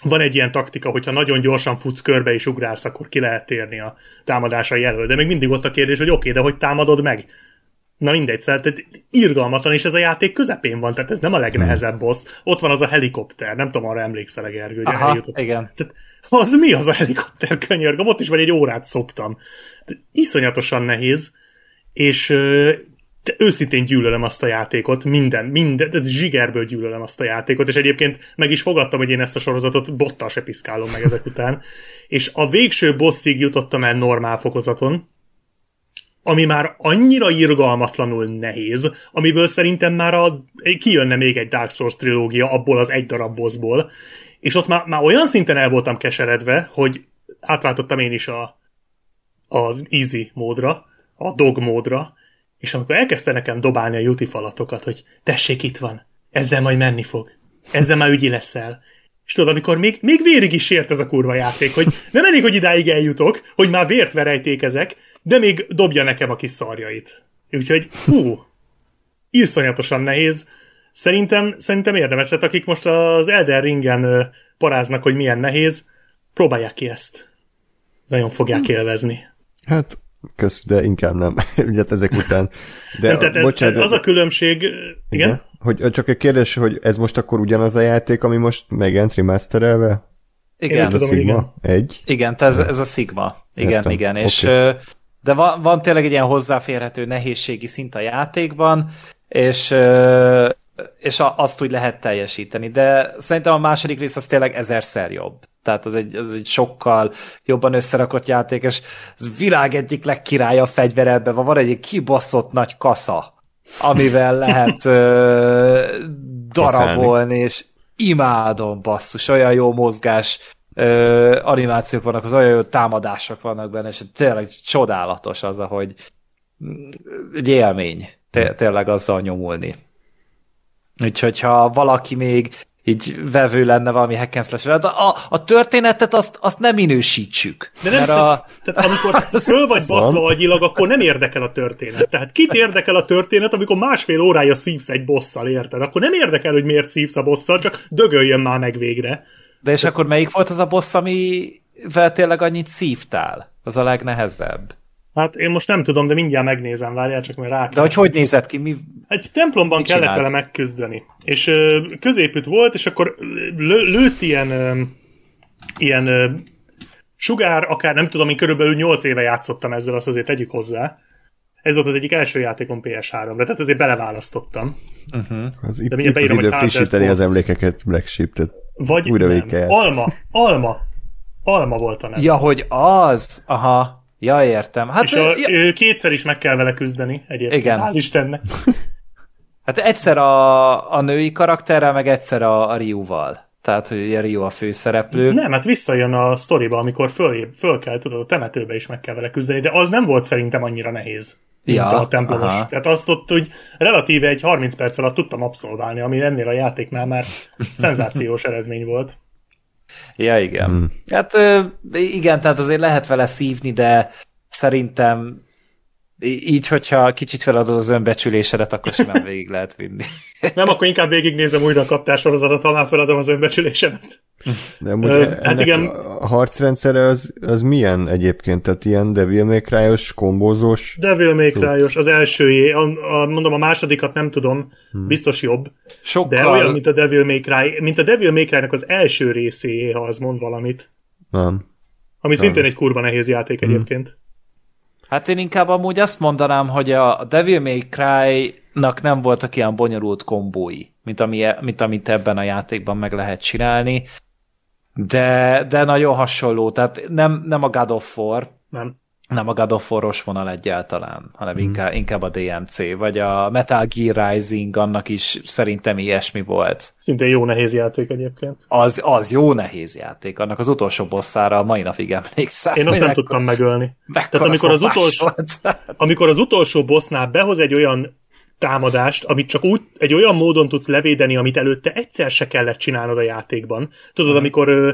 van egy ilyen taktika, hogyha nagyon gyorsan futsz körbe és ugrálsz, akkor ki lehet térni a támadásai elől. De még mindig ott a kérdés, hogy oké, okay, de hogy támadod meg? Na mindegy, szóval tehát irgalmatlan, és ez a játék közepén van, tehát ez nem a legnehezebb boss. Ott van az a helikopter, nem tudom, arra emlékszel Gergő, hogy Aha, igen. Tehát, az mi az a helikopter könyörgöm? Ott is vagy egy órát szoptam. Iszonyatosan nehéz, és de őszintén gyűlölöm azt a játékot, minden, minden, de zsigerből gyűlölöm azt a játékot, és egyébként meg is fogadtam, hogy én ezt a sorozatot bottal se piszkálom meg ezek után, és a végső bosszig jutottam el normál fokozaton, ami már annyira irgalmatlanul nehéz, amiből szerintem már a, kijönne még egy Dark Souls trilógia abból az egy darab bossból, és ott már, már olyan szinten el voltam keseredve, hogy átváltottam én is a, a easy módra, a dog módra, és amikor elkezdte nekem dobálni a juti falatokat, hogy tessék, itt van, ezzel majd menni fog, ezzel már ügyi leszel. És tudod, amikor még, még vérig is sért ez a kurva játék, hogy nem elég, hogy idáig eljutok, hogy már vért verejtékezek, de még dobja nekem a kis szarjait. Úgyhogy, hú, írszonyatosan nehéz. Szerintem, szerintem érdemes, tehát akik most az Elden Ringen paráznak, hogy milyen nehéz, próbálják ki ezt. Nagyon fogják élvezni. Hát kösz, de inkább nem. *laughs* Ugye ezek után. De *laughs* nem, tehát ez, bocsánat, az a különbség, igen? igen? Hogy csak egy kérdés, hogy ez most akkor ugyanaz a játék, ami most megjelent remasterelve? Igen. Ez a Sigma? Igen. Egy? Igen, ez, ez a Sigma. Igen, Értem. igen. És, okay. De van, van tényleg egy ilyen hozzáférhető nehézségi szint a játékban, és és a, azt úgy lehet teljesíteni, de szerintem a második rész az tényleg ezerszer jobb. Tehát az egy, az egy sokkal jobban összerakott játék, és ez világ egyik legkirályabb fegyver ebben van, van egy kibaszott nagy kasza, amivel lehet ö, *laughs* darabolni, és imádom basszus, olyan jó mozgás ö, animációk vannak, az olyan jó támadások vannak benne, és tényleg csodálatos az, ahogy egy élmény té- tényleg azzal nyomulni. Úgyhogy ha valaki még így vevő lenne valami hack and slash de a, a történetet azt, azt nem minősítsük. De nem, mert a, tehát amikor föl vagy baszva agyilag, akkor nem érdekel a történet. Tehát kit érdekel a történet, amikor másfél órája szívsz egy bosszal, érted? Akkor nem érdekel, hogy miért szívsz a bosszal, csak dögöljön már meg végre. de és akkor melyik volt az a boss, amivel tényleg annyit szívtál? Az a legnehezebb. Hát én most nem tudom, de mindjárt megnézem, várjál csak, mert rá De hogy hogy nézett ki? Mi... Egy templomban Mit kellett csinált? vele megküzdeni. És ö, középütt volt, és akkor lő, lőtt ilyen, ö, ilyen ö, sugár, akár nem tudom, én körülbelül 8 éve játszottam ezzel, azt azért tegyük hozzá. Ez volt az egyik első játékom PS3-ra, tehát azért beleválasztottam. Az itt, De itt mindjárt az beírom, idő hogy frissíteni az emlékeket Black Sheep, tehát Vagy Újra nem. Alma, Alma, Alma volt a neve. Ja, hogy az? Aha. Ja, értem. Hát, És a, ja, kétszer is meg kell vele küzdeni egyébként. Igen. Hál' Istennek. *laughs* hát egyszer a, a női karakterrel, meg egyszer a, a Ryu-val. Tehát, hogy ugye Ryu a főszereplő. Nem, hát visszajön a sztoriba, amikor föl, föl kell, tudod, a temetőbe is meg kell vele küzdeni, de az nem volt szerintem annyira nehéz, mint Ja, a templomos. aha. Tehát azt ott úgy relatíve egy 30 perc alatt tudtam abszolválni, ami ennél a játéknál már *laughs* szenzációs eredmény volt. Ja, igen. Hmm. Hát igen, tehát azért lehet vele szívni, de szerintem így, hogyha kicsit feladod az önbecsülésedet, akkor simán *laughs* végig lehet vinni. Nem, akkor inkább végignézem újra a kaptás sorozatot, ha már feladom az önbecsülésemet. De amúgy Ö, ennek hát igen. a harcrendszere az, az milyen egyébként? Tehát ilyen Devil May Cry-os, kombózós? Devil May. Cry-os, az elsőjé, a, a, mondom a másodikat nem tudom, biztos jobb, Sokkal... de olyan, mint a Devil May Cry, mint a Devil May Cry-nak az első részéé, ha az mond valamit. Nem. Ami szintén egy kurva nehéz játék egyébként. Hát én inkább amúgy azt mondanám, hogy a Devil May Cry-nak nem voltak ilyen bonyolult kombói, mint, ami, mint amit ebben a játékban meg lehet csinálni, de, de nagyon hasonló, tehát nem, nem a God of War, Nem. Nem a God of War-os vonal egyáltalán, hanem inkább, inkább a DMC, vagy a Metal Gear Rising, annak is szerintem ilyesmi volt. Szintén jó nehéz játék egyébként. Az, az jó nehéz játék, annak az utolsó bosszára a mai napig emlékszem. Én azt nem mekkora- tudtam megölni. Tehát amikor az utolsó-. *laughs* Amikor az utolsó bossnál behoz egy olyan támadást, amit csak úgy, egy olyan módon tudsz levédeni, amit előtte egyszer se kellett csinálnod a játékban. Tudod, amikor ö,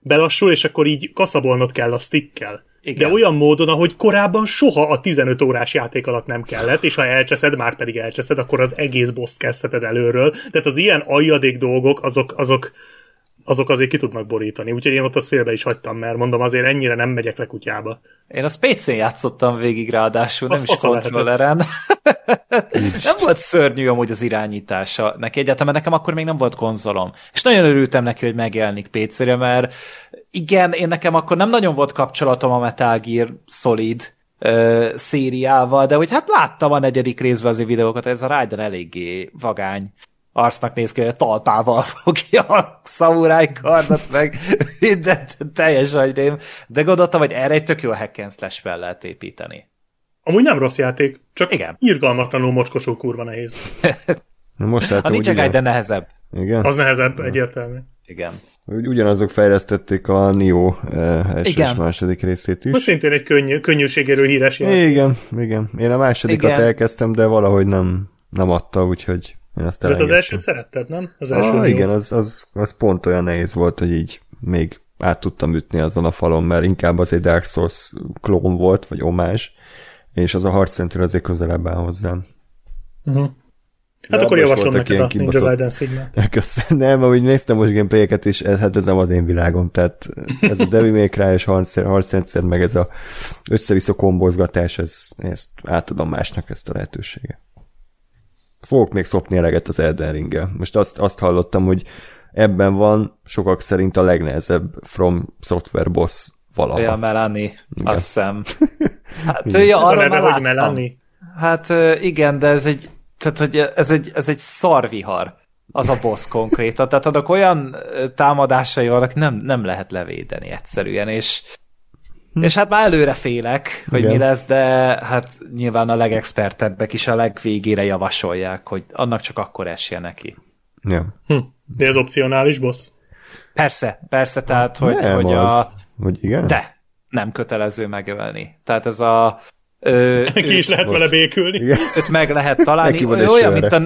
belassul, és akkor így kaszabolnod kell a stickkel. Igen. De olyan módon, ahogy korábban soha a 15 órás játék alatt nem kellett, és ha elcseszed, már pedig elcseszed, akkor az egész boss kezdheted előről. Tehát az ilyen aljadék dolgok, azok, azok, azok azért ki tudnak borítani. Úgyhogy én ott azt félbe is hagytam, mert mondom, azért ennyire nem megyek le kutyába. Én az PC-n játszottam végig ráadásul, nem Az is kontrolleren. nem volt szörnyű amúgy az irányítása neki egyáltalán, mert nekem akkor még nem volt konzolom. És nagyon örültem neki, hogy megjelenik PC-re, mert igen, én nekem akkor nem nagyon volt kapcsolatom a Metal Gear Solid ö, szériával, de hogy hát láttam a negyedik részben azért videókat, ez a Raiden eléggé vagány arcnak néz ki, hogy a talpával *laughs* fogja a szamuráj kardot, meg *laughs* mindent teljes agyrém. De gondoltam, hogy erre egy tök jó hack and slash fel lehet építeni. Amúgy nem rossz játék, csak Igen. irgalmatlanul mocskosó kurva nehéz. Most A láttam, Ninja ugyan, Gaiden nehezebb. igen, Az nehezebb, egyértelmű. Igen. ugyanazok fejlesztették a Nio eh, első Igen. és második részét is. Most szintén egy könnyű, könnyűségéről híres játék. Igen, igen. Én a másodikat Igen. elkezdtem, de valahogy nem, nem adta, úgyhogy én azt Tehát az elsőt szeretted, nem? Az első ah, igen, az, az, az pont olyan nehéz volt, hogy így még át tudtam ütni azon a falon, mert inkább az egy Dark Souls klón volt, vagy omás, és az a Heart Center azért közelebb áll hozzám. Uh-huh. Hát akkor javaslom neked a ilyen Ninja kibaszott- Gaiden Sigma. *laughs* Köszönöm, nem, ahogy néztem most gameplayeket is, ez, hát ez nem az én világom, tehát ez a Devil May Cry és Center, meg ez a össze-vissza kombozgatás, ez, ezt átadom másnak ezt a lehetőséget. Fogok még szopni eleget az Elden Ringgel. Most azt, azt hallottam, hogy ebben van sokak szerint a legnehezebb From Software boss valaha. Olyan Melanie, azt hiszem. *laughs* Hát ja, a arra neve, már hogy láttam. Melanie. Hát igen, de ez egy tehát, hogy ez egy, ez egy szarvihar, az a boss konkrétan. Tehát annak olyan támadásai vannak, nem, nem lehet levédeni egyszerűen, és és hát már előre félek, hogy Igen. mi lesz, de hát nyilván a legexpertebbek is a legvégére javasolják, hogy annak csak akkor esje neki. Ja. Hm. De ez opcionális boss? Persze, persze, tehát, hogy, nem hogy az. a... Vagy igen? De, nem kötelező megölni. Tehát ez a... Ö, *laughs* Ki is lehet vele békülni? Igen. őt meg lehet találni. Neki van Ő olyan, mint a,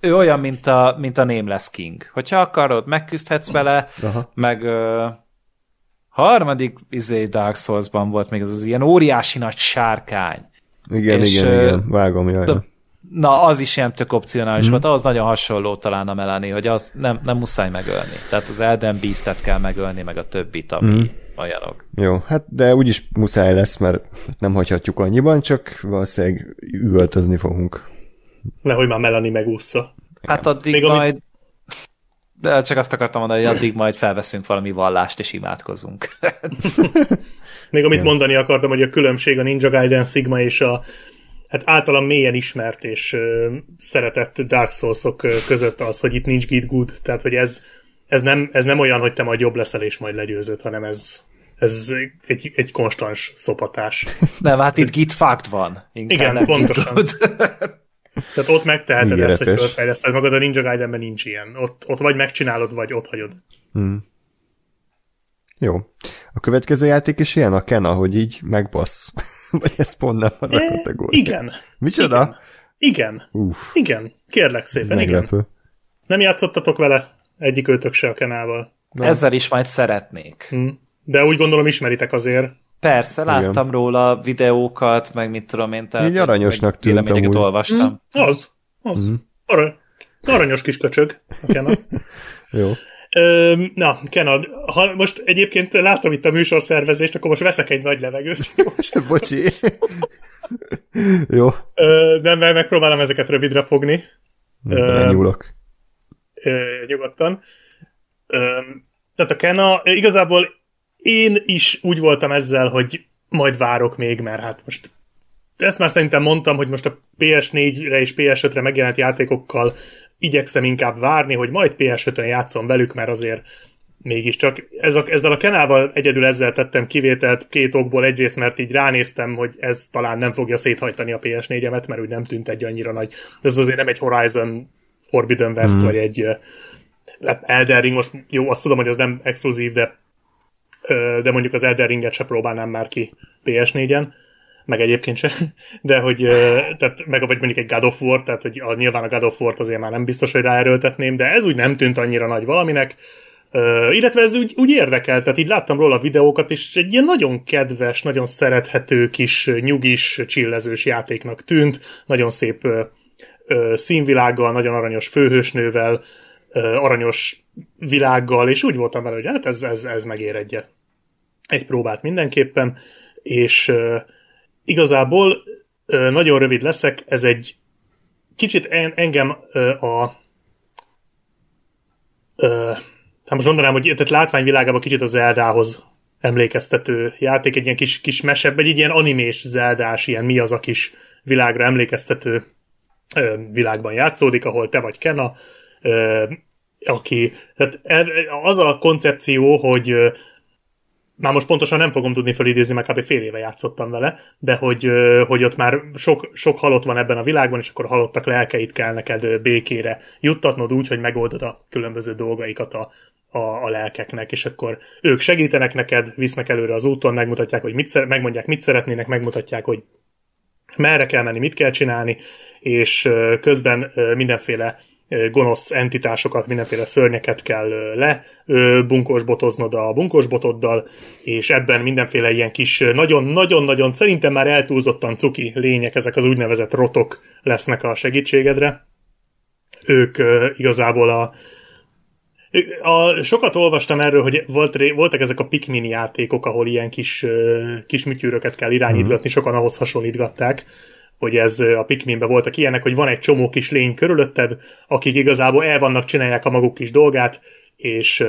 ő olyan, mint a, mint a Nameless King. Hogyha akarod, megküzdhetsz vele, Aha. meg ö, harmadik izé Dark Souls-ban volt még az, az ilyen óriási nagy sárkány. Igen, És, igen, ö, igen. Vágom, jaj. de- Na, az is ilyen tök opcionális Mhm. volt, az nagyon hasonló talán a Melanie, hogy az nem, nem muszáj megölni. Tehát az Elden Beast-et kell megölni, meg a többit, ami Mhm. Olyanok. Jó, hát de úgyis muszáj lesz, mert nem hagyhatjuk annyiban, csak valószínűleg üvöltözni fogunk. Nehogy már Melanie megúszza. Hát addig Még amit- majd... De csak azt akartam mondani, hogy addig majd felveszünk valami vallást és imádkozunk. *laughs* Még amit mondani akartam, hogy a különbség a Ninja Gaiden Sigma és a hát általam mélyen ismert és ö, szeretett Dark Souls-ok ö, között az, hogy itt nincs Git Good, tehát hogy ez, ez, nem, ez nem olyan, hogy te majd jobb leszel és majd legyőzöd, hanem ez, ez egy, egy konstans szopatás. *laughs* Nem, hát itt git fact van. Inkább Igen, nem pontosan. *laughs* Tehát ott megteheted ezt, hogy Ígéretes. felfejleszted magad, a Ninja Gaidenben nincs ilyen. Ott, ott vagy megcsinálod, vagy ott hagyod. Hmm. Jó. A következő játék is ilyen a Kena, hogy így megbassz. *laughs* Vagy ez pont nem az a E, kategória. igen. Micsoda? Igen. Uff, Igen. Kérlek szépen, igen. Nem játszottatok vele egyik őtök se a Kenával. Ezzel is majd szeretnék. Hm. De úgy gondolom ismeritek azért. Persze, láttam róla videókat, meg mit tudom én. Tehát Így aranyosnak tűnt amúgy. olvastam. Az. Az. Mm. Arany. Aranyos kis köcsög a Kena. *laughs* Jó. Ö, na, Kena, ha most egyébként látom itt a műsorszervezést, akkor most veszek egy nagy levegőt. *laughs* Bocsi. *laughs* Jó. Ö, nem, meg- megpróbálom ezeket rövidre fogni. Lenyúlok. ö, nyugodtan. Tehát a Kena, igazából én is úgy voltam ezzel, hogy majd várok még, mert hát most ezt már szerintem mondtam, hogy most a PS4-re és PS5-re megjelent játékokkal igyekszem inkább várni, hogy majd PS5-ön játszom velük, mert azért mégiscsak ez a, ezzel a Kenával egyedül ezzel tettem kivételt két okból, egyrészt mert így ránéztem, hogy ez talán nem fogja széthajtani a PS4-emet, mert úgy nem tűnt egy annyira nagy. Ez azért nem egy Horizon Forbidden West, mm. vagy egy hát Elden Ring, most jó, azt tudom, hogy az nem exkluzív, de de mondjuk az Elden Ringet se próbálnám már ki PS4-en, meg egyébként se, *laughs* de hogy, tehát, meg vagy mondjuk egy God of War, tehát hogy a, nyilván a God of War-t azért már nem biztos, hogy ráerőltetném, de ez úgy nem tűnt annyira nagy valaminek, Ö, illetve ez úgy, úgy érdekel, tehát így láttam róla videókat, és egy ilyen nagyon kedves, nagyon szerethető kis nyugis, csillezős játéknak tűnt, nagyon szép színvilággal, nagyon aranyos főhősnővel, aranyos világgal, és úgy voltam vele, hogy hát ez, ez, ez megér egy, egy próbát mindenképpen, és igazából nagyon rövid leszek, ez egy kicsit en, engem a hát most mondanám, hogy tehát látványvilágában kicsit a Zeldához emlékeztető játék, egy ilyen kis, kis mesebb, egy ilyen animés zeldás, ilyen mi az a kis világra emlékeztető világban játszódik, ahol te vagy Kena, aki, tehát er- az a koncepció, hogy már most pontosan nem fogom tudni felidézni, mert kb. fél éve játszottam vele, de hogy, hogy ott már sok, sok halott van ebben a világban, és akkor halottak lelkeit kell neked békére juttatnod úgy, hogy megoldod a különböző dolgaikat a, a, a lelkeknek, és akkor ők segítenek neked, visznek előre az úton, megmutatják, hogy mit, szer- megmondják, mit szeretnének, megmutatják, hogy merre kell menni, mit kell csinálni, és közben mindenféle gonosz entitásokat, mindenféle szörnyeket kell le ö, bunkósbotoznod a bunkósbotoddal, és ebben mindenféle ilyen kis nagyon-nagyon-nagyon szerintem már eltúlzottan cuki lények, ezek az úgynevezett rotok lesznek a segítségedre. Ők igazából a, a, sokat olvastam erről, hogy volt, voltak ezek a Pikmin játékok, ahol ilyen kis, kis műtyűröket kell irányítgatni, sokan ahhoz hasonlítgatták, hogy ez a Pikminben voltak ilyenek, hogy van egy csomó kis lény körülötted, akik igazából el vannak, csinálják a maguk kis dolgát, és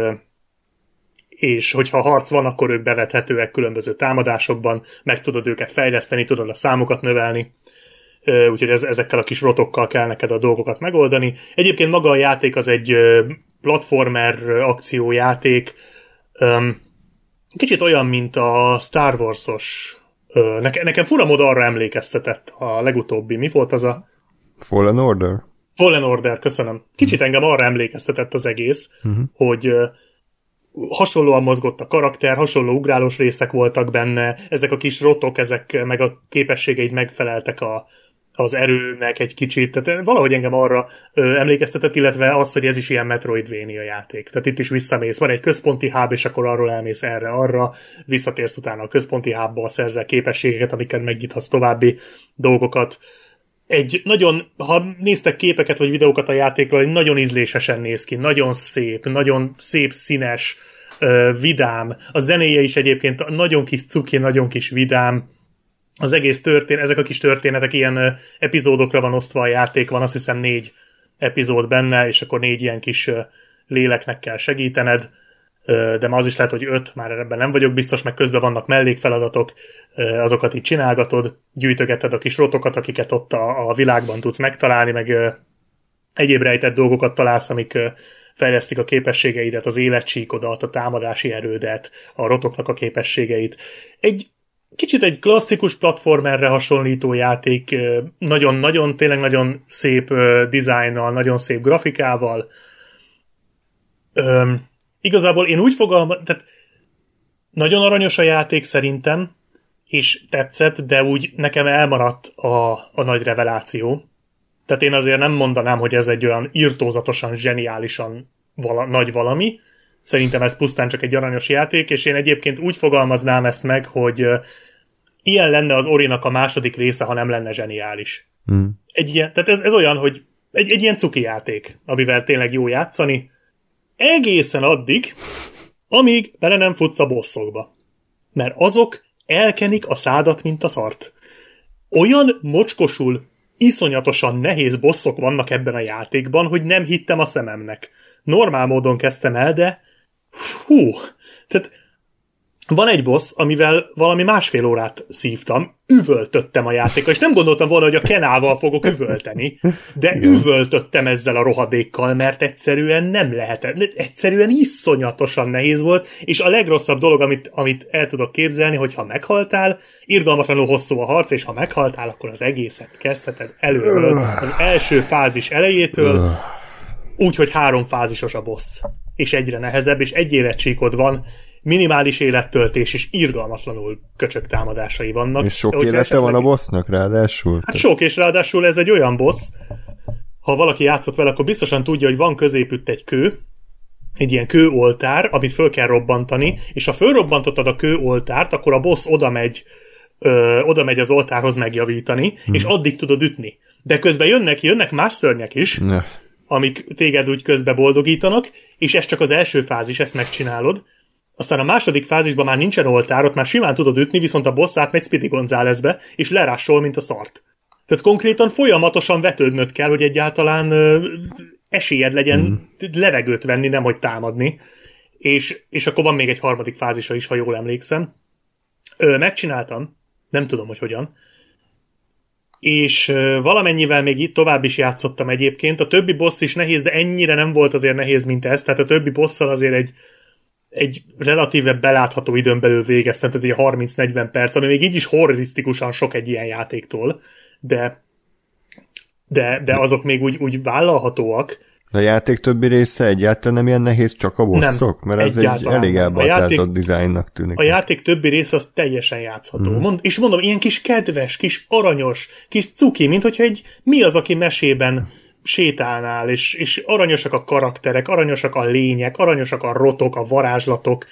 és hogyha harc van, akkor ők bevethetőek különböző támadásokban, meg tudod őket fejleszteni, tudod a számokat növelni. Úgyhogy ez, ezekkel a kis rotokkal kell neked a dolgokat megoldani. Egyébként maga a játék az egy platformer akciójáték, kicsit olyan, mint a Star Wars-os ö, neke, nekem fura mód arra emlékeztetett a legutóbbi. Mi volt az a Fallen Order? Fallen Order, köszönöm. Kicsit engem arra emlékeztetett az egész, uh-huh. hogy hasonlóan mozgott a karakter, hasonló ugrálós részek voltak benne, ezek a kis rotok, ezek meg a képességeid megfeleltek a, az erőnek egy kicsit, tehát valahogy engem arra ö, emlékeztetett, illetve az, hogy ez is ilyen Metroidvania játék. Tehát itt is visszamész, van egy központi hub, és akkor arról elmész erre, arra, visszatérsz utána a központi hubba, szerzel képességeket, amiket megnyithatsz további dolgokat. Egy nagyon, ha néztek képeket vagy videókat a játékról, egy nagyon ízlésesen néz ki, nagyon szép, nagyon szép színes, ö, vidám. A zenéje is egyébként nagyon kis cuki, nagyon kis vidám az egész történet, ezek a kis történetek ilyen epizódokra van osztva a játék, van azt hiszem négy epizód benne, és akkor négy ilyen kis léleknek kell segítened, de ma az is lehet, hogy öt, már ebben nem vagyok biztos, meg közben vannak mellékfeladatok, azokat így csinálgatod, gyűjtögeted a kis rotokat, akiket ott a, a világban tudsz megtalálni, meg egyéb rejtett dolgokat találsz, amik fejlesztik a képességeidet, az életcsíkodat, a támadási erődet, a rotoknak a képességeit. Egy kicsit egy klasszikus platformerre hasonlító játék, nagyon-nagyon, tényleg nagyon szép dizájnnal, nagyon szép grafikával. Üm, igazából én úgy fogalmazom, tehát nagyon aranyos a játék szerintem, és tetszett, de úgy nekem elmaradt a, a nagy reveláció. Tehát én azért nem mondanám, hogy ez egy olyan irtózatosan, zseniálisan vala, nagy valami. Szerintem ez pusztán csak egy aranyos játék, és én egyébként úgy fogalmaznám ezt meg, hogy ilyen lenne az Orinak a második része, ha nem lenne zseniális. Hmm. Egy ilyen, tehát ez, ez olyan, hogy egy, egy ilyen cuki játék, amivel tényleg jó játszani, egészen addig, amíg bele nem futsz a bosszokba. Mert azok elkenik a szádat, mint a szart. Olyan mocskosul, iszonyatosan nehéz bosszok vannak ebben a játékban, hogy nem hittem a szememnek. Normál módon kezdtem el, de hú, tehát van egy boss, amivel valami másfél órát szívtam, üvöltöttem a játéka, és nem gondoltam volna, hogy a kenával fogok üvölteni, de *laughs* Igen. üvöltöttem ezzel a rohadékkal, mert egyszerűen nem lehetett, egyszerűen iszonyatosan nehéz volt, és a legrosszabb dolog, amit, amit el tudok képzelni, hogy ha meghaltál, irgalmatlanul hosszú a harc, és ha meghaltál, akkor az egészet kezdheted előről, az első fázis elejétől, úgy, hogy három fázisos a boss, és egyre nehezebb, és egy életcsíkod van, minimális élettöltés és irgalmatlanul köcsök támadásai vannak. És sok élete esetleg... van a bossnak ráadásul? Hát sok, és ráadásul ez egy olyan boss, ha valaki játszott vele, akkor biztosan tudja, hogy van középütt egy kő, egy ilyen kőoltár, amit föl kell robbantani, és ha fölrobbantottad a kőoltárt, akkor a boss oda megy, ö, oda megy az oltárhoz megjavítani, hmm. és addig tudod ütni. De közben jönnek, jönnek más szörnyek is, ne. Amik téged úgy közbe boldogítanak, és ez csak az első fázis, ezt megcsinálod, aztán a második fázisban már nincsen oltár, ott már simán tudod ütni, viszont a boss átmegy Speedy Gonzálezbe, és lerássol, mint a szart. Tehát konkrétan folyamatosan vetődnöd kell, hogy egyáltalán ö, esélyed legyen mm. levegőt venni, nem hogy támadni. És, és akkor van még egy harmadik fázisa is, ha jól emlékszem. Ö, megcsináltam, nem tudom, hogy hogyan. És valamennyivel még itt tovább is játszottam egyébként. A többi boss is nehéz, de ennyire nem volt azért nehéz, mint ez. Tehát a többi bosszal azért egy egy relatíve belátható időn belül végeztem, tehát egy 30-40 perc, ami még így is horrorisztikusan sok egy ilyen játéktól, de de, de azok még úgy, úgy vállalhatóak. A játék többi része egyáltalán nem ilyen nehéz, csak a bosszok? Nem, Mert ez egy elég elbatázott dizájnnak tűnik. A játék többi része az teljesen játszható. Mm. Mond, és mondom, ilyen kis kedves, kis aranyos, kis cuki, mint hogyha egy mi az, aki mesében sétálnál, és, és aranyosak a karakterek, aranyosak a lények, aranyosak a rotok, a varázslatok,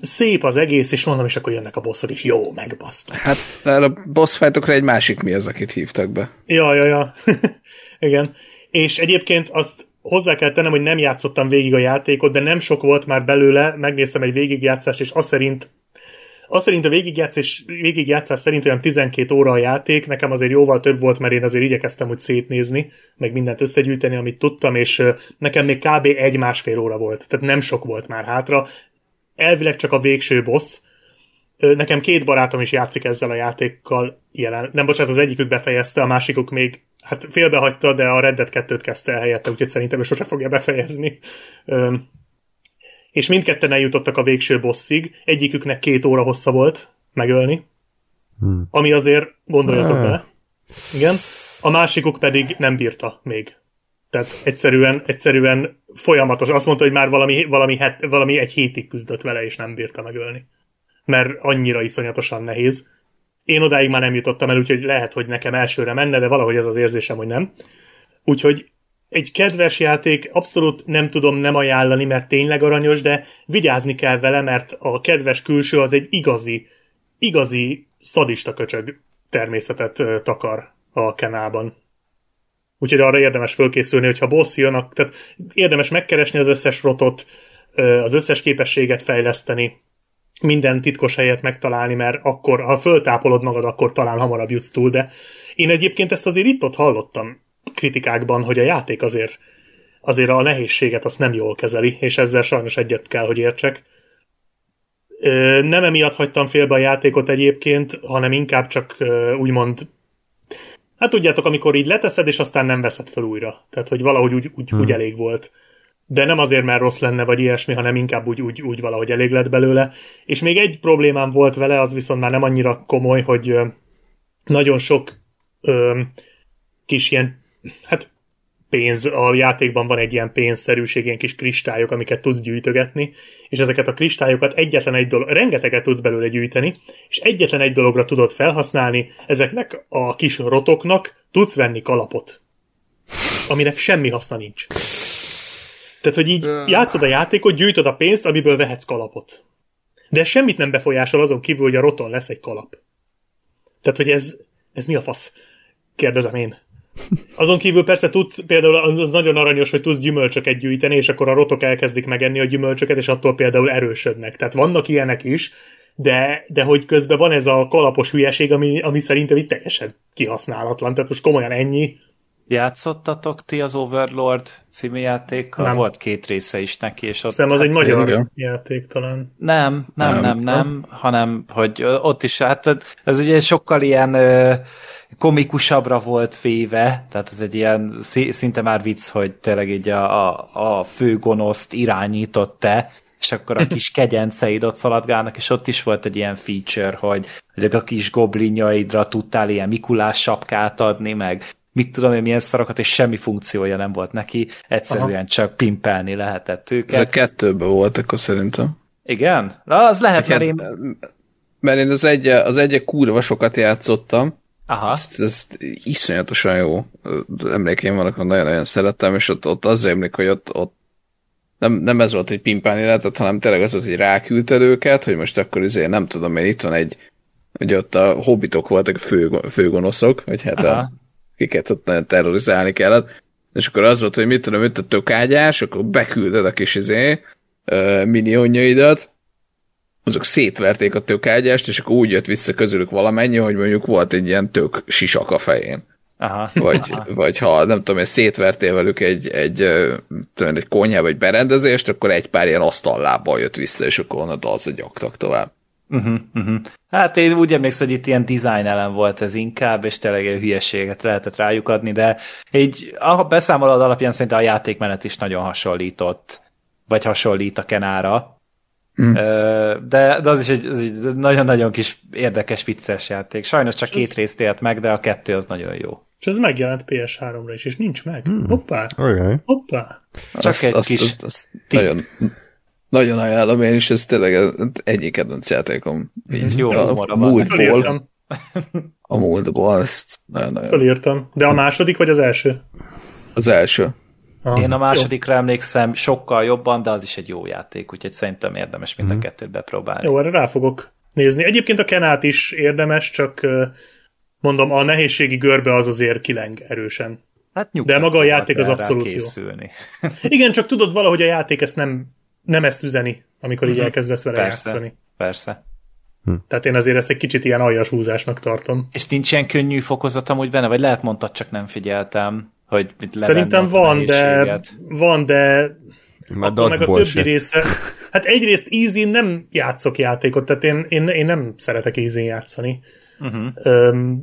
szép az egész, és mondom, és akkor jönnek a bosszok, és jó, megbasznak. Hát a boss egy másik mi az, akit hívtak be. Ja, ja, ja. *laughs* Igen. És egyébként azt hozzá kell tennem, hogy nem játszottam végig a játékot, de nem sok volt már belőle, megnéztem egy végigjátszást, és azt szerint azt szerint a végigjátszás, végigjátszás szerint olyan 12 óra a játék, nekem azért jóval több volt, mert én azért igyekeztem úgy szétnézni, meg mindent összegyűjteni, amit tudtam, és nekem még kb. egy-másfél óra volt, tehát nem sok volt már hátra. Elvileg csak a végső boss, Nekem két barátom is játszik ezzel a játékkal jelen. Nem, bocsánat, az egyikük befejezte, a másikuk még hát félbehagyta, de a Red Dead 2-t kezdte el helyette, úgyhogy szerintem ő sose fogja befejezni. Ö, és mindketten eljutottak a végső bosszig, egyiküknek két óra hossza volt megölni, Hmm. ami azért gondoljatok Ah. bele. Igen. A másikuk pedig nem bírta még. Tehát egyszerűen, egyszerűen folyamatos. Azt mondta, hogy már valami, valami, het, valami egy hétig küzdött vele, és nem bírta megölni. Mert annyira iszonyatosan nehéz. Én odáig már nem jutottam el, úgyhogy lehet, hogy nekem elsőre menne, de valahogy ez az érzésem, hogy nem. Úgyhogy egy kedves játék, abszolút nem tudom nem ajánlani, mert tényleg aranyos, de vigyázni kell vele, mert a kedves külső az egy igazi, igazi szadista köcsög természetet takar a Kenában. Úgyhogy arra érdemes fölkészülni, hogyha boss jön, tehát érdemes megkeresni az összes rotot, az összes képességet fejleszteni, minden titkos helyet megtalálni, mert akkor, ha föltápolod magad, akkor talán hamarabb jutsz túl, de én egyébként ezt azért itt-ott hallottam kritikákban, hogy a játék azért, azért a nehézséget azt nem jól kezeli, és ezzel sajnos egyet kell, hogy értsek. Nem emiatt hagytam félbe a játékot egyébként, hanem inkább csak úgymond Hát tudjátok, amikor így leteszed, és aztán nem veszed fel újra. Tehát, hogy valahogy úgy, úgy, hmm. úgy elég volt. De nem azért, mert rossz lenne, vagy ilyesmi, hanem inkább úgy, úgy, úgy valahogy elég lett belőle. És még egy problémám volt vele, az viszont már nem annyira komoly, hogy nagyon sok ö, kis ilyen, hát pénz, a játékban van egy ilyen pénzszerűség, ilyen kis kristályok, amiket tudsz gyűjtögetni, és ezeket a kristályokat egyetlen egy dolog, rengeteget tudsz belőle gyűjteni, és egyetlen egy dologra tudod felhasználni, ezeknek a kis rotoknak tudsz venni kalapot, aminek semmi haszna nincs. Tehát, hogy így játszod a játékot, gyűjtöd a pénzt, amiből vehetsz kalapot. De ez semmit nem befolyásol azon kívül, hogy a roton lesz egy kalap. Tehát, hogy ez, ez mi a fasz? Kérdezem én. Azon kívül persze tudsz, például nagyon aranyos, hogy tudsz gyümölcsöket gyűjteni, és akkor a rotok elkezdik megenni a gyümölcsöket, és attól például erősödnek. Tehát vannak ilyenek is, de, de hogy közben van ez a kalapos hülyeség, ami, ami szerintem itt teljesen kihasználatlan. Tehát most komolyan ennyi. Játszottatok ti az Overlord című játékkal? Nem. Volt két része is neki, és ott... Szerintem az egy magyar igen. játék talán. Nem, nem, nem, Nem. nem, nem, hanem, hogy ott is, hát ez ugye sokkal ilyen ö, komikusabbra volt véve, tehát ez egy ilyen szinte már vicc, hogy tényleg így a, a, a fő gonoszt irányított te, és akkor a *laughs* kis kegyenceid ott szaladgálnak, és ott is volt egy ilyen feature, hogy ezek a kis goblinjaidra tudtál ilyen Mikulás sapkát adni, meg mit tudom én, milyen szarokat, és semmi funkciója nem volt neki, egyszerűen Aha. csak pimpelni lehetett őket. Ezek kettőben volt, akkor szerintem. Igen? Na, az lehet, mert Hát, én... mert én az egy, az egy kurva sokat játszottam, Aha. ezt, ezt iszonyatosan jó emlékeim vannak, nagyon-nagyon szerettem, és ott, ott az emlék, hogy ott, ott nem, nem ez volt, hogy pimpálni lehetett, hanem tényleg az volt, hogy ráküldted őket, hogy most akkor izé, nem tudom én, itt van egy, hogy ott a hobbitok voltak a fő, főgonoszok, hogy hát Aha. a, akiket ott nagyon terrorizálni kellett, és akkor az volt, hogy mit tudom, itt a tökágyás, akkor bekülded a kis izé, uh, minionjaidat, azok szétverték a tökágyást, és akkor úgy jött vissza közülük valamennyi, hogy mondjuk volt egy ilyen tök sisak a fején. Aha. Vagy, Aha. vagy ha nem tudom, én szétvertél velük egy, egy, tudom, egy konyha vagy berendezést, akkor egy pár ilyen asztallábbal jött vissza, és akkor onnantól az gyaktak tovább. Uh-huh, uh-huh. Hát én úgy emlékszem, hogy itt ilyen design ellen volt ez inkább, és tényleg egy hülyeséget lehetett rájuk adni, de így a beszámolód alapján szerintem a játékmenet is nagyon hasonlított, vagy hasonlít a Kenára. Mm. De, de az is egy, az egy nagyon-nagyon kis érdekes vicces játék. Sajnos csak két részt élt meg, de a kettő az nagyon jó. És ez megjelent PS3-ra is, és nincs meg. Hmm. Hoppá, Okay. hoppá. Csak egy kis azt, azt tipp. nagyon, nagyon ajánlom én is, ez tényleg egyik kedvenc játékom. Így, Jó a, a múltból, a múltból, ezt nagyon-nagyon. fölírtam. De a második vagy az első? Az első. Aha. Én a másodikra emlékszem sokkal jobban, de az is egy jó játék, úgyhogy szerintem érdemes mind a kettőt bepróbálni. Jó, erre rá fogok nézni. Egyébként a Kenát is érdemes, csak mondom, a nehézségi görbe az azért kileng erősen. Hát De maga a játék az abszolút jó. készülni. Igen, csak tudod valahogy a játék ezt nem, nem ezt üzeni, amikor így elkezdesz vele Persze. játszani. Persze. Tehát én azért ezt egy kicsit ilyen aljas húzásnak tartom. És nincs ilyen könnyű fokozat amúgy benne, vagy lehet mondtad, csak nem figyeltem, hogy mit Szerintem van, de van, de Már akkor meg a többi se. része, *laughs* Hát egyrészt easy nem játszok játékot, tehát én, én, én nem szeretek easy játszani. Uh-huh. Öm,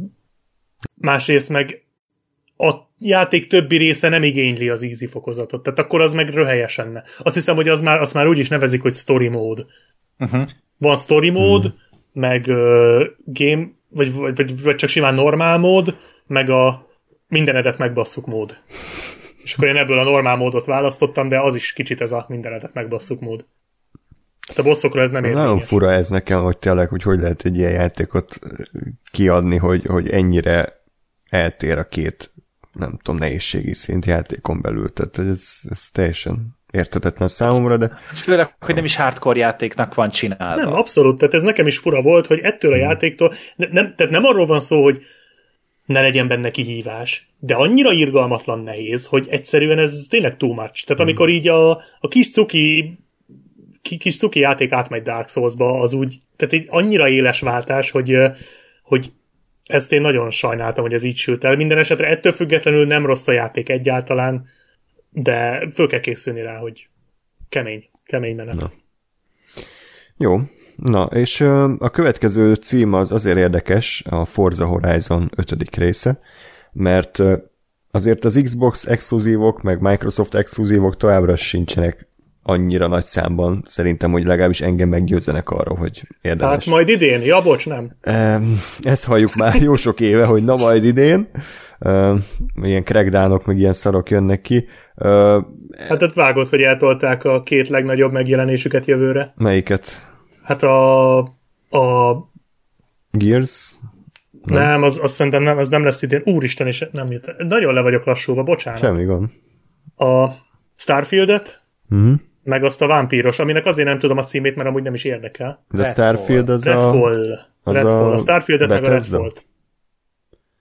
másrészt meg a játék többi része nem igényli az easy fokozatot, tehát akkor az meg röhelyes lenne. Azt hiszem, hogy az már, azt már úgy is nevezik, hogy story mode. Uh-huh. Van story mode, uh-huh. meg uh, game, vagy, vagy, vagy, vagy csak simán normál mód, meg a mindenedet megbasszuk mód. És akkor én ebből a normál módot választottam, de az is kicsit ez a mindenedet megbasszuk mód. Hát a bosszokra ez nem érvényes. Nagyon fura ez nekem, hogy tényleg, hogy hogy lehet egy ilyen játékot kiadni, hogy, hogy ennyire eltér a két, nem tudom, nehézségi szint játékon belül. Tehát ez, ez teljesen értetetlen számomra, de... Főleg, hogy nem is hardcore játéknak van csinálva. Nem, abszolút, tehát ez nekem is fura volt, hogy ettől a hmm. játéktól, nem, tehát nem arról van szó, hogy ne legyen benne kihívás, de annyira irgalmatlan nehéz, hogy egyszerűen ez tényleg too much. Tehát hmm. amikor így a, a kis cuki kis cuki játék átmegy Dark Souls-ba, az úgy, tehát egy annyira éles váltás, hogy, hogy ezt én nagyon sajnáltam, hogy ez így sült el. Minden esetre ettől függetlenül nem rossz a játék egyáltalán, de föl kell készülni rá, hogy kemény, kemény menet. Na. Jó, na, és a következő cím az azért érdekes, a Forza Horizon 5. része, mert azért az Xbox exkluzívok, meg Microsoft exkluzívok továbbra sincsenek annyira nagy számban, szerintem, hogy legalábbis engem meggyőzzenek arra, hogy érdemes. Hát majd idén, ja, bocs, nem. Ezt halljuk már jó sok éve, hogy na majd idén. Ilyen crackdownok, meg ilyen szarok jönnek ki. Hát ott vágott, hogy eltolták a két legnagyobb megjelenésüket jövőre. Melyiket? Hát a... a... Gears? Nem, nem az, azt szerintem nem, az nem lesz idén. Úristen, és nem jut. Nagyon le vagyok lassúva, bocsánat. Semmi gond. A Starfieldet, uh-huh meg azt a vámpíros, aminek azért nem tudom a címét, mert amúgy nem is érdekel. De Redfall. Starfield az Redfall. a... Az Redfall. A, a Starfieldet meg a Redfall.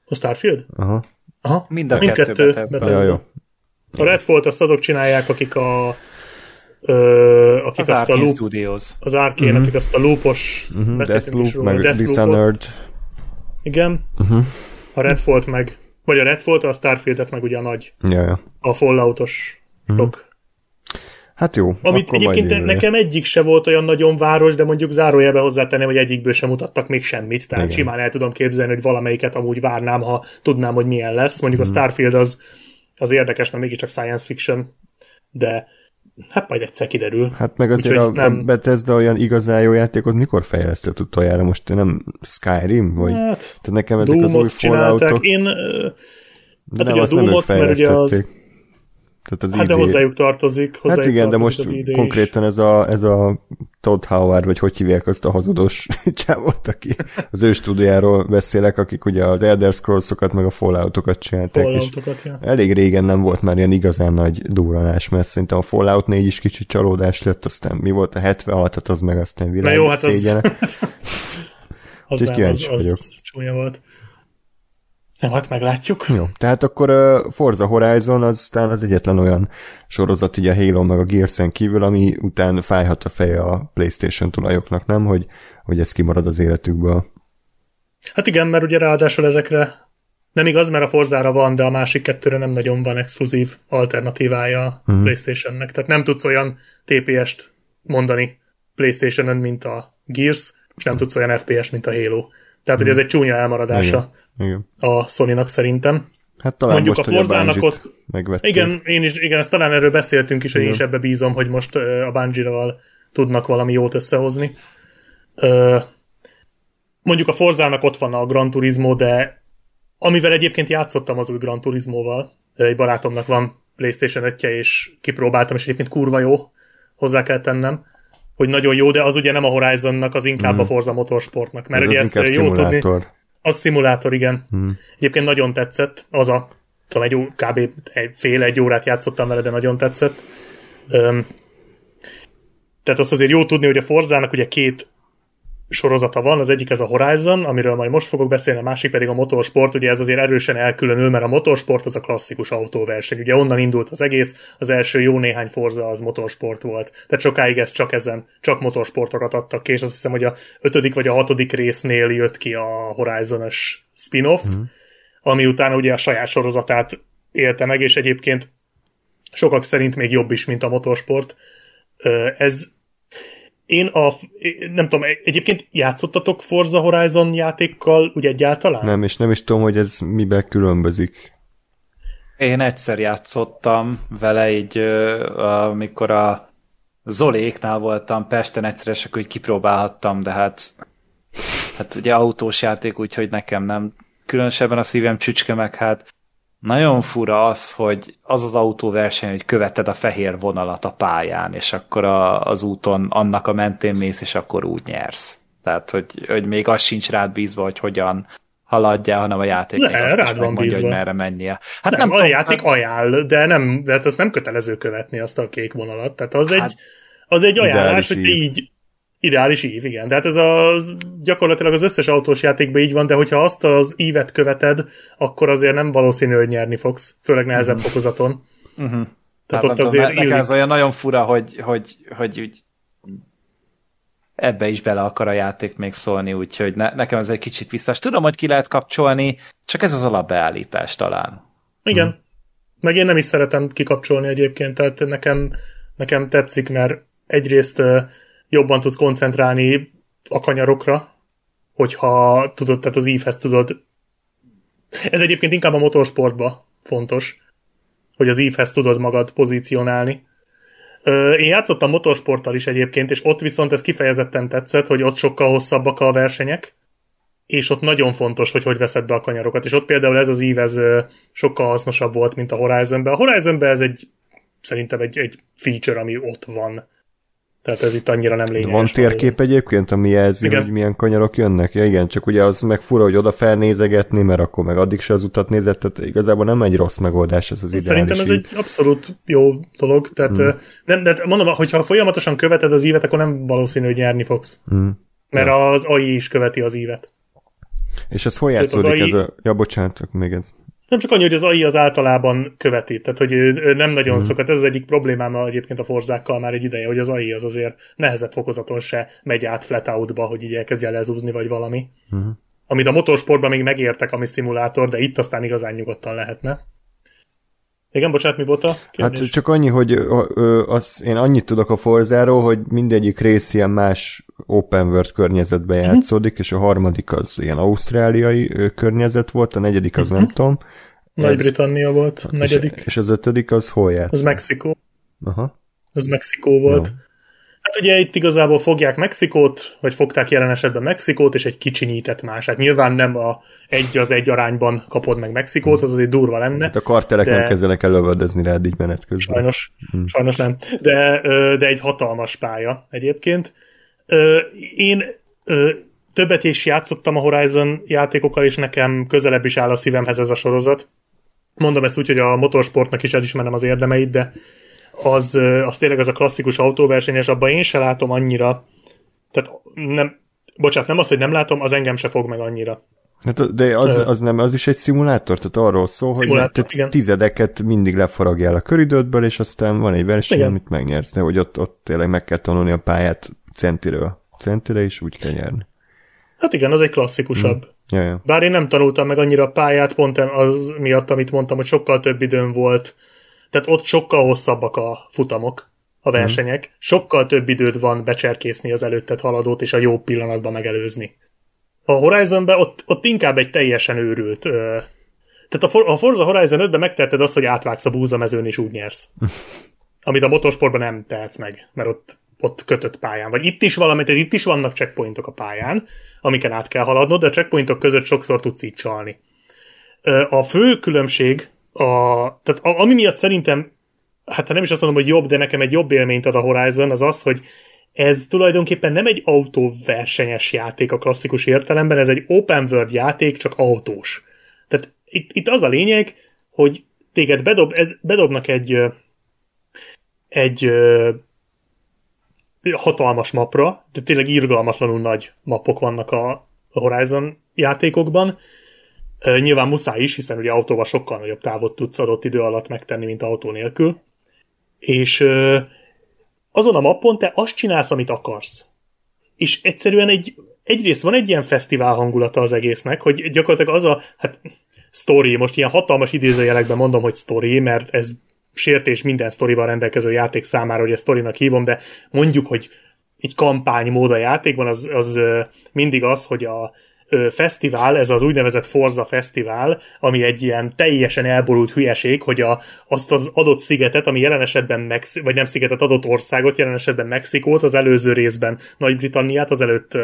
A Starfield? Aha. Aha. Mind a Mindkettő kettő Bethesda. Ja, jó. A Redfall-t azt azok csinálják, akik a Ö, akik az azt Arkane a loop, Studios. Az Arkane, uh-huh. akik azt a loopos uh-huh. Deathloop, meg Dishonored. Igen. Uh-huh. A Redfall meg, vagy a Redfall, a Starfieldet meg ugye a nagy. Ja, ja. A Falloutos uh-huh. Hát jó. Amit egyébként nekem egyik se volt olyan nagyon város, de mondjuk zárójelbe hozzátenném, hogy egyikből sem mutattak még semmit, tehát Igen. simán el tudom képzelni, hogy valamelyiket amúgy várnám, ha tudnám, hogy milyen lesz. Mondjuk hmm. a Starfield az, az érdekes, mert mégiscsak science fiction, de hát majd egyszer kiderül. Hát meg azért Úgyhogy a, nem... a Bethesda olyan igazán jó játékot mikor fejlesztett utoljára? Most nem Skyrim? Vagy? Hát, Tehát nekem ezek Doom-ot az új Falloutok... Én, hát nem, ugye a Doom-ot, mert ugye az tehát az hát de hozzájuk tartozik. Hozzájuk hát igen, de most konkrétan ez a, ez a Todd Howard, vagy hogy hívják azt a hazudos *laughs* csávot, aki az ő stúdiáról beszélek, akik ugye az Elder Scrolls-okat, meg a Fallout-okat csinálták. Fallout-okat, ja. Elég régen nem volt már ilyen igazán nagy duranás, mert szerintem a Fallout 4 is kicsit csalódás lett, aztán mi volt a 76-at, az meg aztán világ jó, hát szégyene. *laughs* Az... az nem, az, az csúnya volt. Nem, hát meglátjuk. Jó, tehát akkor uh, Forza Horizon aztán az egyetlen olyan sorozat, ugye a Halo meg a gears kívül, ami után fájhat a feje a PlayStation tulajoknak, nem? Hogy, hogy ez kimarad az életükből. Hát igen, mert ugye ráadásul ezekre nem igaz, mert a Forzára van, de a másik kettőre nem nagyon van exkluzív alternatívája a uh-huh. PlayStationnek. Tehát nem tudsz olyan TPS-t mondani PlayStation-en, mint a Gears, és nem tudsz olyan FPS, mint a Halo. Tehát, hogy ez egy csúnya elmaradása igen, igen. a Sony-nak szerintem. Hát talán Mondjuk most, a Forzának ott... Igen, én is, igen, ezt talán erről beszéltünk is, hogy én is ebbe bízom, hogy most a bungie tudnak valami jót összehozni. Mondjuk a Forzának ott van a Gran Turismo, de amivel egyébként játszottam az új Gran Turismo-val, egy barátomnak van PlayStation 5 és kipróbáltam, és egyébként kurva jó, hozzá kell tennem hogy nagyon jó, de az ugye nem a Horizonnak, az inkább mm. a Forza Motorsportnak. Mert Ez ugye ezt jó szimulátor. tudni. Az szimulátor, igen. Mm. Egyébként nagyon tetszett, az a tudom, egy, kb. egy fél egy órát játszottam vele, de nagyon tetszett. Öm, tehát azt azért jó tudni, hogy a Forzának ugye két sorozata van, az egyik ez a Horizon, amiről majd most fogok beszélni, a másik pedig a motorsport, ugye ez azért erősen elkülönül, mert a motorsport az a klasszikus autóverseny, ugye onnan indult az egész, az első jó néhány Forza az motorsport volt, tehát sokáig ez csak ezen, csak motorsportokat adtak ki, és azt hiszem, hogy a ötödik vagy a hatodik résznél jött ki a Horizon-os spin-off, mm. ami után ugye a saját sorozatát élte meg, és egyébként sokak szerint még jobb is, mint a motorsport. Ez én a, nem tudom, egyébként játszottatok Forza Horizon játékkal úgy egyáltalán? Nem, és nem is tudom, hogy ez miben különbözik. Én egyszer játszottam vele, így amikor a Zoléknál voltam Pesten egyszer, és akkor így kipróbálhattam, de hát, hát ugye autós játék, úgyhogy nekem nem különösebben a szívem csücske meg, hát nagyon fura az, hogy az az autóverseny, hogy követed a fehér vonalat a pályán, és akkor a, az úton annak a mentén mész, és akkor úgy nyersz. Tehát, hogy, hogy még az sincs rád bízva, hogy hogyan haladjál, hanem a játék ne, azt rád is van bízva. hogy merre mennie. Hát nem, nem, a tudom, játék hát, ajánl, de nem, de hát az nem kötelező követni azt a kék vonalat. Tehát az Hát, egy, az egy ajánlás, hogy így ideális ív, igen. De hát ez az, gyakorlatilag az összes autós játékban így van, de hogyha azt az ívet követed, akkor azért nem valószínű, hogy nyerni fogsz, főleg nehezebb fokozaton. uh-huh. Tehát Tehát ott tudom, azért ne- nekem ez olyan nagyon fura, hogy, hogy, hogy úgy ebbe is bele akar a játék még szólni, úgyhogy ne, nekem ez egy kicsit visszás. Tudom, hogy ki lehet kapcsolni, csak ez az alapbeállítás talán. Igen. Hmm. Meg én nem is szeretem kikapcsolni egyébként, tehát nekem, nekem tetszik, mert egyrészt jobban tudsz koncentrálni a kanyarokra, hogyha tudod, tehát az ívhez tudod. Ez egyébként inkább a motorsportba fontos, hogy az ívhez tudod magad pozícionálni. Én játszottam motorsporttal is egyébként, és ott viszont ez kifejezetten tetszett, hogy ott sokkal hosszabbak a versenyek, és ott nagyon fontos, hogy hogy veszed be a kanyarokat, és ott például ez az ív, ez sokkal hasznosabb volt, mint a Horizonben. A Horizonben ez egy, szerintem egy, egy feature, ami ott van. Tehát ez itt annyira nem lényeges. Van térkép egyébként, ami jelzi, Igen. hogy milyen kanyarok jönnek? Ja igen, csak ugye az meg fura, hogy oda felnézegetni, mert akkor meg addig se az utat nézett, tehát igazából nem egy rossz megoldás ez az ideális Szerintem ez egy abszolút jó dolog, tehát hmm. nem, de mondom, hogyha folyamatosan követed az ívet, akkor nem valószínű, hogy nyerni fogsz. Hmm. Mert az AI is követi az ívet. És ez hol játszódik AI ez a... Ja, bocsánat, még ez. Nem csak annyi, hogy az AI az általában követi, tehát hogy ő, nem nagyon mm. szokott. Ez az egyik problémám egyébként a forzákkal már egy ideje, hogy az AI az azért nehezebb fokozaton se megy át flat outba, hogy így elkezdje lezúzni, vagy valami. Mhm. Amit a motorsportban még megértek, ami szimulátor, de itt aztán igazán nyugodtan lehetne. Igen, bocsánat, mi volt a kérdés? Hát csak annyi, hogy ö, ö, az, én annyit tudok a Forzáról, hogy mindegyik rész ilyen más open world környezetben Mhm. játszódik, és a harmadik az ilyen ausztráliai ö, környezet volt, a negyedik az nem tudom. ez- Nagy-Britannia volt, a És, negyedik. és az ötödik az hol játsz? Az Mexikó. Aha. Az Mexikó volt. Jó. Hát ugye itt igazából fogják Mexikót, vagy fogták jelen esetben Mexikót, és egy kicsinyített más. Hát nyilván nem a egy az egy arányban kapod meg Mexikót, az azért durva lenne. Hát a kartelek De- nem kezdenek el lövöldözni rád így menet közben. Sajnos, sajnos nem. De, de egy hatalmas pálya egyébként. Én többet is játszottam a Horizon játékokkal, és nekem közelebb is áll a szívemhez ez a sorozat. Mondom ezt úgy, hogy a motorsportnak is elismerem az érdemeit, de az, az tényleg az a klasszikus autóversenyes, abban én se látom annyira. Tehát nem, bocsánat, nem az, hogy nem látom, az engem se fog meg annyira. Hát, de az, az nem, az is egy szimulátor, tehát arról szól, hogy te igen. tizedeket mindig lefaragjál a köridődből, és aztán van egy verseny, Igen. amit megnyersz, de hogy ott, ott tényleg meg kell tanulni a pályát centiről. Centire is úgy kell nyerni. Hát igen, az egy klasszikusabb. Ja, ja. Bár én nem tanultam meg annyira a pályát, pont az miatt, amit mondtam, hogy sokkal több időm volt. Tehát ott sokkal hosszabbak a futamok, a versenyek. Mm. Sokkal több időd van becserkészni az előtted haladót, és a jó pillanatban megelőzni. A Horizonben ott, ott inkább egy teljesen őrült. Ö, tehát a, For- a Forza Horizon 5-ben megtetted azt, hogy átvágsz a búzamezőn, és úgy nyersz. *laughs* Amit a motorsportban nem tehetsz meg, mert ott, ott kötött pályán. Vagy itt is valamit, itt is vannak checkpointok a pályán, amiken át kell haladnod, de a checkpointok között sokszor tudsz így csalni. A fő különbség, a, tehát a, ami miatt szerintem, hát nem is azt mondom, hogy jobb, de nekem egy jobb élményt ad a Horizon, az az, hogy ez tulajdonképpen nem egy autóversenyes játék a klasszikus értelemben, ez egy open world játék, csak autós. Tehát itt, itt az a lényeg, hogy téged bedob, ez, bedobnak egy egy hatalmas mapra, de tényleg irgalmatlanul nagy mapok vannak a Horizon játékokban. Nyilván muszáj is, hiszen ugye autóval sokkal nagyobb távot tudsz adott idő alatt megtenni, mint autó nélkül. És azon a mappon te azt csinálsz, amit akarsz. És egyszerűen egy, egyrészt van egy ilyen fesztivál hangulata az egésznek, hogy gyakorlatilag az a, hát story, most ilyen hatalmas idézőjelekben mondom, hogy story, mert ez sértés minden sztorival rendelkező játék számára, hogy ezt sztorinak hívom, de mondjuk, hogy így kampánymód a játékban, az, az mindig az, hogy a fesztivál, ez az úgynevezett Forza Fesztivál, ami egy ilyen teljesen elborult hülyeség, hogy a, azt az adott szigetet, ami jelen esetben Mexi- vagy nem szigetet, adott országot, jelen esetben Mexikót, az előző részben Nagy-Britanniát, az előtt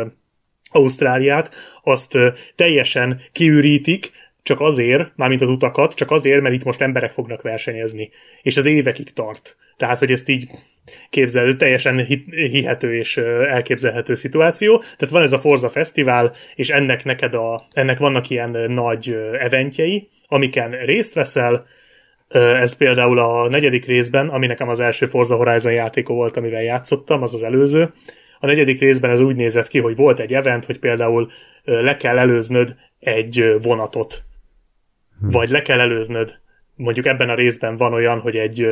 Ausztráliát, azt teljesen kiürítik, csak azért, mármint az utakat, csak azért, mert itt most emberek fognak versenyezni. És az évekig tart. Tehát, hogy ezt így képzel, teljesen hihető és elképzelhető szituáció. Tehát van ez a Forza Fesztivál, és ennek neked a, ennek vannak ilyen nagy eventjei, amiken részt veszel, ez például a negyedik részben, ami nekem az első Forza Horizon játéka volt, amivel játszottam, az az előző. A negyedik részben ez úgy nézett ki, hogy volt egy event, hogy például le kell előznöd egy vonatot. Vagy le kell előznöd. Mondjuk ebben a részben van olyan, hogy egy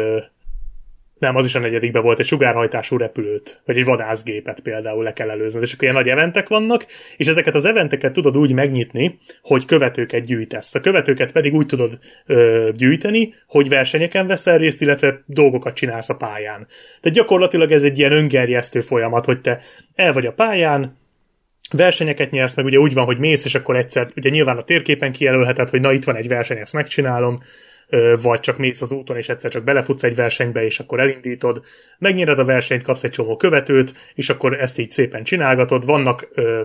nem, az is a negyedikben volt, egy sugárhajtású repülőt, vagy egy vadászgépet például le kell előzni. És akkor ilyen nagy eventek vannak, és ezeket az eventeket tudod úgy megnyitni, hogy követőket gyűjtesz. A követőket pedig úgy tudod ö, gyűjteni, hogy versenyeken veszel részt, illetve dolgokat csinálsz a pályán. Tehát gyakorlatilag ez egy ilyen öngerjesztő folyamat, hogy te el vagy a pályán, versenyeket nyersz, meg ugye úgy van, hogy mész, és akkor egyszer, ugye nyilván a térképen kijelölheted, hogy na itt van egy verseny, ezt megcsinálom, vagy csak mész az úton, és egyszer csak belefutsz egy versenybe, és akkor elindítod, megnyered a versenyt, kapsz egy csomó követőt, és akkor ezt így szépen csinálgatod. Vannak ö,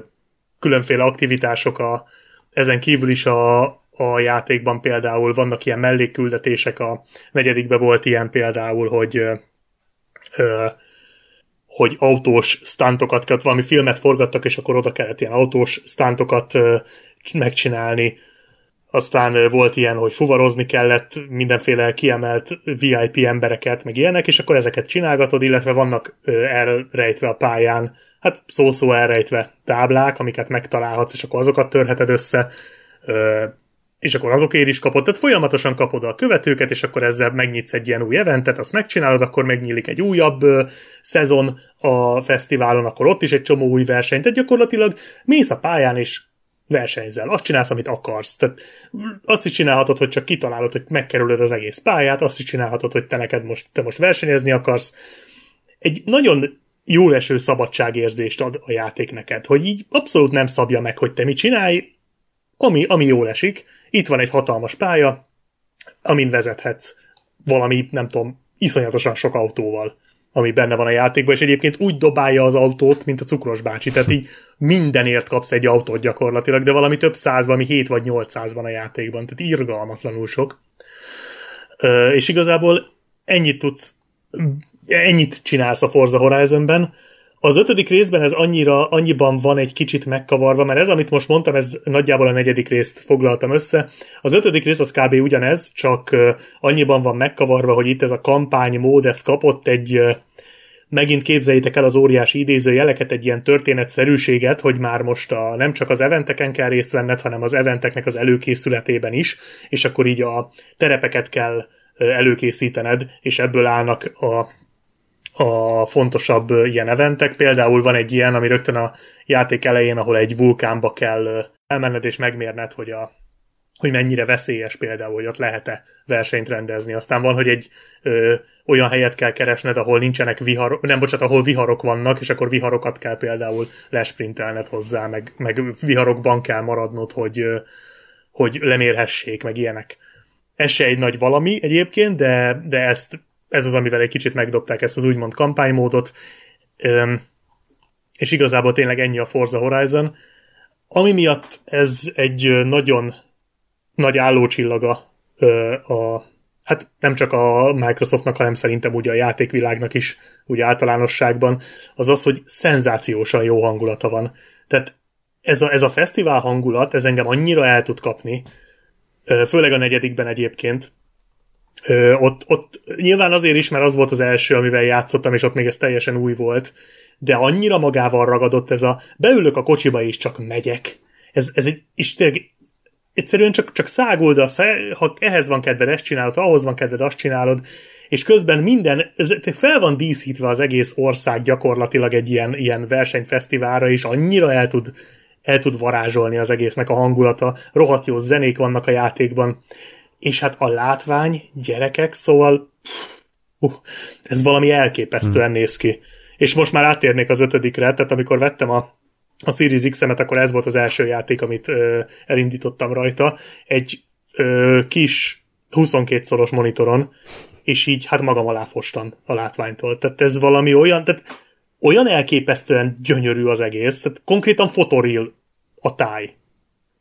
különféle aktivitások a, ezen kívül is a, a játékban például vannak ilyen mellékküldetések, a negyedikben volt ilyen például, hogy ö, ö, hogy autós stuntokat kellett, valami filmet forgattak, és akkor oda kellett ilyen autós stuntokat ö, megcsinálni, aztán volt ilyen, hogy fuvarozni kellett mindenféle kiemelt VIP embereket, meg ilyenek, és akkor ezeket csinálgatod, illetve vannak elrejtve a pályán, hát szó-szó elrejtve táblák, amiket megtalálhatsz, és akkor azokat törheted össze, és akkor azokért is kapod, tehát folyamatosan kapod a követőket, és akkor ezzel megnyitsz egy ilyen új eventet, azt megcsinálod, akkor megnyílik egy újabb szezon a fesztiválon, akkor ott is egy csomó új verseny, tehát gyakorlatilag mész a pályán, és versenyzel, azt csinálsz, amit akarsz. Tehát azt is csinálhatod, hogy csak kitalálod, hogy megkerülöd az egész pályát, azt is csinálhatod, hogy te neked most, te most versenyezni akarsz. Egy nagyon jó eső szabadságérzést ad a játék neked, hogy így abszolút nem szabja meg, hogy te mit csinálj, ami, ami jól esik. Itt van egy hatalmas pálya, amin vezethetsz valami, nem tudom, iszonyatosan sok autóval ami benne van a játékban, és egyébként úgy dobálja az autót, mint a cukros bácsi, tehát így mindenért kapsz egy autót gyakorlatilag, de valami több száz, valami 7 vagy 800 van a játékban, tehát irgalmatlanul sok. És igazából ennyit tudsz, ennyit csinálsz a Forza Horizonben, az ötödik részben ez annyira, annyiban van egy kicsit megkavarva, mert ez, amit most mondtam, ez nagyjából a negyedik részt foglaltam össze. Az ötödik rész az kb. ugyanez, csak annyiban van megkavarva, hogy itt ez a kampány mód, ez kapott egy megint képzeljétek el az óriási idézőjeleket, egy ilyen történetszerűséget, hogy már most a, nem csak az eventeken kell részt venned, hanem az eventeknek az előkészületében is, és akkor így a terepeket kell előkészítened, és ebből állnak a a fontosabb ilyen eventek. Például van egy ilyen, ami rögtön a játék elején, ahol egy vulkánba kell elmenned és megmérned, hogy a hogy mennyire veszélyes például, hogy ott lehet-e versenyt rendezni. Aztán van, hogy egy ö, olyan helyet kell keresned, ahol nincsenek viharok, nem bocsánat, ahol viharok vannak, és akkor viharokat kell például lesprintelned hozzá, meg, meg viharokban kell maradnod, hogy, ö, hogy lemérhessék, meg ilyenek. Ez se egy nagy valami egyébként, de, de ezt ez az, amivel egy kicsit megdobták ezt az úgymond kampánymódot, és igazából tényleg ennyi a Forza Horizon, ami miatt ez egy nagyon nagy állócsillaga a, hát nem csak a Microsoftnak, hanem szerintem ugye a játékvilágnak is úgy általánosságban, az az, hogy szenzációsan jó hangulata van. Tehát ez a, ez a fesztivál hangulat, ez engem annyira el tud kapni, főleg a negyedikben egyébként, Ö, ott, ott nyilván azért is, mert az volt az első, amivel játszottam, és ott még ez teljesen új volt, de annyira magával ragadott ez a beülök a kocsiba és csak megyek. Ez, ez egy, és tényleg egyszerűen csak, csak száguldasz, ha ehhez van kedved, ezt csinálod, ha ahhoz van kedved, azt csinálod, és közben minden, ez fel van díszítve az egész ország gyakorlatilag egy ilyen, ilyen versenyfesztiválra, és annyira el tud, el tud varázsolni az egésznek a hangulata, rohadt jó zenék vannak a játékban, és hát a látvány, gyerekek, szóval pff, uh, ez valami elképesztően hmm. néz ki. És most már áttérnék az ötödikre, tehát amikor vettem a, a Series X-emet, akkor ez volt az első játék, amit ö, elindítottam rajta. Egy ö, kis 22 szoros monitoron, és így hát magam alá fostam a látványtól. Tehát ez valami olyan, tehát olyan elképesztően gyönyörű az egész, tehát konkrétan fotoril a táj.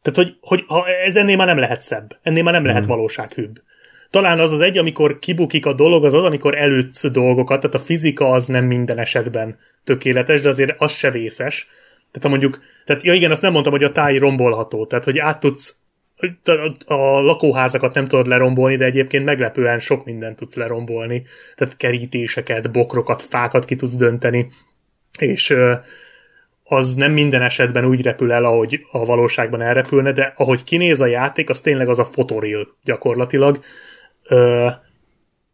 Tehát, hogy, hogy ha ez ennél már nem lehet szebb, ennél már nem lehet valósághűbb. Talán az az egy, amikor kibukik a dolog, az az, amikor előtsz dolgokat, tehát a fizika az nem minden esetben tökéletes, de azért az se vészes. Tehát ha mondjuk, tehát ja igen, azt nem mondtam, hogy a táj rombolható, tehát hogy át tudsz a, lakóházakat nem tudod lerombolni, de egyébként meglepően sok mindent tudsz lerombolni. Tehát kerítéseket, bokrokat, fákat ki tudsz dönteni. És az nem minden esetben úgy repül el, ahogy a valóságban elrepülne, de ahogy kinéz a játék, az tényleg az a fotoril gyakorlatilag. Ö,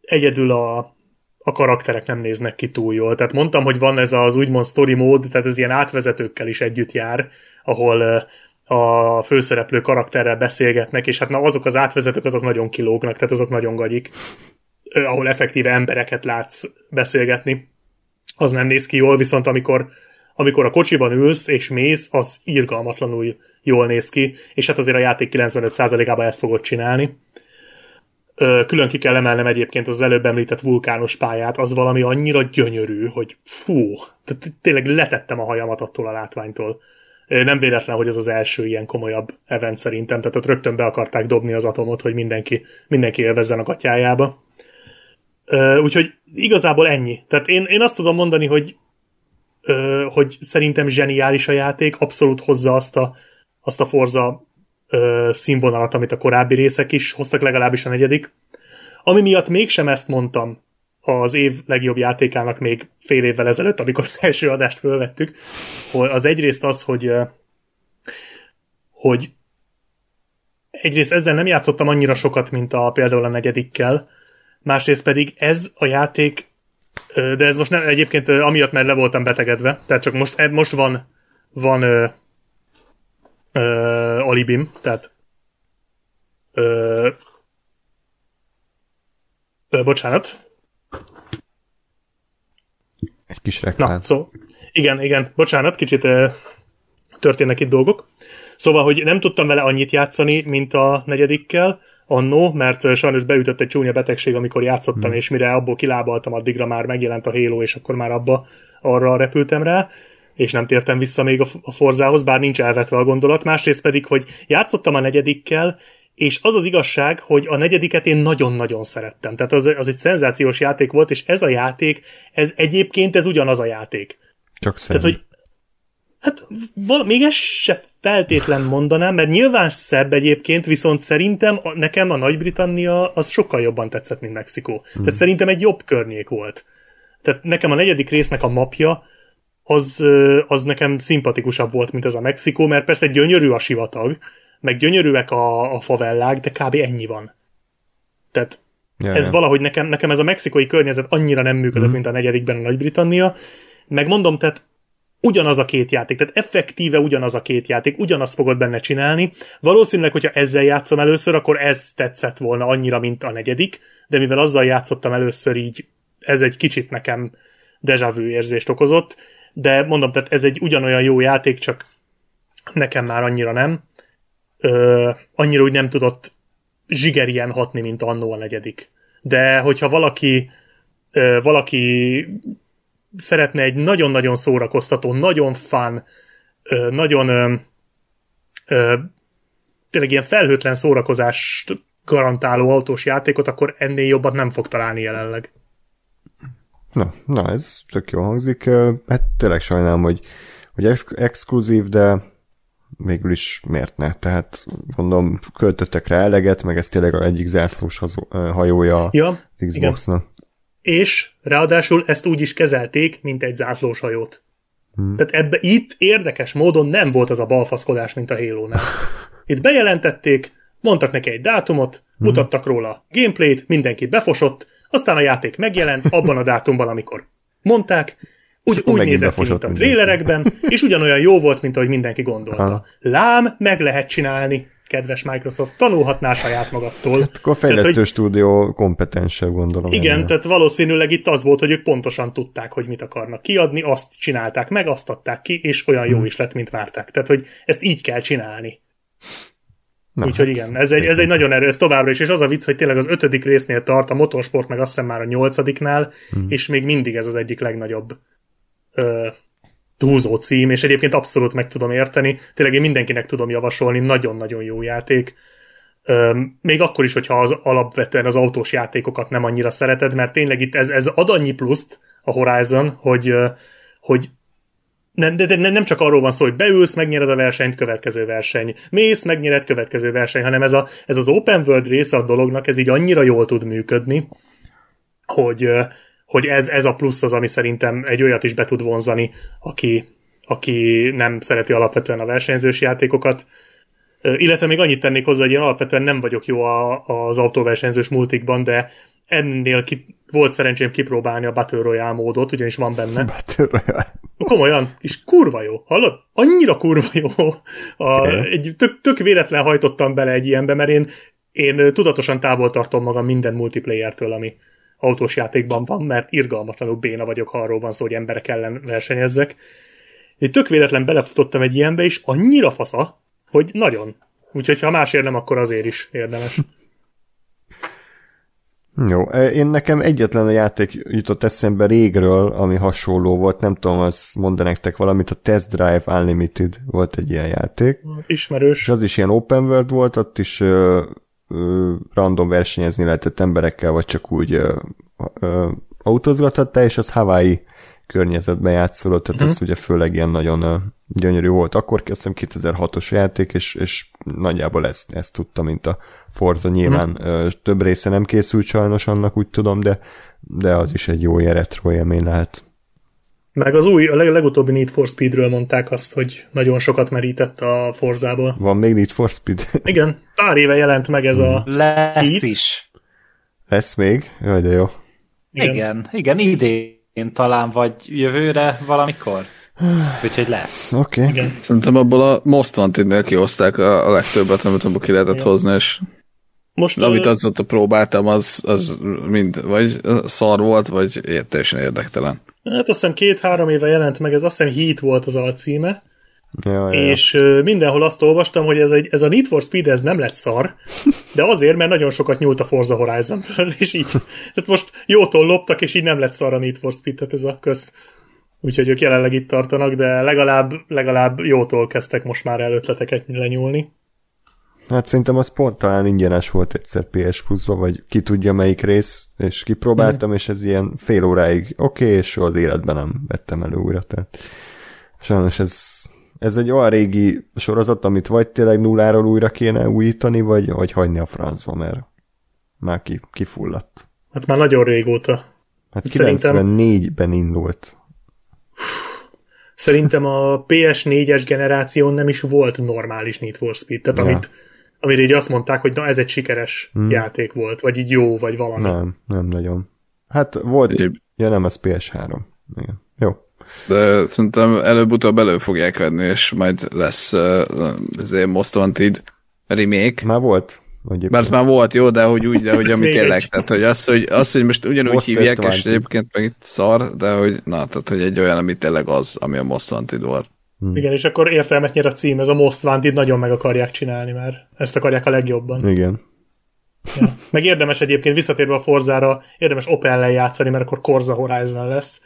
egyedül a, a karakterek nem néznek ki túl jól. Tehát mondtam, hogy van ez az úgymond story mód, tehát ez ilyen átvezetőkkel is együtt jár, ahol a főszereplő karakterrel beszélgetnek, és hát na azok az átvezetők, azok nagyon kilógnak, tehát azok nagyon gagyik, ahol effektíve embereket látsz beszélgetni. Az nem néz ki jól, viszont amikor amikor a kocsiban ülsz és mész, az irgalmatlanul jól néz ki, és hát azért a játék 95%-ában ezt fogod csinálni. Külön ki kell emelnem egyébként az előbb említett vulkános pályát, az valami annyira gyönyörű, hogy fú, tehát tényleg letettem a hajamat attól a látványtól. Nem véletlen, hogy ez az első ilyen komolyabb event szerintem, tehát ott rögtön be akarták dobni az atomot, hogy mindenki, mindenki élvezzen a gatyájába. Ö, Úgyhogy igazából ennyi. Tehát én, én azt tudom mondani, hogy hogy szerintem zseniális a játék, abszolút hozza azt a, azt a Forza ö, színvonalat, amit a korábbi részek is hoztak, legalábbis a negyedik. Ami miatt mégsem ezt mondtam az év legjobb játékának még fél évvel ezelőtt, amikor az első adást fölvettük, hogy az egyrészt az, hogy hogy egyrészt ezzel nem játszottam annyira sokat, mint a például a negyedikkel, másrészt pedig ez a játék De ez most nem, egyébként amiatt, mert le voltam betegedve, tehát csak most, e- most van, van ö, ö, alibim, tehát ö, ö, bocsánat. Egy kis reklám. Na, szó, igen, igen, bocsánat, kicsit ö, történnek itt dolgok. Szóval, hogy nem tudtam vele annyit játszani, mint a negyedikkel, annó, mert sajnos beütött egy csúnya betegség, amikor játszottam, hmm. és mire abból kilábaltam, addigra már megjelent a Halo, és akkor már abba arra repültem rá, és nem tértem vissza még a, Forzához, bár nincs elvetve a gondolat. Másrészt pedig, hogy játszottam a negyedikkel, és az az igazság, hogy a negyediket én nagyon-nagyon szerettem. Tehát az, az egy szenzációs játék volt, és ez a játék, ez egyébként ez ugyanaz a játék. Csak szebb. Tehát, hogy Hát val- még ezt se feltétlen mondanám, mert nyilván szebb egyébként, viszont szerintem a, nekem a Nagy-Britannia az sokkal jobban tetszett, mint Mexikó. Hmm. Tehát szerintem egy jobb környék volt. Tehát nekem a negyedik résznek a mapja az, az nekem szimpatikusabb volt, mint ez a Mexikó, mert persze gyönyörű a sivatag, meg gyönyörűek a, a favellák, de kb. ennyi van. Tehát Ja, ez ja. valahogy nekem, nekem ez a mexikói környezet annyira nem működött, mm. mint a negyedikben a Nagy-Britannia. Meg mondom, tehát ugyanaz a két játék, tehát effektíve ugyanaz a két játék, ugyanazt fogod benne csinálni. Valószínűleg, hogyha ezzel játszom először, akkor ez tetszett volna annyira, mint a negyedik, de mivel azzal játszottam először így, ez egy kicsit nekem déjà vu érzést okozott, de mondom, tehát ez egy ugyanolyan jó játék, csak nekem már annyira nem. Ö, annyira úgy nem tudott zsigerien hatni, mint annó a negyedik. De hogyha valaki ö, valaki szeretne egy nagyon-nagyon szórakoztató, nagyon fun, nagyon tényleg ilyen felhőtlen szórakozást garantáló autós játékot, akkor ennél jobbat nem fog találni jelenleg. Na, na, ez tök jó hangzik. Hát tényleg sajnálom, hogy, hogy ex- exkluzív, de végül is miért ne? Tehát mondom, költöttek rá eleget, meg ez tényleg a egyik zászlós hajója Ja, az Xboxnak. És ráadásul ezt úgy is kezelték, mint egy zászlós hajót. Hmm. Tehát ebbe itt érdekes módon nem volt az a balfaszkodás, mint a Halo-nál. *laughs* Itt bejelentették, mondtak neki egy dátumot, mutattak róla gameplayt, mindenki befosott, aztán a játék megjelent abban a dátumban, amikor mondták, úgy, úgy nézett ki, mint a trélerekben, és ugyanolyan jó volt, mint ahogy mindenki gondolta. Aha. Lám, meg lehet csinálni. Kedves Microsoft, tanulhatnál saját magadtól. Hát akkor a fejlesztő tehát, stúdió kompetensebb, gondolom. Igen, ennél. tehát valószínűleg itt az volt, hogy ők pontosan tudták, hogy mit akarnak kiadni, azt csinálták meg, azt adták ki, és olyan jó hmm. is lett, mint várták. Tehát, hogy ezt így kell csinálni. Úgyhogy hát, igen, ez egy, ez egy nagyon erős, ez továbbra is, és az a vicc, hogy tényleg az ötödik résznél tart, a motorsport meg azt hiszem már a nyolcadiknál, hmm. és még mindig ez az egyik legnagyobb ö, túlzó cím, és egyébként abszolút meg tudom érteni, tényleg én mindenkinek tudom javasolni, nagyon-nagyon jó játék. Ö, még akkor is, hogyha az alapvetően az autós játékokat nem annyira szereted, mert tényleg itt ez, ez ad annyi pluszt a Horizon, hogy, hogy nem, de, de nem csak arról van szó, hogy beülsz, megnyered a versenyt, következő verseny. Mész, megnyered, következő verseny, hanem ez, a, ez az open world része a dolognak, ez így annyira jól tud működni, hogy, hogy ez, ez a plusz az, ami szerintem egy olyat is be tud vonzani, aki, aki nem szereti alapvetően a versenyzős játékokat. Illetve még annyit tennék hozzá, hogy én alapvetően nem vagyok jó a, az autóversenyzős multikban, de ennél ki, volt szerencsém kipróbálni a Battle Royale módot, ugyanis van benne. Battle Royale. Komolyan, és kurva jó, hallod? Annyira kurva jó. A, egy, tök, tök véletlen hajtottam bele egy ilyenbe, mert én, én tudatosan távol tartom magam minden multiplayertől, ami autós játékban van, mert irgalmatlanul béna vagyok, ha arról van szó, hogy emberek ellen versenyezzek. Én tök véletlen belefutottam egy ilyenbe, és annyira fasza, hogy nagyon. Úgyhogy ha másért nem, akkor azért is érdemes. *laughs* Jó, e, én nekem egyetlen a játék jutott eszembe régről, ami hasonló volt, nem tudom, az mondta nektek valamit, a Test Drive Unlimited volt egy ilyen játék. Ismerős. És az is ilyen open world volt, ott is random versenyezni lehetett emberekkel, vagy csak úgy ö, ö, autózgathatta, és az Hawaii környezetben játszolott, tehát uh-huh. ez ugye főleg ilyen nagyon gyönyörű volt. Akkor kezdtem 2006-os játék, és, és nagyjából ezt, ezt tudta, mint a Forza. Nyilván uh-huh. több része nem készült sajnos annak, úgy tudom, de, de az is egy jó retro élmény lehet. Meg az új, a leg, legutóbbi Need for Speedről mondták azt, hogy nagyon sokat merített a Forzából. Van még Need for Speed? *laughs* Igen, pár éve jelent meg ez a Lesz hit. is. Lesz még? Jaj, de jó. Igen, igen, igen idén talán, vagy jövőre valamikor. *sighs* Úgyhogy lesz. Oké. Okay. Szerintem abból a Most Wanted-nél kihozták a, a legtöbbet, amit abból ki lehetett Igen. hozni, és most amit azóta próbáltam, az, az mind vagy szar volt, vagy teljesen érdektelen. Hát azt hiszem két-három éve jelent meg, ez azt hiszem Heat volt az alcíme, Ja, ja. És mindenhol azt olvastam, hogy ez, egy, ez a Need for Speed ez nem lett szar, de azért, mert nagyon sokat nyúlt a Forza horizon *laughs* és így. Tehát most jótól loptak, és így nem lett szar a Need for Speed, tehát ez a köz úgyhogy ők jelenleg itt tartanak, de legalább, legalább jótól kezdtek most már el ötleteket lenyúlni. Hát szerintem az pont talán ingyenes volt egyszer PS plus vagy ki tudja melyik rész, és kipróbáltam, mm. és ez ilyen fél óráig oké, okay, és az életben nem vettem elő újra, tehát sajnos ez, ez egy olyan régi sorozat, amit vagy tényleg nulláról újra kéne újítani, vagy, vagy hagyni a francba, mert már ki, kifulladt. Hát már nagyon régóta. Hát 94-ben indult. Szerintem a PS4-es generáción nem is volt normális Need for Speed, tehát ja. amit, amire így azt mondták, hogy na ez egy sikeres hmm. játék volt, vagy így jó, vagy valami. Nem, nem nagyon. Hát volt, Egyéb... ja nem, az PS3. Igen. Jó. De szerintem előbb-utóbb elő fogják venni, és majd lesz uh, ez Most Wanted remake. Már volt? Egyébként. Mert már volt jó, de hogy úgy, de hogy *laughs* ami tényleg, tehát hogy az, hogy, az, hogy most ugyanúgy most hívják, és egyébként meg itt szar, de hogy na, tehát hogy egy olyan, ami tényleg az, ami a Most Wanted volt. Hmm. Igen, és akkor értelmet nyer a cím, ez a Most Wanted nagyon meg akarják csinálni, mert ezt akarják a legjobban. Igen. Ja. Meg érdemes egyébként visszatérve a Forzára, érdemes Opel-lel játszani, mert akkor Corza Horizon lesz.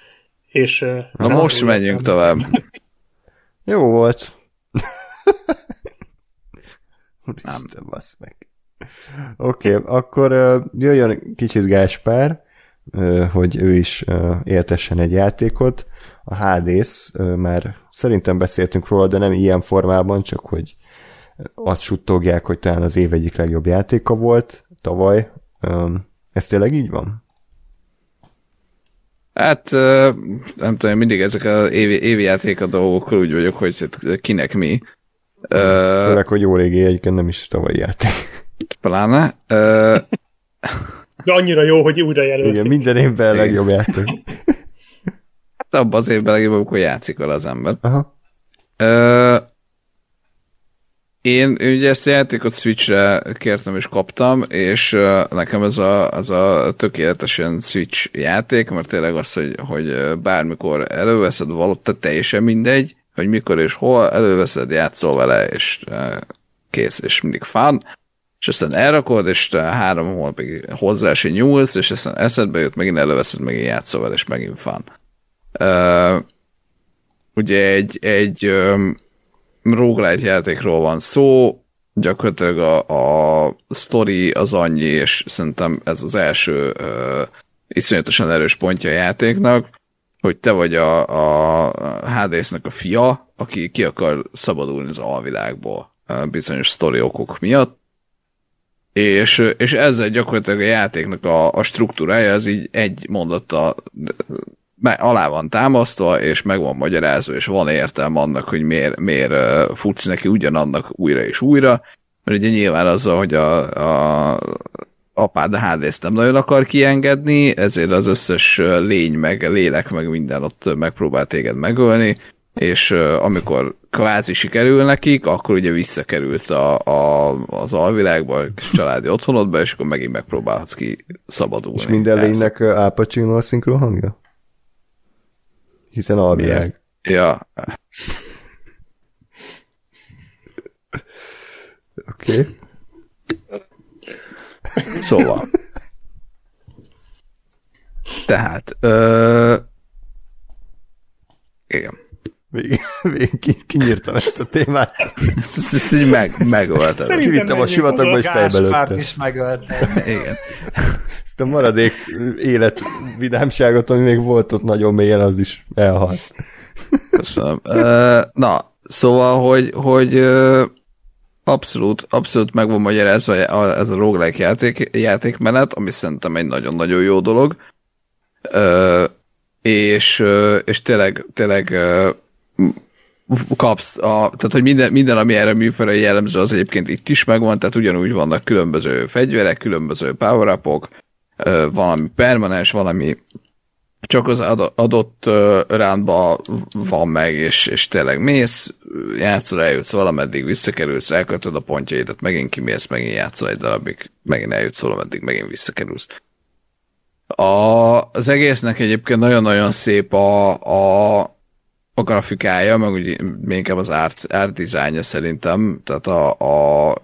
És, Na most menjünk tovább. *laughs* Jó volt. *laughs* Úristen, basz meg. Oké, okay, akkor uh, jöjjön kicsit Gáspár, uh, hogy ő is uh, éltessen egy játékot. A Hades, már szerintem beszéltünk róla, de nem ilyen formában, csak hogy azt suttogják, hogy talán az év egyik legjobb játéka volt tavaly. Ez tényleg így van? Hát nem tudom, mindig ezek az évi, évi játék a dolgokkal úgy vagyok, hogy kinek mi. Főleg, hogy jó régi egyébként nem is tavalyi játék. Pláne. De annyira jó, hogy újra jelölték. Igen, minden évben a legjobb játék. *laughs* Hát abban az évben legjobb, amikor játszik vele az ember. Aha. Ö, én ugye ezt a játékot Switchre kértem és kaptam, és nekem ez a, az a tökéletesen Switch játék, mert tényleg az, hogy, hogy bármikor előveszed valót, tehát teljesen mindegy, hogy mikor és hol előveszed, játszol vele, és kész, és mindig fán, és aztán elrakod, és három hónapig hozzá se nyúlsz, és aztán eszedbe jut, megint előveszed, megint játszol vele, és megint fán. Uh, ugye egy, egy um, roguelite játékról van szó, gyakorlatilag a, a story az annyi, és szerintem ez az első uh, iszonyatosan erős pontja a játéknak, hogy te vagy a, a Hades-nek a fia, aki ki akar szabadulni az alvilágból bizonyos sztori okok miatt, és, és ezzel gyakorlatilag a játéknak a, a struktúrája az így egy mondattal alá van támasztva, és meg van magyarázva, és van értelme annak, hogy miért, miért futsz neki ugyanannak újra és újra, mert ugye nyilván azzal, hogy a, a apád a hades nem nagyon akar kiengedni, ezért az összes lény, meg lélek, meg minden ott megpróbál téged megölni, és amikor kvázi sikerül nekik, akkor ugye visszakerülsz a, a, az alvilágba, a családi otthonodba, és akkor megint megpróbálhatsz ki szabadulni. És minden lénynek Al Pacino a szinkron hangja? Hiszen alvilág. Ja. Oké. Okay. Szóval. Tehát, ö... igen. Végén *laughs* ki, kinyírtam ezt a témát. Ezt így meg, megöltem. Kivittem a sivatagba, és fejbe lőttem. is megöltem. Igen. Ezt a maradék élet vidámságot, ami még volt ott nagyon mélyen, az is elhalt. Köszönöm. Na, szóval, hogy, hogy abszolút, abszolút meg van magyarázva ez a roguelike játék, játékmenet, ami szerintem egy nagyon-nagyon jó dolog. És, és tényleg, tényleg kapsz, a, tehát hogy minden, minden ami erre műfajra jellemző, az egyébként itt is megvan, tehát ugyanúgy vannak különböző fegyverek, különböző power upok, valami permanens, valami csak az adott rándba van meg, és, és tényleg mész, játszol, eljutsz valameddig, visszakerülsz, elkötöd a pontjaidat, megint kimész, megint játszol egy darabig, megint eljutsz valameddig, megint visszakerülsz. A, az egésznek egyébként nagyon-nagyon szép a, a, a grafikája, meg ugye még inkább az art, art dizájnja szerintem, tehát a, a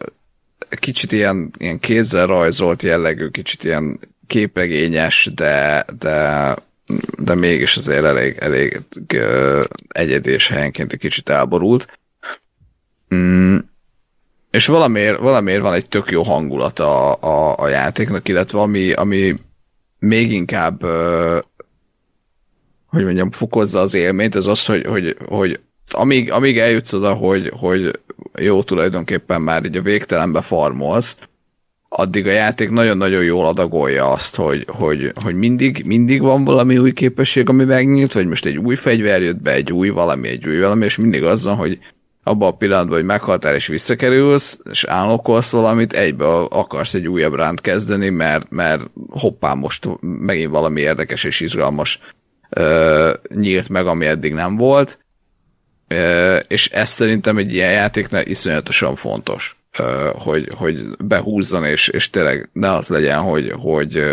kicsit ilyen, ilyen kézzel rajzolt jellegű, kicsit ilyen képregényes, de, de, de mégis azért elég, elég egyedi és helyenként egy kicsit elborult. Mm. És valamiért, valamiért van egy tök jó hangulat a, a, a játéknak, illetve ami, ami még inkább hogy mondjam, fokozza az élményt, ez az, hogy, hogy, hogy amíg, amíg eljutsz oda, hogy, hogy jó tulajdonképpen már így a végtelenbe farmolsz, addig a játék nagyon-nagyon jól adagolja azt, hogy, hogy, hogy mindig, mindig van valami új képesség, ami megnyílt, vagy most egy új fegyver jött be, egy új valami, egy új valami, és mindig azzal, hogy abban a pillanatban, hogy meghaltál és visszakerülsz, és állokolsz valamit, egyből akarsz egy újabb ránt kezdeni, mert, mert hoppá, most megint valami érdekes és izgalmas nyílt meg, ami eddig nem volt, és ez szerintem egy ilyen játéknál iszonyatosan fontos, hogy, hogy behúzzon, és, és tényleg ne az legyen, hogy, hogy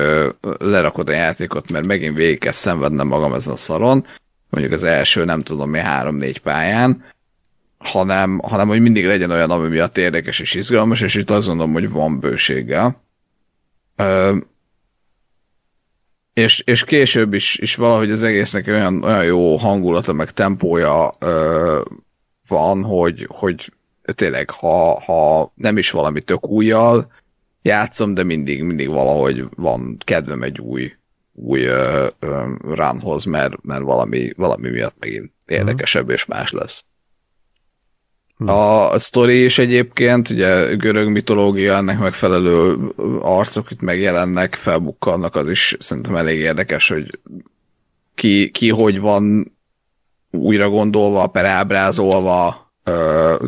lerakod a játékot, mert megint végig kell szenvednem magam ezen a szaron, mondjuk az első, nem tudom mi, három-négy pályán, hanem, hanem hogy mindig legyen olyan, ami miatt érdekes és izgalmas, és itt azt gondolom, hogy van bőséggel. És, és később is, is valahogy az egésznek olyan, olyan jó hangulata, meg tempója ö, van, hogy, hogy tényleg, ha, ha nem is valami tök újjal játszom, de mindig, mindig valahogy van kedvem egy új, új ö, ö, runhoz, mert, mert valami, valami miatt megint érdekesebb és más lesz. A sztori is egyébként, ugye görög mitológia, ennek megfelelő arcok itt megjelennek, felbukkannak, az is szerintem elég érdekes, hogy ki, ki hogy van újra gondolva, per ábrázolva,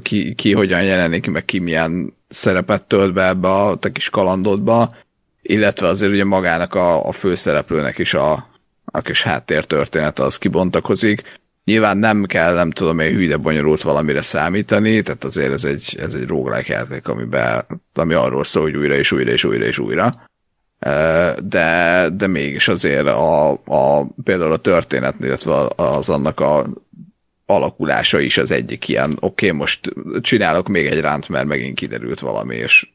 ki, ki hogyan jelenik, meg ki milyen szerepet tölt be ebbe a te kis kalandodba, illetve azért ugye magának a, a főszereplőnek is a, a kis háttértörténet az kibontakozik, Nyilván nem kell, nem tudom, egy hűde bonyolult valamire számítani, tehát azért ez egy, ez egy roguelike játék, amiben, ami arról szól, hogy újra és újra és újra és újra. De, de mégis azért a, a, például a történet, illetve az annak a alakulása is az egyik ilyen, oké, okay, most csinálok még egy ránt, mert megint kiderült valami, és,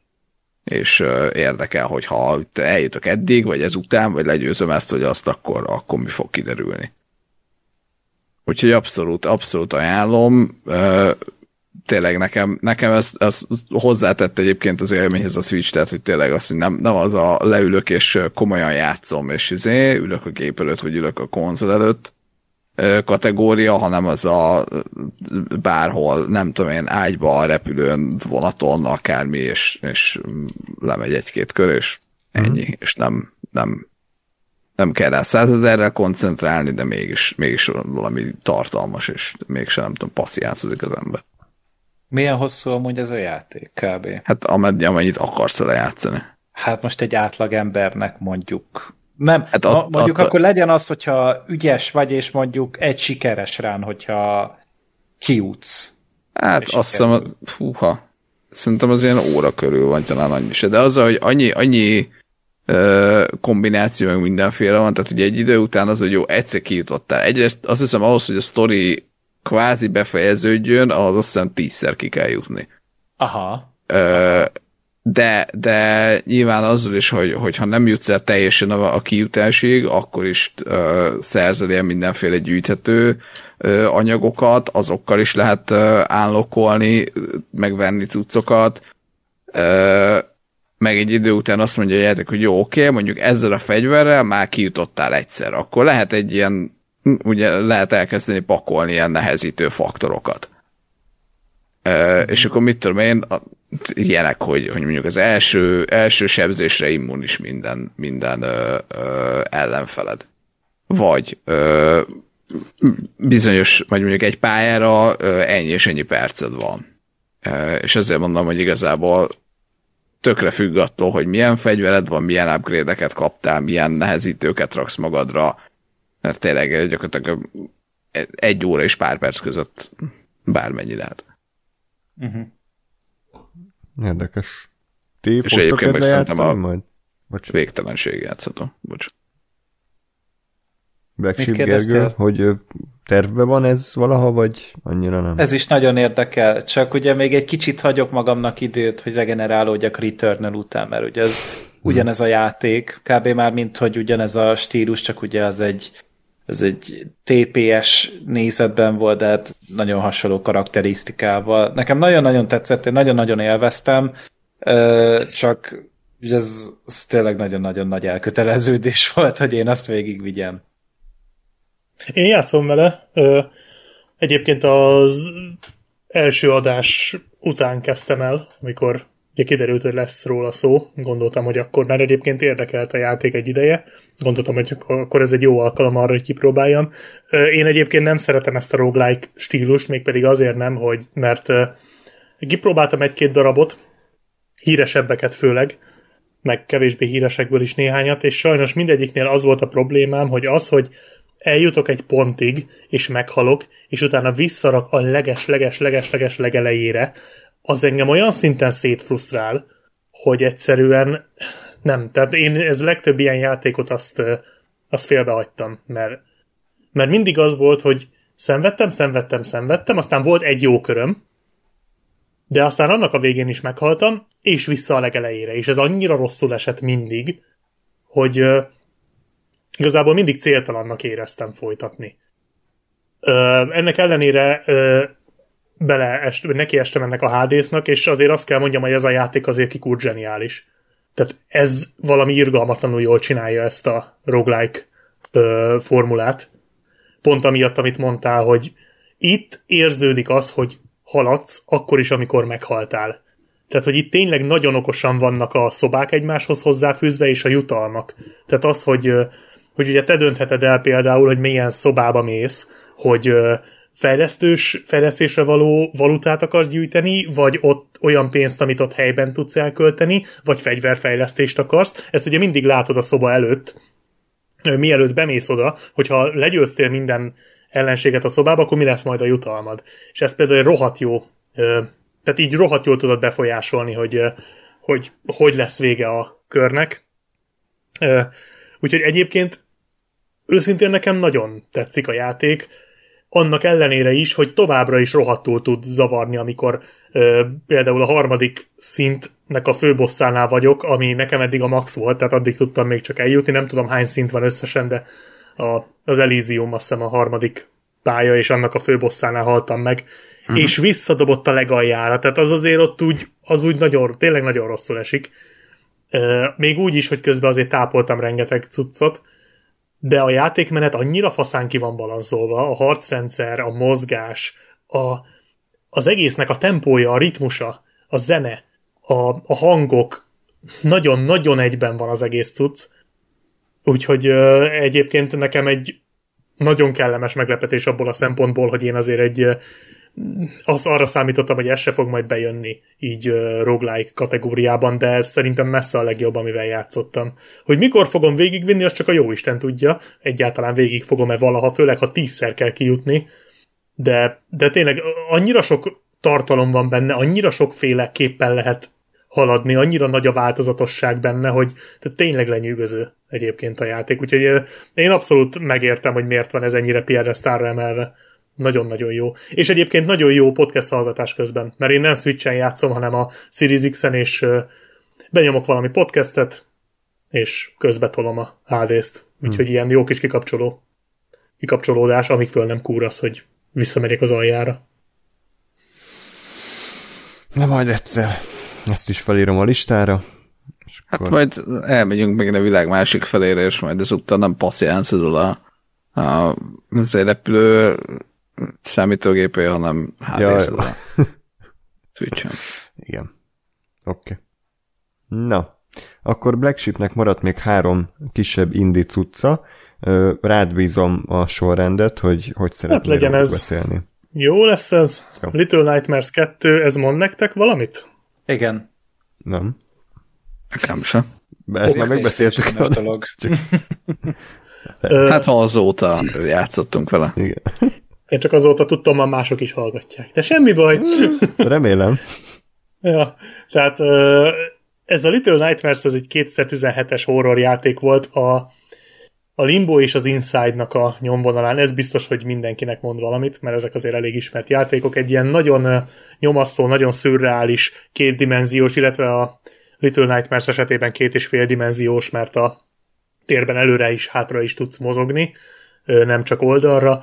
és érdekel, hogy ha eljutok eddig, vagy ezután, vagy legyőzöm ezt, vagy azt, akkor, akkor mi fog kiderülni. Úgyhogy abszolút, abszolút ajánlom. Tényleg nekem, nekem ez, ez hozzátett egyébként az élményhez a Switch, tehát hogy tényleg azt, hogy nem, nem az a leülök és komolyan játszom, és izé, ülök a gép előtt, vagy ülök a konzol előtt, kategória, hanem az a bárhol, nem tudom én, ágyba, repülőn, vonaton, akármi, és, és lemegy egy-két kör, és ennyi, mm. és nem, nem, nem kell rá százezerrel koncentrálni, de mégis, mégis valami tartalmas, és mégsem nem tudom, passziánszozik az ember. Milyen hosszú amúgy ez a játék, kb? Hát ameddig, amennyit akarsz vele játszani. Hát most egy átlag embernek mondjuk nem, hát a, mondjuk a, akkor legyen az, hogyha ügyes vagy, és mondjuk egy sikeres rán, hogyha kiútsz. Hát azt hiszem, húha, szerintem az ilyen óra körül van talán annyi se, de az, hogy annyi, annyi kombináció, meg mindenféle van, tehát ugye egy idő után az, hogy jó, egyszer kijutottál. Egyrészt azt hiszem ahhoz, hogy a sztori kvázi befejeződjön, ahhoz azt hiszem tízszer ki kell jutni. Aha. Ö, de, de nyilván azzal is, hogy, hogyha nem jutsz el teljesen a, a kijutásig, akkor is uh, szerzel mindenféle gyűjthető uh, anyagokat, azokkal is lehet állokolni, megvenni cuccokat, uh, meg egy idő után azt mondja a játék, hogy jó, oké, mondjuk ezzel a fegyverrel már kijutottál egyszer, akkor lehet egy ilyen, ugye lehet elkezdeni pakolni ilyen nehezítő faktorokat. Uh, és akkor mit tudom én, ilyenek, hogy, hogy mondjuk az első, első sebzésre immunis minden, minden ö, ö, ellenfeled. Vagy ö, bizonyos, vagy mondjuk egy pályára ö, ennyi és ennyi perced van. Ö, és ezért mondom, hogy igazából tökre függ attól, hogy milyen fegyvered van, milyen upgrade-eket kaptál, milyen nehezítőket raksz magadra, mert tényleg gyakorlatilag egy óra és pár perc között bármennyi lehet. Uh-huh. Érdekes. Ti és egyébként meg szerintem a majd? Bocs. végtelenség játszható. Bocs. Sheep Gergő, hogy tervben van ez valaha, vagy annyira nem? Ez is nagyon érdekel, csak ugye még egy kicsit hagyok magamnak időt, hogy regenerálódjak Returnal után, mert ugye ez ugyanez a játék, kb. már mint hogy ugyanez a stílus, csak ugye az egy ez egy TPS nézetben volt, de hát nagyon hasonló karakterisztikával. Nekem nagyon-nagyon tetszett, én nagyon-nagyon élveztem, csak ez, ez tényleg nagyon-nagyon nagy elköteleződés *laughs* volt, hogy én azt végigvigyem. Én játszom vele. Egyébként az első adás után kezdtem el, amikor ugye kiderült, hogy lesz róla szó. Gondoltam, hogy akkor már egyébként érdekelt a játék egy ideje. Gondoltam, hogy akkor ez egy jó alkalom arra, hogy kipróbáljam. Én egyébként nem szeretem ezt a roguelike stílust, mégpedig azért nem, hogy mert kipróbáltam egy-két darabot, híresebbeket főleg, meg kevésbé híresekből is néhányat, és sajnos mindegyiknél az volt a problémám, hogy az, hogy eljutok egy pontig, és meghalok, és utána visszarak a leges-leges-leges-leges legelejére, az engem olyan szinten szétfrusztrál, hogy egyszerűen nem. Tehát én ez legtöbb ilyen játékot azt, azt félbehagytam, mert, mert mindig az volt, hogy szenvedtem, szenvedtem, szenvedtem, aztán volt egy jó köröm, de aztán annak a végén is meghaltam, és vissza a legelejére, és ez annyira rosszul esett mindig, hogy igazából mindig céltalannak éreztem folytatni. Uh, ennek ellenére uh, bele est, neki estem ennek a Hadesnak, és azért azt kell mondjam, hogy ez a játék azért kikúrt zseniális. Tehát ez valami irgalmatlanul jól csinálja ezt a roguelike ö, formulát. Pont amiatt, amit mondtál, hogy itt érződik az, hogy haladsz, akkor is, amikor meghaltál. Tehát, hogy itt tényleg nagyon okosan vannak a szobák egymáshoz hozzáfűzve, és a jutalmak. Tehát az, hogy, hogy ugye te döntheted el például, hogy milyen szobába mész, hogy fejlesztős, fejlesztésre való valutát akarsz gyűjteni, vagy ott olyan pénzt, amit ott helyben tudsz elkölteni, vagy fegyverfejlesztést akarsz. Ezt ugye mindig látod a szoba előtt, mielőtt bemész oda, hogyha legyőztél minden ellenséget a szobába, akkor mi lesz majd a jutalmad. És ez például egy rohadt jó, tehát így rohadt jól tudod befolyásolni, hogy hogy, hogy lesz vége a körnek. Úgyhogy egyébként őszintén nekem nagyon tetszik a játék, annak ellenére is, hogy továbbra is rohadtul tud zavarni, amikor ö, például a harmadik szintnek a főbosszánál vagyok, ami nekem eddig a max volt, tehát addig tudtam még csak eljutni, nem tudom hány szint van összesen, de a, az Elysium azt hiszem a harmadik pálya, és annak a főbosszánál haltam meg, uh-huh. és visszadobott a legaljára, tehát az azért ott úgy, az úgy nagyon, tényleg nagyon rosszul esik. Még úgy is, hogy közben azért tápoltam rengeteg cuccot, de a játékmenet annyira faszán ki van balanszolva, a harcrendszer, a mozgás, a, az egésznek a tempója, a ritmusa, a zene, a, a hangok, nagyon-nagyon egyben van az egész cucc. Úgyhogy uh, egyébként nekem egy nagyon kellemes meglepetés abból a szempontból, hogy én azért egy az arra számítottam, hogy ez se fog majd bejönni így uh, roguelike kategóriában, de ez szerintem messze a legjobb, amivel játszottam. Hogy mikor fogom végigvinni, az csak a jó Isten tudja. Egyáltalán végig fogom-e valaha, főleg ha tízszer kell kijutni. De, de tényleg annyira sok tartalom van benne, annyira sokféle képpen lehet haladni, annyira nagy a változatosság benne, hogy tehát tényleg lenyűgöző egyébként a játék. Úgyhogy én abszolút megértem, hogy miért van ez ennyire piedesztára emelve nagyon-nagyon jó. És egyébként nagyon jó podcast hallgatás közben, mert én nem Switch-en játszom, hanem a Series X-en, és benyomok valami podcastet, és közbetolom a HD-t. Úgyhogy hmm. ilyen jó kis kikapcsoló kikapcsolódás, amíg föl nem kúrasz, hogy visszamegyek az aljára. Na majd egyszer ezt is felírom a listára. És hát akkor... majd elmegyünk meg a világ másik felére, és majd ezúttal nem passziánszodol a, a repülő számítógépé, hanem hd ja, Twitch-en. *laughs* Igen. Oké. Okay. Na, akkor Black Sheepnek maradt még három kisebb indi cucca. Rád bízom a sorrendet, hogy hogy szeretnél hát legyen ez. beszélni. Jó lesz ez. Jó. Little Nightmares 2, ez mond nektek valamit? Igen. Nem. Nekem sem. Ezt már megbeszéltük. Csak... hát ha azóta játszottunk vele. Igen. Én csak azóta tudtam, már mások is hallgatják. De semmi baj. *laughs* Remélem. ja, tehát ez a Little Nightmares, ez egy 2017-es horror játék volt a, a Limbo és az Inside-nak a nyomvonalán. Ez biztos, hogy mindenkinek mond valamit, mert ezek azért elég ismert játékok. Egy ilyen nagyon nyomasztó, nagyon szürreális, kétdimenziós, illetve a Little Nightmares esetében két és fél dimenziós, mert a térben előre is, hátra is tudsz mozogni nem csak oldalra.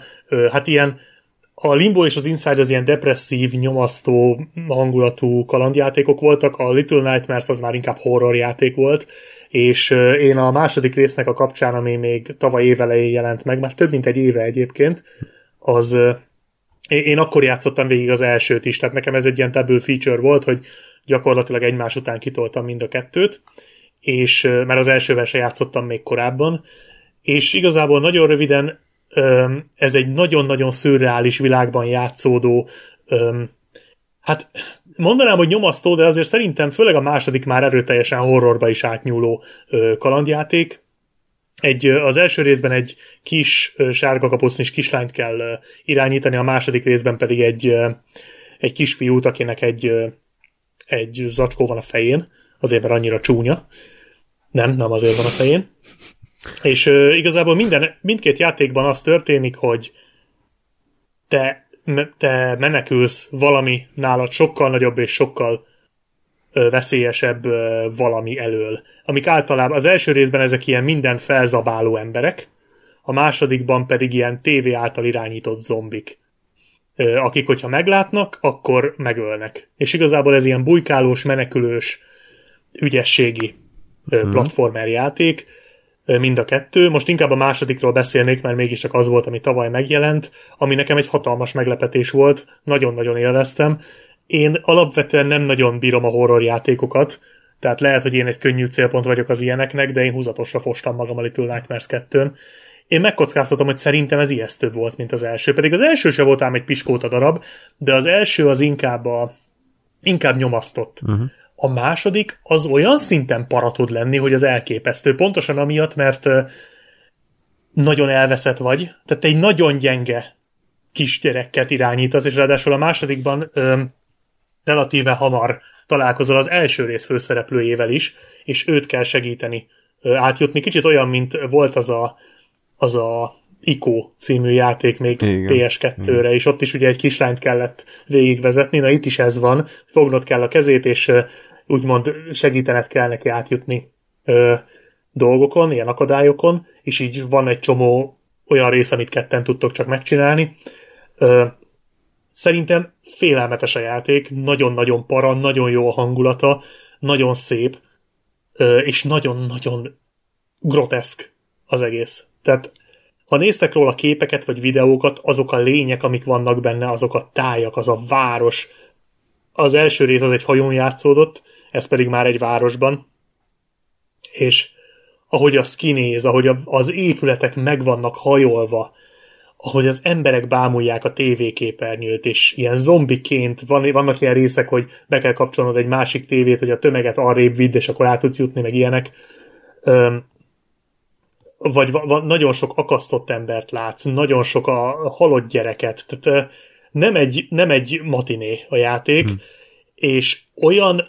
Hát ilyen a Limbo és az Inside az ilyen depresszív, nyomasztó hangulatú kalandjátékok voltak, a Little Nightmares az már inkább horror játék volt, és én a második résznek a kapcsán, ami még tavaly évelején jelent meg, már több mint egy éve egyébként, az én akkor játszottam végig az elsőt is, tehát nekem ez egy ilyen double feature volt, hogy gyakorlatilag egymás után kitoltam mind a kettőt, és mert az elsővel se játszottam még korábban, és igazából nagyon röviden ez egy nagyon-nagyon szürreális világban játszódó hát mondanám, hogy nyomasztó, de azért szerintem főleg a második már erőteljesen horrorba is átnyúló kalandjáték. Egy, az első részben egy kis sárga kapusznis kislányt kell irányítani, a második részben pedig egy, egy kisfiút, akinek egy, egy zacskó van a fején, azért mert annyira csúnya. Nem, nem azért van a fején. És uh, igazából minden, mindkét játékban az történik, hogy te, te menekülsz valami nálad sokkal nagyobb és sokkal uh, veszélyesebb uh, valami elől. Amik általában az első részben ezek ilyen minden felzabáló emberek, a másodikban pedig ilyen tévé által irányított zombik akik, hogyha meglátnak, akkor megölnek. És igazából ez ilyen bujkálós, menekülős, ügyességi hmm. platformer játék, mind a kettő. Most inkább a másodikról beszélnék, mert mégiscsak az volt, ami tavaly megjelent, ami nekem egy hatalmas meglepetés volt, nagyon-nagyon élveztem. Én alapvetően nem nagyon bírom a horror játékokat, tehát lehet, hogy én egy könnyű célpont vagyok az ilyeneknek, de én húzatosra fostam magam a Little Nightmares 2 Én megkockáztatom, hogy szerintem ez ijesztőbb volt, mint az első. Pedig az első se volt ám egy piskóta darab, de az első az inkább a, inkább nyomasztott. Uh-huh. A második az olyan szinten para tud lenni, hogy az elképesztő. Pontosan amiatt, mert nagyon elveszett vagy, tehát egy nagyon gyenge kisgyereket irányítasz, és ráadásul a másodikban ö, relatíve hamar találkozol az első rész főszereplőjével is, és őt kell segíteni ö, átjutni. Kicsit olyan, mint volt az a, az a ICO című játék még Igen. PS2-re, és ott is ugye egy kislányt kellett végigvezetni, na itt is ez van, fognod kell a kezét, és úgymond segítened kell neki átjutni ö, dolgokon, ilyen akadályokon, és így van egy csomó olyan rész, amit ketten tudtok csak megcsinálni. Ö, szerintem félelmetes a játék, nagyon-nagyon para, nagyon jó a hangulata, nagyon szép, ö, és nagyon-nagyon groteszk az egész. Tehát ha néztek róla képeket vagy videókat, azok a lények, amik vannak benne, azok a tájak, az a város. Az első rész az egy hajón játszódott, ez pedig már egy városban. És ahogy azt kinéz, ahogy az épületek meg vannak hajolva, ahogy az emberek bámulják a tévéképernyőt, és ilyen zombiként, van, vannak ilyen részek, hogy be kell kapcsolnod egy másik tévét, hogy a tömeget arrébb vidd, és akkor át tudsz jutni, meg ilyenek. Öm, vagy va, va, nagyon sok akasztott embert látsz, nagyon sok a halott gyereket, tehát nem egy, nem egy matiné a játék, hmm. és olyan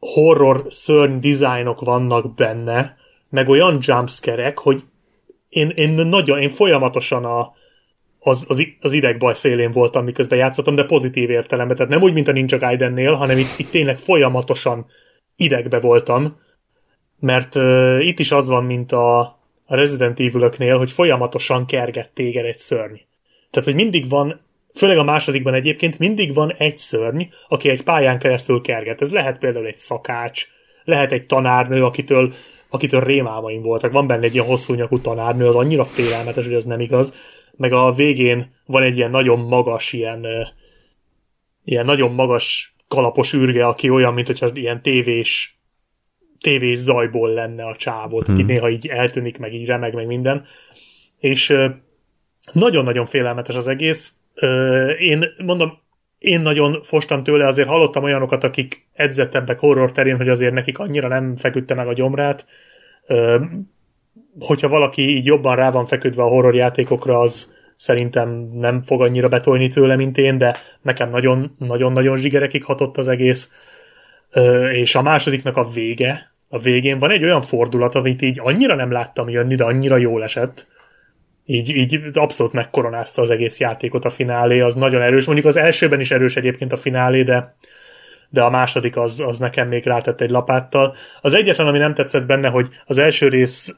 horror szörny dizájnok vannak benne, meg olyan jumpscare hogy én, én nagyon, én folyamatosan a, az, az, az idegbaj szélén voltam, miközben játszottam, de pozitív értelemben. Tehát nem úgy, mint a Ninja Gaidennél, hanem itt, itt tényleg folyamatosan idegbe voltam, mert uh, itt is az van, mint a, a Resident evil hogy folyamatosan kerget téged egy szörny. Tehát, hogy mindig van, főleg a másodikban egyébként mindig van egy szörny, aki egy pályán keresztül kerget. Ez lehet például egy szakács, lehet egy tanárnő, akitől, akitől rémálmaim voltak. Van benne egy ilyen hosszú nyakú tanárnő, az annyira félelmetes, hogy ez nem igaz. Meg a végén van egy ilyen nagyon magas, ilyen, ilyen nagyon magas kalapos űrge, aki olyan, mint hogyha ilyen tévés tévés zajból lenne a csávó, hmm. aki néha így eltűnik, meg így remeg, meg minden. És nagyon-nagyon félelmetes az egész. Én mondom, én nagyon fostam tőle, azért hallottam olyanokat, akik edzettebbek horror terén, hogy azért nekik annyira nem feküdte meg a gyomrát. Hogyha valaki így jobban rá van feküdve a horror játékokra, az szerintem nem fog annyira betolni tőle, mint én, de nekem nagyon-nagyon zsigerekig hatott az egész. És a másodiknak a vége, a végén van egy olyan fordulat, amit így annyira nem láttam jönni, de annyira jól esett. Így, így abszolút megkoronázta az egész játékot a finálé, az nagyon erős. Mondjuk az elsőben is erős egyébként a finálé, de, de a második az, az nekem még rátett egy lapáttal. Az egyetlen, ami nem tetszett benne, hogy az első rész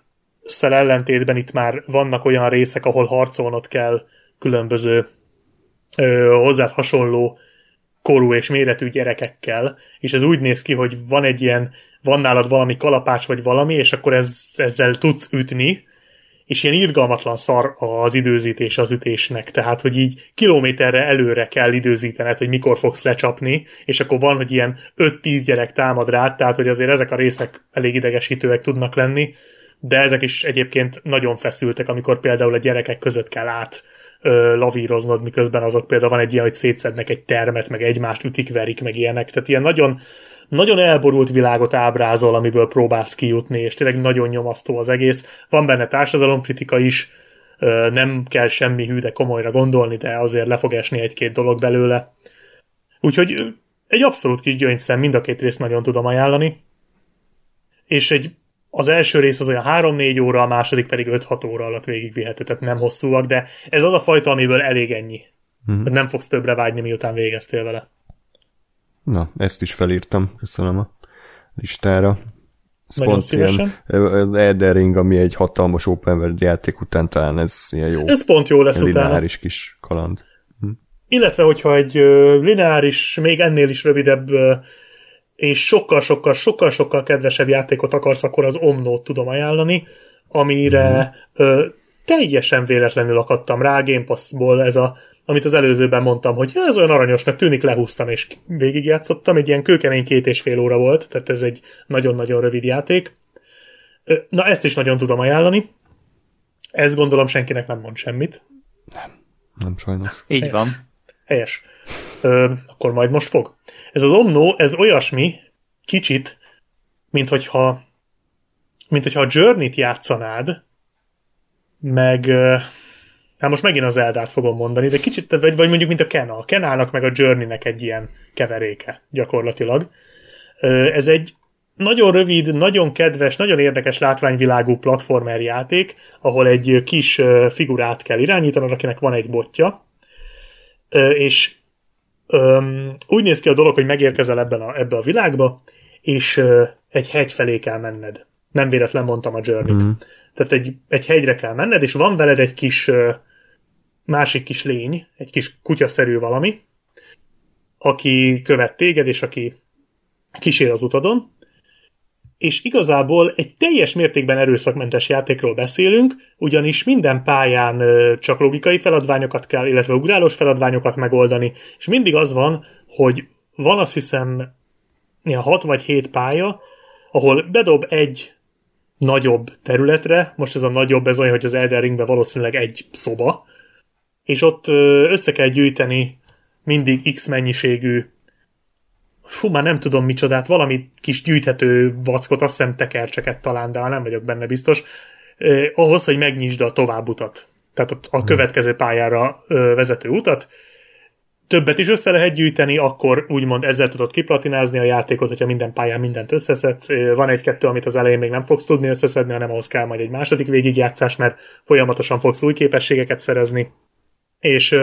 ellentétben itt már vannak olyan részek, ahol harcolnod kell különböző ö, hozzád hasonló korú és méretű gyerekekkel, és ez úgy néz ki, hogy van egy ilyen, van nálad valami kalapás vagy valami, és akkor ez, ezzel tudsz ütni, és ilyen irgalmatlan szar az időzítés az ütésnek, tehát, hogy így kilométerre előre kell időzítened, hogy mikor fogsz lecsapni, és akkor van, hogy ilyen 5-10 gyerek támad rád, tehát, hogy azért ezek a részek elég idegesítőek tudnak lenni, de ezek is egyébként nagyon feszültek, amikor például a gyerekek között kell át ö, lavíroznod, miközben azok például van egy ilyen, hogy szétszednek egy termet, meg egymást ütik, verik, meg ilyenek. Tehát ilyen nagyon, nagyon elborult világot ábrázol, amiből próbálsz kijutni, és tényleg nagyon nyomasztó az egész. Van benne társadalomkritika is, nem kell semmi hű, de komolyra gondolni, de azért le fog esni egy-két dolog belőle. Úgyhogy egy abszolút kis gyöngyszem, mind a két részt nagyon tudom ajánlani. És egy az első rész az olyan 3-4 óra, a második pedig 5-6 óra alatt végigvihető, tehát nem hosszúak, de ez az a fajta, amiből elég ennyi. Mm-hmm. Nem fogsz többre vágyni, miután végeztél vele. Na, ezt is felírtam, köszönöm a listára. Ez Nagyon pont szívesen. Elden Ring, ami egy hatalmas open world játék után talán ez ilyen jó. Ez pont jó lesz utána. lineáris kis kaland. Illetve, hogyha egy lineáris, még ennél is rövidebb és sokkal-sokkal-sokkal-sokkal kedvesebb játékot akarsz, akkor az Omnót tudom ajánlani, amire ö, teljesen véletlenül akadtam rá, Game Pass-ból ez a, amit az előzőben mondtam, hogy ja, ez olyan aranyosnak tűnik, lehúztam és végigjátszottam, egy ilyen kőkemény két és fél óra volt, tehát ez egy nagyon-nagyon rövid játék. Na, ezt is nagyon tudom ajánlani. Ez gondolom senkinek nem mond semmit. Nem sajnos. Így van. Helyes. Ö, akkor majd most fog. Ez az Omno, ez olyasmi, kicsit, mint hogyha, mint hogyha a Journey-t játszanád, meg ö, Hát most megint az Eldát fogom mondani, de kicsit, vagy, vagy mondjuk mint a Kena. A Kenának meg a Journey-nek egy ilyen keveréke gyakorlatilag. Ez egy nagyon rövid, nagyon kedves, nagyon érdekes látványvilágú platformer játék, ahol egy kis figurát kell irányítanod, akinek van egy botja, és úgy néz ki a dolog, hogy megérkezel ebben a, ebbe a világba, és egy hegy felé kell menned. Nem véletlen mondtam a journey mm. Tehát egy, egy hegyre kell menned, és van veled egy kis másik kis lény, egy kis kutyaszerű valami, aki követ téged, és aki kísér az utadon, és igazából egy teljes mértékben erőszakmentes játékról beszélünk, ugyanis minden pályán csak logikai feladványokat kell, illetve ugrálós feladványokat megoldani, és mindig az van, hogy van azt hiszem 6 vagy 7 pálya, ahol bedob egy nagyobb területre, most ez a nagyobb, ez olyan, hogy az Elden Ringben valószínűleg egy szoba, és ott össze kell gyűjteni mindig X mennyiségű fú, már nem tudom micsodát, valami kis gyűjthető vackot, azt hiszem tekercseket talán, de nem vagyok benne biztos, eh, ahhoz, hogy megnyisd a továbbutat. Tehát a, a következő pályára eh, vezető utat. Többet is össze lehet gyűjteni, akkor úgymond ezzel tudod kiplatinázni a játékot, hogyha minden pályán mindent összeszedsz. Van egy-kettő, amit az elején még nem fogsz tudni összeszedni, hanem ahhoz kell majd egy második végigjátszás, mert folyamatosan fogsz új képességeket szerezni. És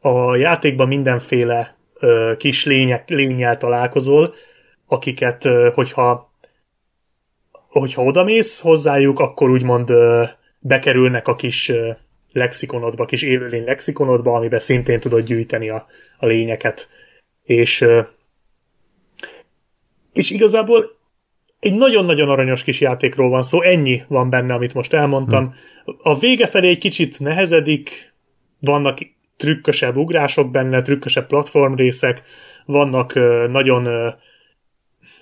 a játékban mindenféle kis lények, lényel találkozol, akiket, hogyha hogyha odamész hozzájuk, akkor úgymond bekerülnek a kis lexikonodba, kis élőlény lexikonodba, amiben szintén tudod gyűjteni a, a lényeket. És, és igazából egy nagyon-nagyon aranyos kis játékról van szó, ennyi van benne, amit most elmondtam. A vége felé egy kicsit nehezedik, vannak trükkösebb ugrások benne, trükkösebb platformrészek, vannak nagyon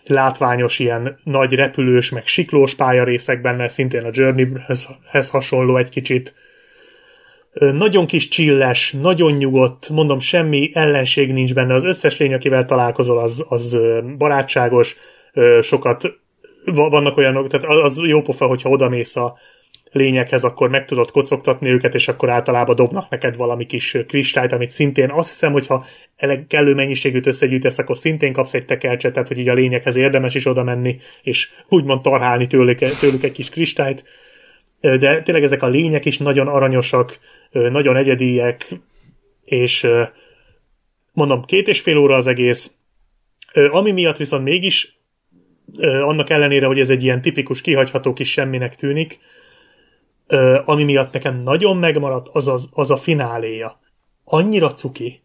látványos ilyen nagy repülős, meg siklós pályarészek benne, szintén a Journey-hez hasonló egy kicsit. Nagyon kis csilles, nagyon nyugodt, mondom, semmi ellenség nincs benne, az összes lény, akivel találkozol, az, az barátságos, sokat vannak olyanok, tehát az jó pofa, hogyha odamész a, lényekhez, akkor meg tudod kocogtatni őket, és akkor általában dobnak neked valami kis kristályt, amit szintén azt hiszem, hogyha eleg kellő mennyiségűt összegyűjtesz, akkor szintén kapsz egy tekercset, tehát hogy így a lényekhez érdemes is oda menni, és úgymond tarhálni tőlük, tőlük egy kis kristályt. De tényleg ezek a lények is nagyon aranyosak, nagyon egyediek, és mondom, két és fél óra az egész. Ami miatt viszont mégis annak ellenére, hogy ez egy ilyen tipikus kihagyható kis semminek tűnik, ö, ami miatt nekem nagyon megmaradt, az, az, az a fináléja. Annyira cuki.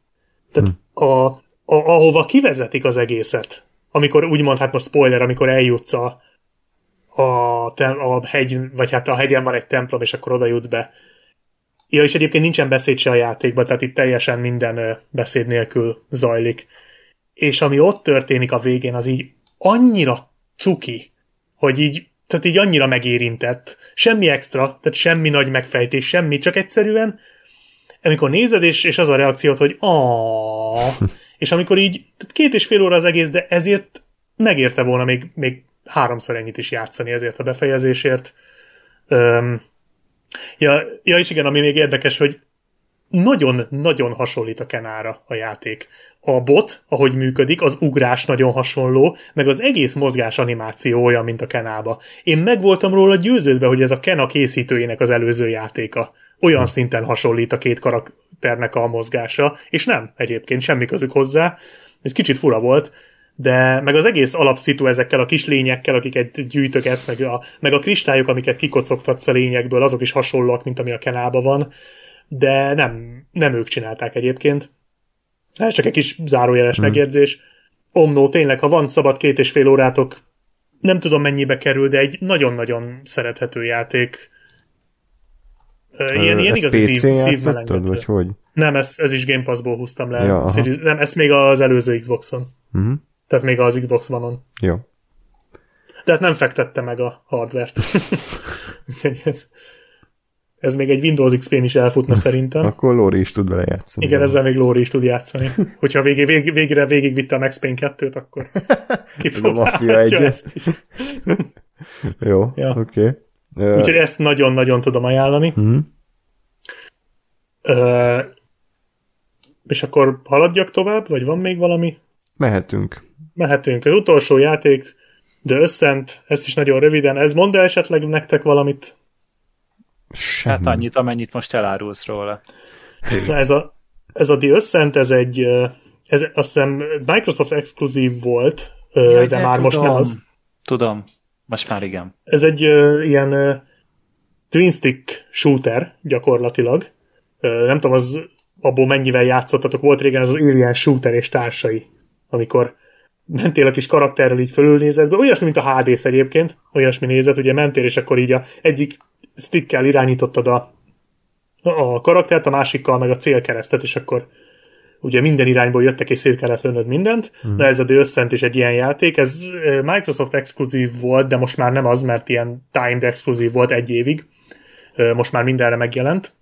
Tehát hm. a, a, ahova kivezetik az egészet, amikor úgymond, hát most spoiler, amikor eljutsz a, a, a hegy, vagy hát a hegyen van egy templom, és akkor oda jutsz be. Ja, és egyébként nincsen beszéd se a játékban, tehát itt teljesen minden beszéd nélkül zajlik. És ami ott történik a végén, az így annyira cuki, hogy így tehát így annyira megérintett. Semmi extra, tehát semmi nagy megfejtés, semmi, csak egyszerűen amikor nézed, és, és az a reakciót, hogy *laughs* és amikor így, tehát két és fél óra az egész, de ezért megérte volna még, még háromszor ennyit is játszani ezért a befejezésért. Um, ja, ja, és igen, ami még érdekes, hogy nagyon-nagyon hasonlít a Kenára a játék a bot, ahogy működik, az ugrás nagyon hasonló, meg az egész mozgás animáció olyan, mint a Kenába. Én meg voltam róla győződve, hogy ez a Kena készítőjének az előző játéka. Olyan szinten hasonlít a két karakternek a mozgása, és nem egyébként semmi közük hozzá. Ez kicsit fura volt, de meg az egész alapszitu ezekkel a kis lényekkel, akiket gyűjtögetsz, meg a, meg a kristályok, amiket kikocogtatsz a lényekből, azok is hasonlóak, mint ami a Kenába van, de nem, nem ők csinálták egyébként. Ez csak egy kis zárójeles hmm. megjegyzés. Omnó, tényleg, ha van szabad két és fél órátok, nem tudom mennyibe kerül, de egy nagyon-nagyon szerethető játék. Ilyen, ilyen igazi PC játszottad, vagy hogy? Nem, ezt, ez is Game Pass-ból húztam le. Ja, nem, ezt még az előző Xboxon. Uh-huh. Tehát még az Xbox One-on. Jó. Tehát nem fektette meg a hardvert. *laughs* ez, ez még egy Windows XP-n is elfutna szerintem. *laughs* Akkor Lóri is tud vele játszani. Igen, ezzel még Lóri is tud játszani. Hogyha végé, vég, végre végigvitte a Max Payne 2-t, akkor *laughs* kipróbálhatja ezt *laughs* Jó, ja. oké. Okay. Úgyhogy ezt nagyon-nagyon tudom ajánlani. Mm. Ö, és akkor haladjak tovább, vagy van még valami? Mehetünk. Mehetünk. Az utolsó játék, The Ascent, ezt is nagyon röviden. Ez mond esetleg nektek valamit? Semmi. Hát annyit, amennyit most elárulsz róla. Na ez a, ez a The Ascent, ez egy, ez azt hiszem Microsoft exkluzív volt, Jaj, de már most nem tudom. az. Tudom. Most már igen. Ez egy ilyen ö, twin stick shooter gyakorlatilag. Nem tudom, az abból mennyivel játszottatok. Volt régen ez az Alien shooter és társai, amikor mentél a kis karakterrel így fölülnézetbe, olyasmi, mint a hd egyébként, olyasmi nézet, ugye mentél, és akkor így a egyik stickkel irányítottad a, a karaktert, a másikkal meg a célkeresztet, és akkor ugye minden irányból jöttek, és szét kellett lönnöd mindent. Mm. Na ez a The Ascent is egy ilyen játék, ez Microsoft exkluzív volt, de most már nem az, mert ilyen timed exkluzív volt egy évig. Most már mindenre megjelent.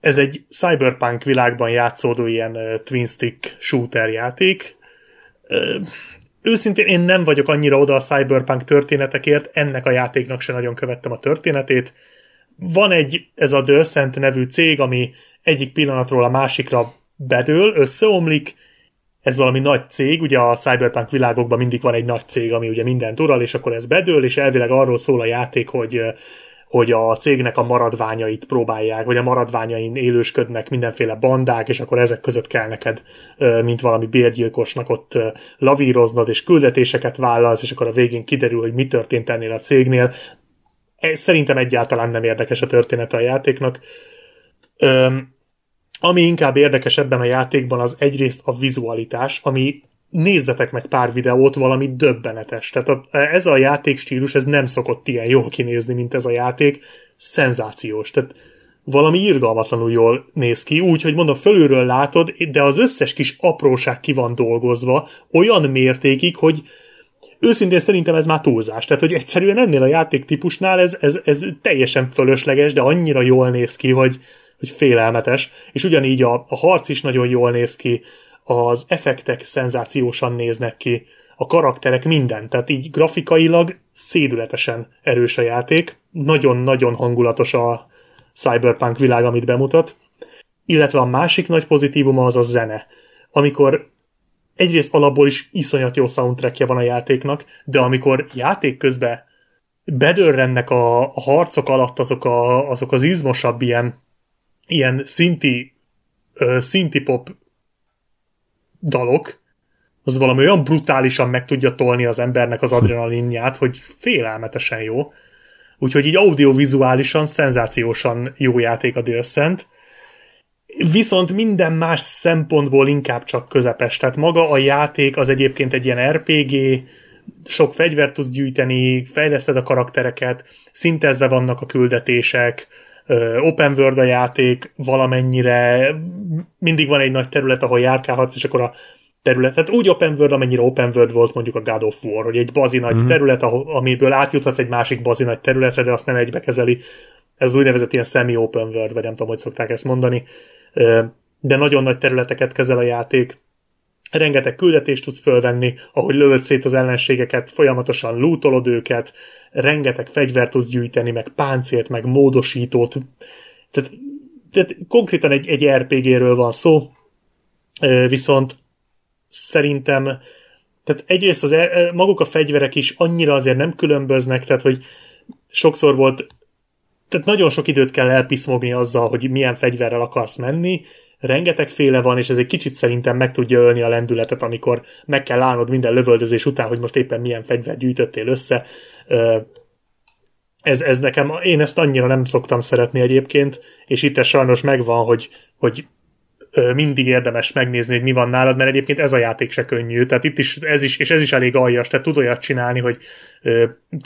Ez egy cyberpunk világban játszódó ilyen twin stick shooter játék. Őszintén én nem vagyok annyira oda a cyberpunk történetekért, ennek a játéknak se nagyon követtem a történetét. Van egy, ez a The Ascent nevű cég, ami egyik pillanatról a másikra bedől, összeomlik, ez valami nagy cég, ugye a cyberpunk világokban mindig van egy nagy cég, ami ugye mindent ural, és akkor ez bedől, és elvileg arról szól a játék, hogy hogy a cégnek a maradványait próbálják, vagy a maradványain élősködnek mindenféle bandák, és akkor ezek között kell neked, mint valami bérgyilkosnak ott lavíroznod, és küldetéseket vállalsz, és akkor a végén kiderül, hogy mi történt ennél a cégnél. E- Szerintem egyáltalán nem érdekes a története a játéknak. Ami inkább érdekes ebben a játékban az egyrészt a vizualitás, ami nézzetek meg pár videót, valami döbbenetes. Tehát a, ez a játékstílus, ez nem szokott ilyen jól kinézni, mint ez a játék. Szenzációs. Tehát valami irgalmatlanul jól néz ki, úgy, hogy mondom, fölülről látod, de az összes kis apróság ki van dolgozva, olyan mértékig, hogy őszintén szerintem ez már túlzás. Tehát, hogy egyszerűen ennél a játéktípusnál ez, ez, ez teljesen fölösleges, de annyira jól néz ki, hogy, hogy félelmetes. És ugyanígy a, a harc is nagyon jól néz ki, az effektek szenzációsan néznek ki, a karakterek minden, tehát így grafikailag szédületesen erős a játék, nagyon-nagyon hangulatos a cyberpunk világ, amit bemutat, illetve a másik nagy pozitívuma az a zene, amikor egyrészt alapból is iszonyat jó soundtrackje van a játéknak, de amikor játék közben bedörrennek a, a harcok alatt azok, a, azok az izmosabb ilyen, ilyen szinti, ö, szinti pop dalok, az valami olyan brutálisan meg tudja tolni az embernek az adrenalinját, hogy félelmetesen jó. Úgyhogy így audiovizuálisan szenzációsan jó játék a Ascent. Viszont minden más szempontból inkább csak közepes. Tehát maga a játék az egyébként egy ilyen RPG, sok fegyvert tudsz gyűjteni, fejleszted a karaktereket, szintezve vannak a küldetések, open world a játék valamennyire, mindig van egy nagy terület, ahol járkálhatsz, és akkor a terület, tehát úgy open world, amennyire open world volt mondjuk a God of War, hogy egy bazi nagy mm. terület, ahol, amiből átjuthatsz egy másik bazi nagy területre, de azt nem egybe kezeli. Ez az úgynevezett ilyen semi-open world, vagy nem tudom, hogy szokták ezt mondani. De nagyon nagy területeket kezel a játék, rengeteg küldetést tudsz fölvenni, ahogy lövöd szét az ellenségeket, folyamatosan lootolod őket, rengeteg fegyvert tudsz gyűjteni, meg páncélt, meg módosítót. Tehát, tehát konkrétan egy, egy RPG-ről van szó, viszont szerintem tehát egyrészt az, maguk a fegyverek is annyira azért nem különböznek, tehát hogy sokszor volt tehát nagyon sok időt kell elpiszmogni azzal, hogy milyen fegyverrel akarsz menni, rengeteg féle van, és ez egy kicsit szerintem meg tudja ölni a lendületet, amikor meg kell állnod minden lövöldözés után, hogy most éppen milyen fegyvert gyűjtöttél össze. Ez, ez nekem, én ezt annyira nem szoktam szeretni egyébként, és itt ez sajnos megvan, hogy, hogy mindig érdemes megnézni, hogy mi van nálad, mert egyébként ez a játék se könnyű, tehát itt is, ez is, és ez is elég aljas, tehát tud olyat csinálni, hogy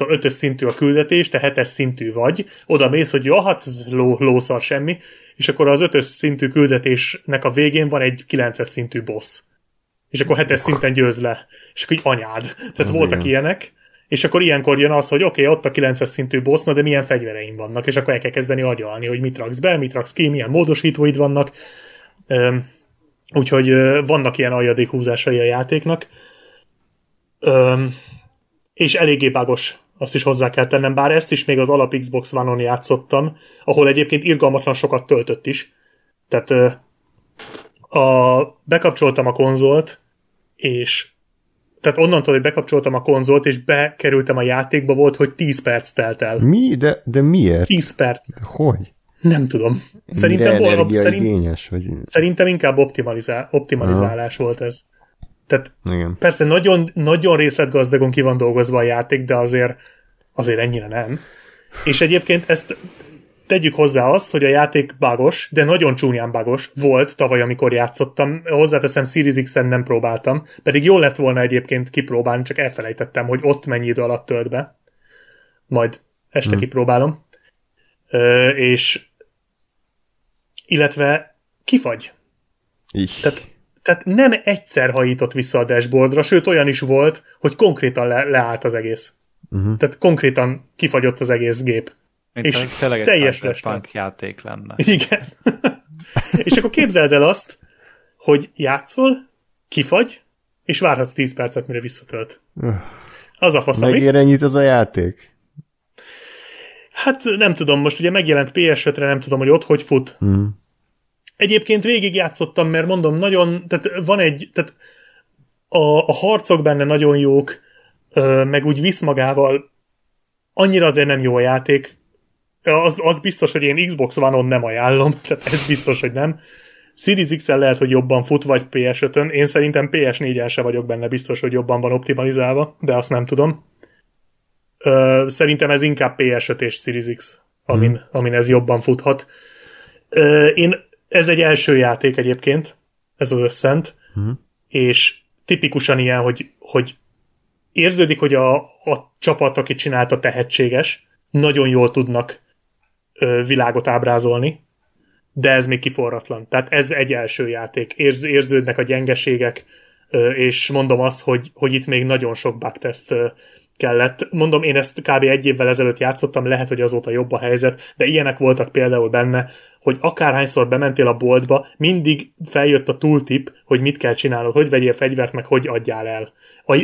ötös szintű a küldetés, te hetes szintű vagy, oda mész, hogy jó, hát ló, lószar semmi, és akkor az ötös szintű küldetésnek a végén van egy kilences szintű boss. És akkor hetes szinten győz le. És akkor így anyád. Tehát Az voltak igen. ilyenek, és akkor ilyenkor jön az, hogy oké, okay, ott a 9 szintű boss, na de milyen fegyvereim vannak, és akkor el kell kezdeni agyalni, hogy mit raksz be, mit raksz ki, milyen módosítóid vannak. Öm, úgyhogy vannak ilyen aljadékhúzásai a játéknak. Öm, és eléggé bágos azt is hozzá kell tennem, bár ezt is még az alap Xbox One-on játszottam, ahol egyébként irgalmatlan sokat töltött is. Tehát a, bekapcsoltam a konzolt, és tehát onnantól, hogy bekapcsoltam a konzolt, és bekerültem a játékba, volt, hogy 10 perc telt el. Mi? De, de miért? 10 perc. Hogy? Nem tudom. Szerintem, Mire energiaigényes, szerint, vagy... szerintem inkább optimalizál, optimalizálás volt ez. Tehát Igen. persze nagyon, nagyon részletgazdagon ki van dolgozva a játék, de azért, azért ennyire nem. És egyébként ezt tegyük hozzá azt, hogy a játék bagos, de nagyon csúnyán bagos volt tavaly, amikor játszottam. Hozzáteszem, Series X-en nem próbáltam, pedig jó lett volna egyébként kipróbálni, csak elfelejtettem, hogy ott mennyi idő alatt tölt be. Majd este hmm. kipróbálom. Ö, és illetve kifagy. Így. Tehát, tehát nem egyszer hajított vissza a dashboardra, sőt olyan is volt, hogy konkrétan le, leállt az egész. Uh-huh. Tehát konkrétan kifagyott az egész gép. Mint És ez tényleg egy teljes cyberpunk játék lenne. Igen. *laughs* és akkor képzeld el azt, hogy játszol, kifagy, és várhatsz 10 percet, mire visszatölt. Az a fasz. Megér ennyit ez a játék? Hát nem tudom, most ugye megjelent PS5-re, nem tudom, hogy ott hogy fut. Hmm. Egyébként végigjátszottam, mert mondom, nagyon, tehát van egy, tehát a, a harcok benne nagyon jók, ö, meg úgy visz magával, annyira azért nem jó a játék. Az, az biztos, hogy én Xbox One-on nem ajánlom, *laughs* tehát ez biztos, hogy nem. Series x lehet, hogy jobban fut, vagy PS5-ön. Én szerintem PS4-en se vagyok benne biztos, hogy jobban van optimalizálva, de azt nem tudom. Ö, szerintem ez inkább PS5 és Series X, amin, hmm. amin ez jobban futhat. Ö, én, ez egy első játék egyébként, ez az összent, Hmm. és tipikusan ilyen, hogy, hogy érződik, hogy a, a csapat, aki csinálta tehetséges, nagyon jól tudnak világot ábrázolni, de ez még kiforratlan. Tehát ez egy első játék. Érz, érződnek a gyengeségek, és mondom azt, hogy, hogy itt még nagyon sok bugtest ö, kellett. Mondom, én ezt kb. egy évvel ezelőtt játszottam, lehet, hogy azóta jobb a helyzet, de ilyenek voltak például benne, hogy akárhányszor bementél a boltba, mindig feljött a tooltip, hogy mit kell csinálnod, hogy vegyél fegyvert, meg hogy adjál el.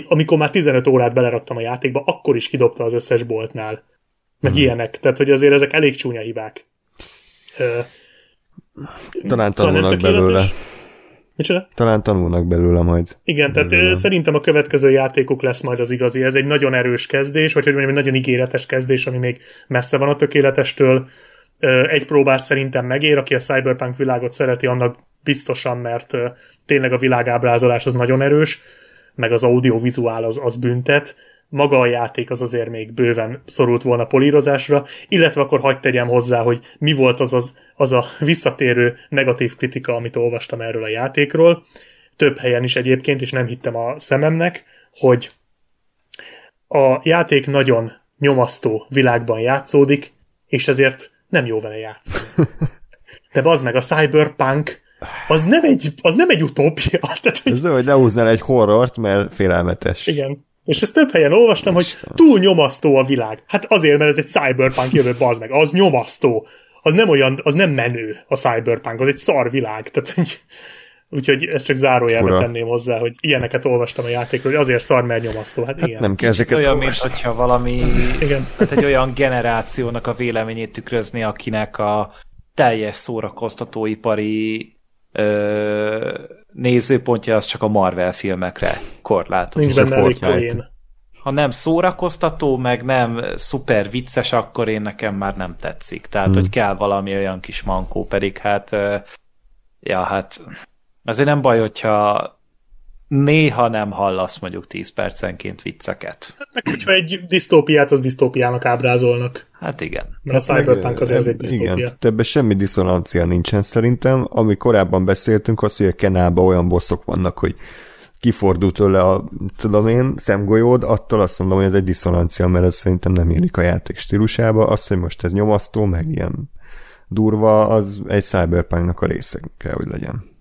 Amikor már 15 órát beleraktam a játékba, akkor is kidobta az összes boltnál. Meg hmm. ilyenek. Tehát, hogy azért ezek elég csúnya hibák. Talán Szóval tanulnak tökéletes. belőle. Micsoda? Talán tanulnak belőle majd. Igen, tehát Belőle. szerintem a következő játékuk lesz majd az igazi. Ez egy nagyon erős kezdés, vagy hogy mondjam, egy nagyon ígéretes kezdés, ami még messze van a tökéletestől. Egy próbát szerintem megér, aki a Cyberpunk világot szereti, annak biztosan, mert tényleg a világábrázolás az nagyon erős, meg az audiovizuál az, az büntet. Maga a játék az azért még bőven szorult volna polírozásra, illetve akkor hagyd tegyem hozzá, hogy mi volt az, az, az a visszatérő negatív kritika, amit olvastam erről a játékról, több helyen is egyébként, és nem hittem a szememnek, hogy a játék nagyon nyomasztó világban játszódik, és ezért nem jó vele játszani. *laughs* De bazd meg, a Cyberpunk az nem egy, az nem egy utópia. *laughs* Tehát, hogy Ez hogy lehúznál egy horrort, mert félelmetes. igen. És ezt több helyen olvastam, hogy túl nyomasztó a világ. Hát azért, mert ez egy cyberpunk jövő, bazd meg. Az nyomasztó. Az nem olyan, az nem menő a cyberpunk, az egy szar világ. Tehát, hogy- úgyhogy ezt csak zárójelbe Fura. tenném hozzá, hogy ilyeneket olvastam a játékról, hogy azért szar, mert nyomasztó. Hát, igen. Nem kell ezeket Olyan, mint hogyha valami Igen. tehát egy olyan generációnak a véleményét tükrözni, akinek a teljes szórakoztatóipari ö, nézőpontja az csak a Marvel filmekre korlátozott. Nincs benne elég poén. Ha nem szórakoztató, meg nem szuper vicces, akkor én nekem már nem tetszik. Tehát, hmm. hogy kell valami olyan kis mankó, pedig hát ö, ja, hát azért nem baj, hogyha néha nem hallasz mondjuk 10 percenként vicceket. Meg hogyha egy disztópiát, az disztópiának ábrázolnak. Hát igen. Mert a Cyberpunk azért az egy disztópia. Igen, ebben semmi diszonancia nincsen szerintem. Ami korábban beszéltünk, az, hogy a Kenában olyan bosszok vannak, hogy kifordul tőle a, tudom én, szemgolyód, attól azt mondom, hogy ez egy diszonancia, mert ez szerintem nem élik a játék stílusába. Az, hogy most ez nyomasztó, meg ilyen durva, az egy cyberpunknak a része kell, hogy legyen.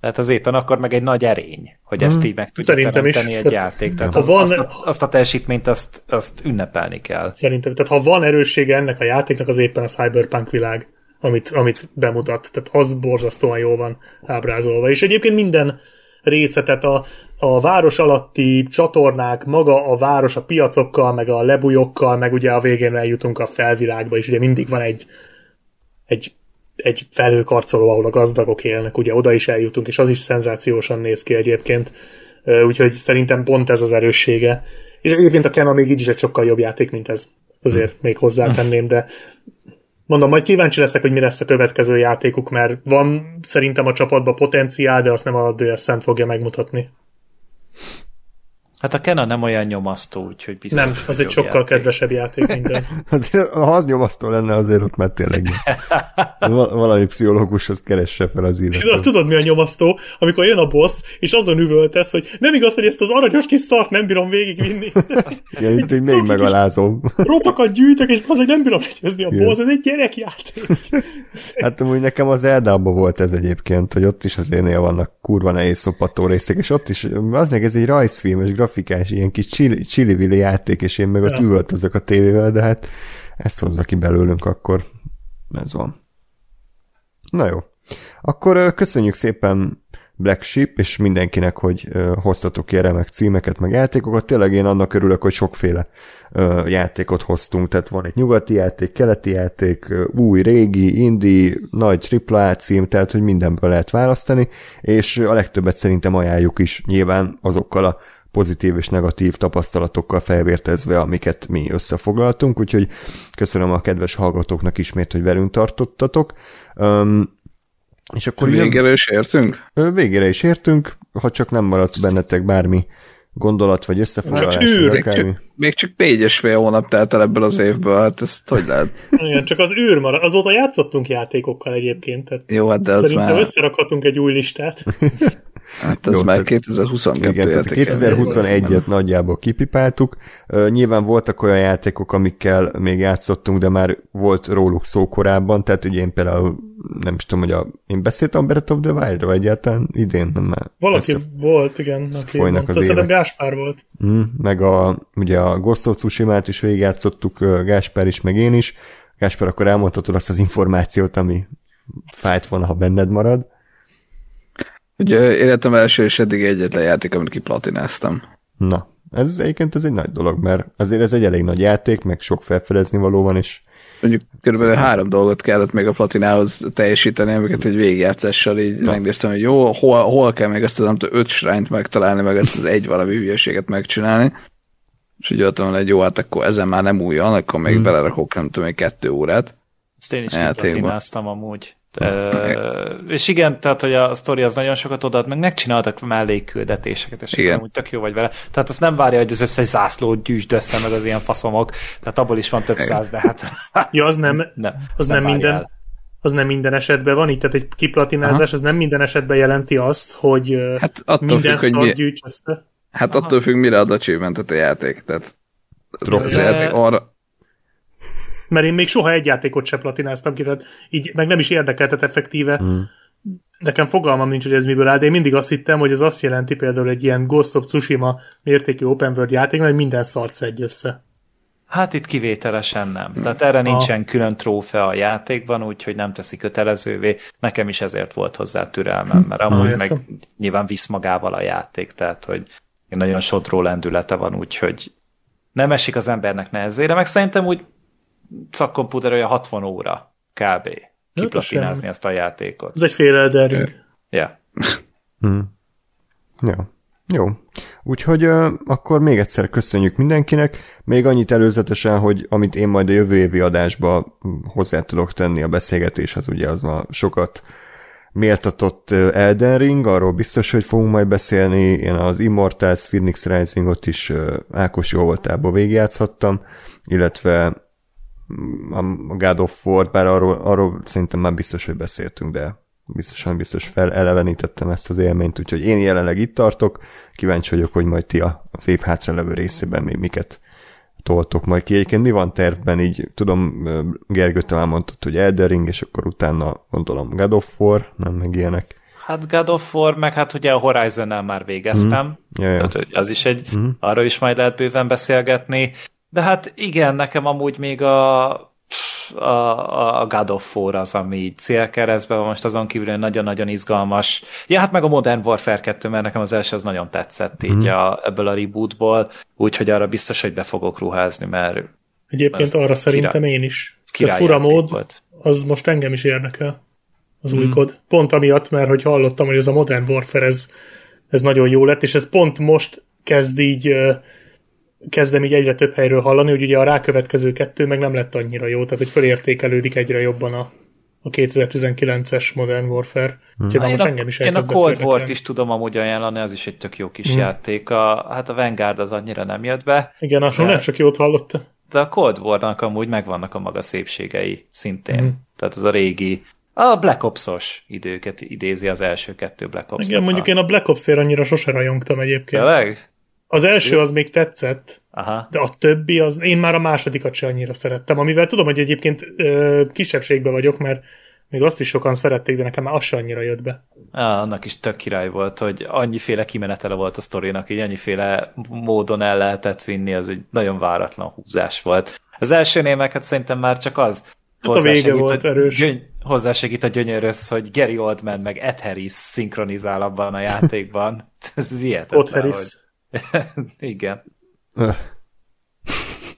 Tehát az éppen akkor meg egy nagy erény, hogy ezt így meg tudja Szerintem is. teremteni egy Tehát, játék. Tehát ha az, van- azt, a, azt a teljesítményt azt, azt ünnepelni kell. Szerintem, tehát ha van erőssége ennek a játéknak, az éppen a Cyberpunk világ, amit, amit bemutat. Tehát az borzasztóan jól van ábrázolva. És egyébként minden részletet a, a város alatti csatornák, maga a város a piacokkal, meg a lebújokkal, meg ugye a végén eljutunk a felvilágba, és ugye mindig van egy, egy, egy felhőkarcoló, ahol a gazdagok élnek, ugye oda is eljutunk, és az is szenzációsan néz ki egyébként, úgyhogy szerintem pont ez az erőssége. És egyébként a Kena még így is egy sokkal jobb játék, mint ez. Azért még hozzátenném, de mondom, majd kíváncsi leszek, hogy mi lesz a következő játékuk, mert van szerintem a csapatban potenciál, de azt nem a DSN fogja megmutatni. Hát a Kena nem olyan nyomasztó, úgyhogy biztos. Nem, az egy sokkal játék. kedvesebb játék, mint ez. *laughs* azért, ha az nyomasztó lenne, azért ott már tényleg valami pszichológushoz keresse fel az illetőt. Tudod, mi a nyomasztó? Amikor jön a boss, és azon üvöltesz, hogy nem igaz, hogy ezt az aranyos kis szart nem bírom végigvinni. *laughs* ja, itt hogy még megalázom. Rotokat gyűjtök, és az, hogy nem bírom legyőzni a boss, ez egy gyerekjáték. *laughs* hát amúgy nekem az Eldában volt ez egyébként, hogy ott is az énél vannak kurva nehéz szopató részek, és ott is, azért ez egy rajzfilmes, grafikás, ilyen kis csili, csili játék, és én meg ott ja. üvöltözök a tévével, de hát ezt hozza ki belőlünk, akkor ez van. Na jó. Akkor köszönjük szépen Black Sheep, és mindenkinek, hogy hoztatok ki remek címeket, meg játékokat. Tényleg én annak örülök, hogy sokféle játékot hoztunk, tehát van egy nyugati játék, keleti játék, új, régi, indi, nagy AAA cím, tehát hogy mindenből lehet választani, és a legtöbbet szerintem ajánljuk is nyilván azokkal a pozitív és negatív tapasztalatokkal felvértezve, amiket mi összefoglaltunk, úgyhogy köszönöm a kedves hallgatóknak ismét, hogy velünk tartottatok. Um, és akkor végére jön... is értünk? Végére is értünk, ha csak nem maradt bennetek bármi gondolat vagy összefoglalás. Csak űr, még, csak, még csak négy és fél hónap telt el ebből az évből, hát ezt hogy lehet? Igen, csak az űr marad. Azóta játszottunk játékokkal egyébként. Tehát Jó, hát de az már... összerakhatunk egy új listát. *laughs* Hát ez Jó, már 2022 igen, 2021-et nagyjából kipipáltuk. Nyilván voltak olyan játékok, amikkel még játszottunk, de már volt róluk szó korábban, tehát ugye én például nem is tudom, hogy a, én beszéltem Breath of the Wild-ról egyáltalán idén, nem már. Valaki össze, volt, igen. Folynak az évek. Gáspár volt. Mm, meg a, ugye a Ghost of Tsushima-t is végigjátszottuk, Gáspár is, meg én is. Gáspár, akkor elmondhatod azt az információt, ami fájt volna, ha benned marad. Ugye életem első és eddig egyetlen játék, amit kiplatináztam. Na, ez egyébként ez egy nagy dolog, mert azért ez egy elég nagy játék, meg sok felfedezni való van, és Mondjuk körülbelül szóval... három dolgot kellett még a platinához teljesíteni, amiket egy végigjátszással így Na. megnéztem, hogy jó, hol, hol kell még ezt az nem tudom, öt srányt megtalálni, meg ezt az egy valami hülyeséget megcsinálni. És úgy jöttem hogy jó, hát akkor ezen már nem újjan, akkor még hmm. belerakok nem tudom, egy kettő órát. Ezt én is platináztam amúgy. Uh, és igen, tehát, hogy a sztori az nagyon sokat odaad, meg megcsináltak mellékküldetéseket, és igen. úgy tök jó vagy vele. Tehát azt nem várja, hogy az összes zászlót gyűjtsd össze, meg az ilyen faszomok. Tehát abból is van több száz, de hát... *laughs* ja, az nem, nem, az nem, nem minden... El. Az nem minden esetben van, így tehát egy kiplatinázás, Aha. az nem minden esetben jelenti azt, hogy hát minden függ, hogy mi... gyűjts össze. Hát Aha. attól függ, mire ad achievementet a játék. Tehát az de... játék arra, mert én még soha egy játékot se platináztam ki, tehát így meg nem is érdekeltet effektíve. Mm. Nekem fogalmam nincs, hogy ez miből áll, de én mindig azt hittem, hogy ez azt jelenti például egy ilyen Ghost of Tsushima mértékű open world játék, hogy minden szart egy össze. Hát itt kivételesen nem. Tehát erre nincsen külön trófea a játékban, úgyhogy nem teszi kötelezővé. Nekem is ezért volt hozzá türelmem, mert amúgy meg nyilván visz magával a játék, tehát hogy nagyon sodró lendülete van, úgyhogy nem esik az embernek nehezére, meg szerintem úgy szakkomputer olyan 60 óra kb. kiplatinázni ezt a játékot. Ez egy fél Elden Yeah. hmm. Jó. Jó. Úgyhogy uh, akkor még egyszer köszönjük mindenkinek. Még annyit előzetesen, hogy amit én majd a jövő évi adásba hozzá tudok tenni a beszélgetéshez, ugye az ma sokat méltatott Elden Ring, arról biztos, hogy fogunk majd beszélni. Én az Immortals Phoenix Risingot is Ákos jó voltából végigjátszhattam, illetve a God of War, bár arról, arról szerintem már biztos, hogy beszéltünk, de biztosan biztos felelevenítettem ezt az élményt, úgyhogy én jelenleg itt tartok, kíváncsi vagyok, hogy majd ti az év hátralevő részében még miket toltok majd ki. Egyébként mi van tervben, így tudom, Gergő talán mondtad, hogy Eldering, és akkor utána gondolom God of War, nem meg ilyenek. Hát God of War, meg hát ugye a Horizon-nel már végeztem, mm. ja, ja. Tehát, az is egy, mm. arról is majd lehet bőven beszélgetni. De hát igen, nekem amúgy még a a, a God of War az, ami így célkeresztben van, most azon kívül nagyon-nagyon izgalmas. Ja, hát meg a Modern Warfare 2, mert nekem az első az nagyon tetszett így mm. a, ebből a rebootból, úgyhogy arra biztos, hogy be fogok ruházni, mert Egyébként arra szerintem király, én is. A fura mód, volt. az most engem is érdekel, az mm. új kod. Pont amiatt, mert hogy hallottam, hogy ez a Modern Warfare, ez, ez nagyon jó lett, és ez pont most kezd így kezdem így egyre több helyről hallani, hogy ugye a rákövetkező kettő meg nem lett annyira jó, tehát hogy fölértékelődik egyre jobban a, a 2019-es Modern Warfare. Hmm. Úgyhogy én, a, engem is én a Cold War-t is tudom amúgy ajánlani, az is egy tök jó kis hmm. játék. A, hát a Vanguard az annyira nem jött be. Igen, arról nem csak jót hallotta. De a Cold War-nak amúgy megvannak a maga szépségei szintén. Hmm. Tehát az a régi a Black Ops-os időket idézi az első kettő Black Ops. Igen, mondjuk én a Black Ops-ért annyira sose rajongtam egyébként. Tényleg? Az első az még tetszett, Aha. de a többi, az én már a másodikat se annyira szerettem, amivel tudom, hogy egyébként ö, kisebbségben vagyok, mert még azt is sokan szerették, de nekem már az se annyira jött be. Ah, annak is tök király volt, hogy annyiféle kimenetele volt a sztorinak, így annyiféle módon el lehetett vinni, az egy nagyon váratlan húzás volt. Az első meg hát szerintem már csak az, Hát a vége volt a, erős. Gyöny, hozzásegít a gyönyörös, hogy Gary Oldman meg Ed Harris szinkronizál abban a játékban. *laughs* Ez hihetetlen. Ott Harris. Hogy... *laughs* Igen. *laughs*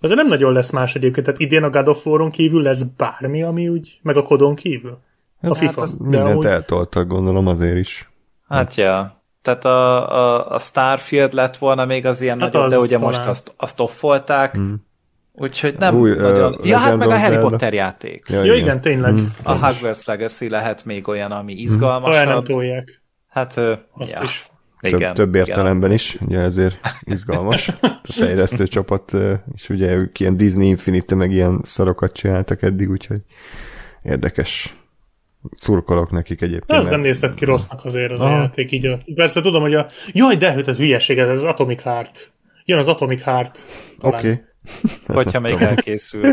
De nem nagyon lesz más egyébként, tehát idén a God of War-on kívül lesz bármi, ami úgy, meg a kodon kívül. A hát FIFA. Hát mindent amúgy... eltoltak, gondolom azért is. Hát ja. Tehát a, a, a Starfield lett volna még az ilyen hát nagyobb, az de ugye talán. most azt, azt offolták. Mm. Úgyhogy nem Új, nagyon... Uh, ja, hát meg a Harry Potter játék. Ja, ja igen. igen, tényleg. Mm, a Hogwarts Legacy lehet még olyan, ami izgalmasabb. Olyan nem tolják. Hát, Azt ja. is. Igen, több, több értelemben igen. is, ugye ezért izgalmas. *laughs* A fejlesztő csapat, és ugye ők ilyen Disney Infinite, meg ilyen szarokat csináltak eddig, úgyhogy érdekes. Szurkolok nekik egyébként. Ez nem nézett ki rossznak azért az Aha. a játék, így a... Persze tudom, hogy a... Jaj, de hogy a hülyeség, ez az Atomic Heart. Jön az Atomic Heart. Oké. Okay. Hogyha még elkészül. *laughs*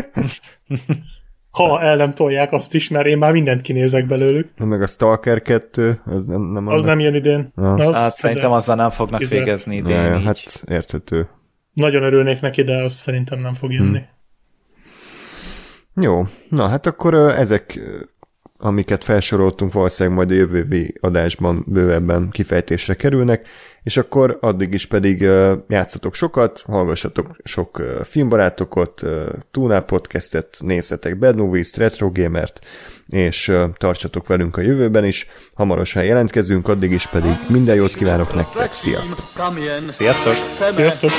ha el nem tolják azt is, mert én már mindent kinézek belőlük. Meg a Stalker 2, az nem, nem Az nem jön idén. Ja. Az, hát szerintem azzal nem fognak kizel. végezni idén. Ja, ja, hát érthető. Nagyon örülnék neki, de az szerintem nem fog jönni. Hmm. Jó, na hát akkor ezek amiket felsoroltunk, valószínűleg majd a jövő adásban bővebben kifejtésre kerülnek, és akkor addig is pedig játszatok sokat, hallgassatok sok filmbarátokot, Tuna podcastet, nézzetek Bad Movies-t, Retro Gamert, és tartsatok velünk a jövőben is. Hamarosan jelentkezünk, addig is pedig minden jót kívánok nektek, sziasztok! Sziasztok! Sziasztok!